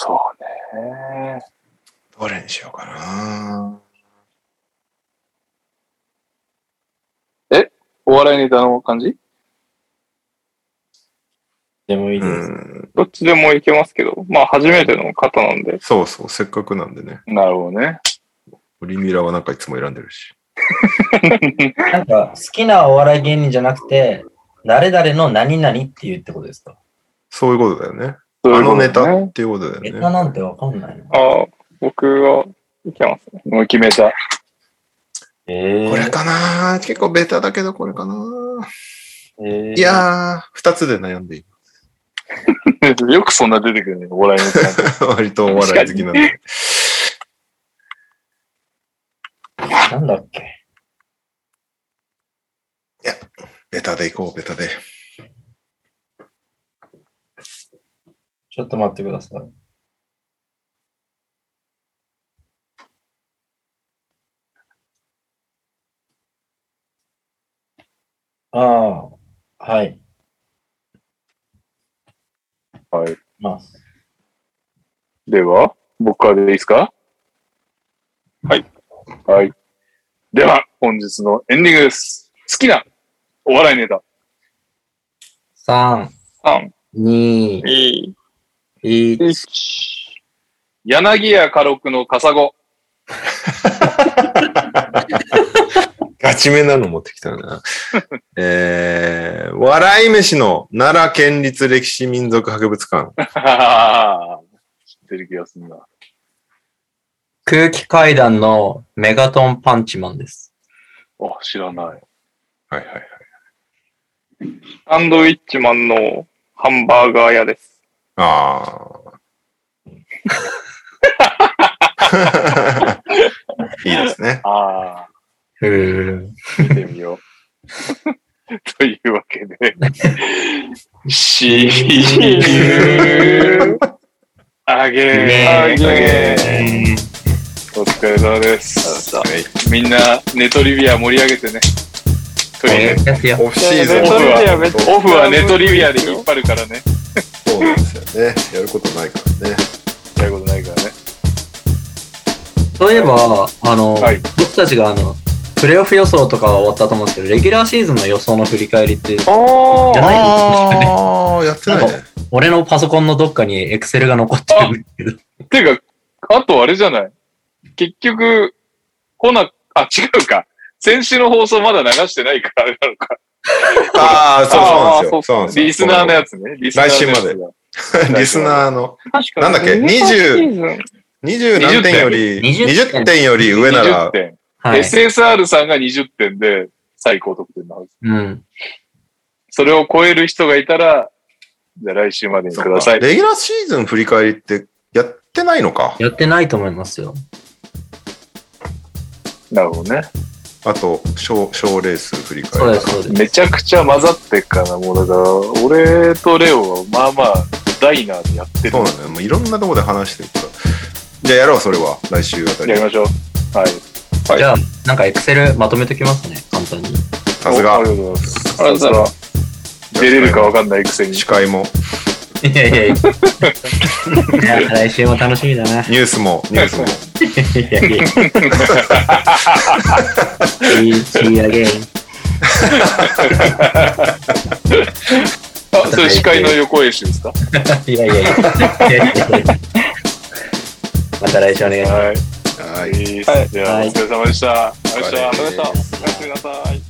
そうね。どれにしようかな。お笑いネタの感じ？でもいいうです。ん。どっちでもいけますけど、まあ初めての方なんで、そうそう、せっかくなんでね。なるほどね。オリミラはなんかいつも選んでるし。なんか、好きなお笑い芸人じゃなくて、誰々の何々っていうってことですか？そういうことだよね。そういあのネタっていうことだよネタね。なんてわかんないな。ああ、僕はいけますね。もう決めた。えこれかな結構ベタだけどこれかなえいやー、二つで悩んでいる。よくそんな出てくるね、お笑いネタ。割とお笑い好きなんで。なんだっけ？ベタでいこう、ベタで。ちょっと待ってください。ああ、はい。はい。ます。では、僕からでいいですか？はい。はい。では、本日のエンディングです。好きなお笑いネタ。3、3、2、2、1。1。柳家家禄のカサゴ。ガチめなの持ってきたな。えー、笑い飯の奈良県立歴史民族博物館。知ってる気がするな。空気階段のメガトンパンチマンです。あ、知らない。はいはいはい。サンドウィッチマンのハンバーガー屋です。ああ。いいですね。ああ、ふー。見てみよう。というわけで、しーあげー、あげー。お疲れ様です。はいみんな、ネトリビア盛り上げてね。とりあえずですよ。オフシーズンオフはネトリビアで引っ張るからね。そうなんですよね。やることないからね。やることないからね。そういえば、あの、はい僕たちがあの、プレイオフ予想とかは終わったと思うんですけど、レギュラーシーズンの予想の振り返りって、あじゃないああ、やってないね。俺のパソコンのどっかにエクセルが残ってるんだけど。ていうか、あとあれじゃない？結局、来な、あ、違うか。先週の放送まだ流してないからあれなのか。ああ、そうそうなんですよ。あーそうなんですよ。リスナーのやつね。リスナーのやつ来週までリスナーの確かに。なんだっけ？レギュラーシーズン20何点より、20 20点より上な20ら、点。はい。SSR さんが20点で最高得点なはず。うん。それを超える人がいたら、じゃあ来週までにください。レギュラーシーズン振り返りってやってないのか。やってないと思いますよ。なるほどね。あと、賞賞レース振り返り。そうです、そうです。めちゃくちゃ混ざってっかな。もうだから、俺とレオはまあまあ、ダイナーでやってる。そうなんだよ。もういろんなとこで話してるから。じゃあやろう、それは。来週あたりやり。ましょう。はい。はいじゃあ、なんかエクセルまとめときますね、簡単に。さすがおあり。がとうございます。ありがとうございます出れるかわかんないくせに。司会も、いやいやいや。いや来週も楽しみだな。いニュースも、ニュースも。やいや。See you again. あ、それ司会の横演習ですか？いやいやいや。いやいやいやまた来週お願いします。はい。はい。じゃあ、お疲れ様でした。ありがとうございました。おやすみなさい。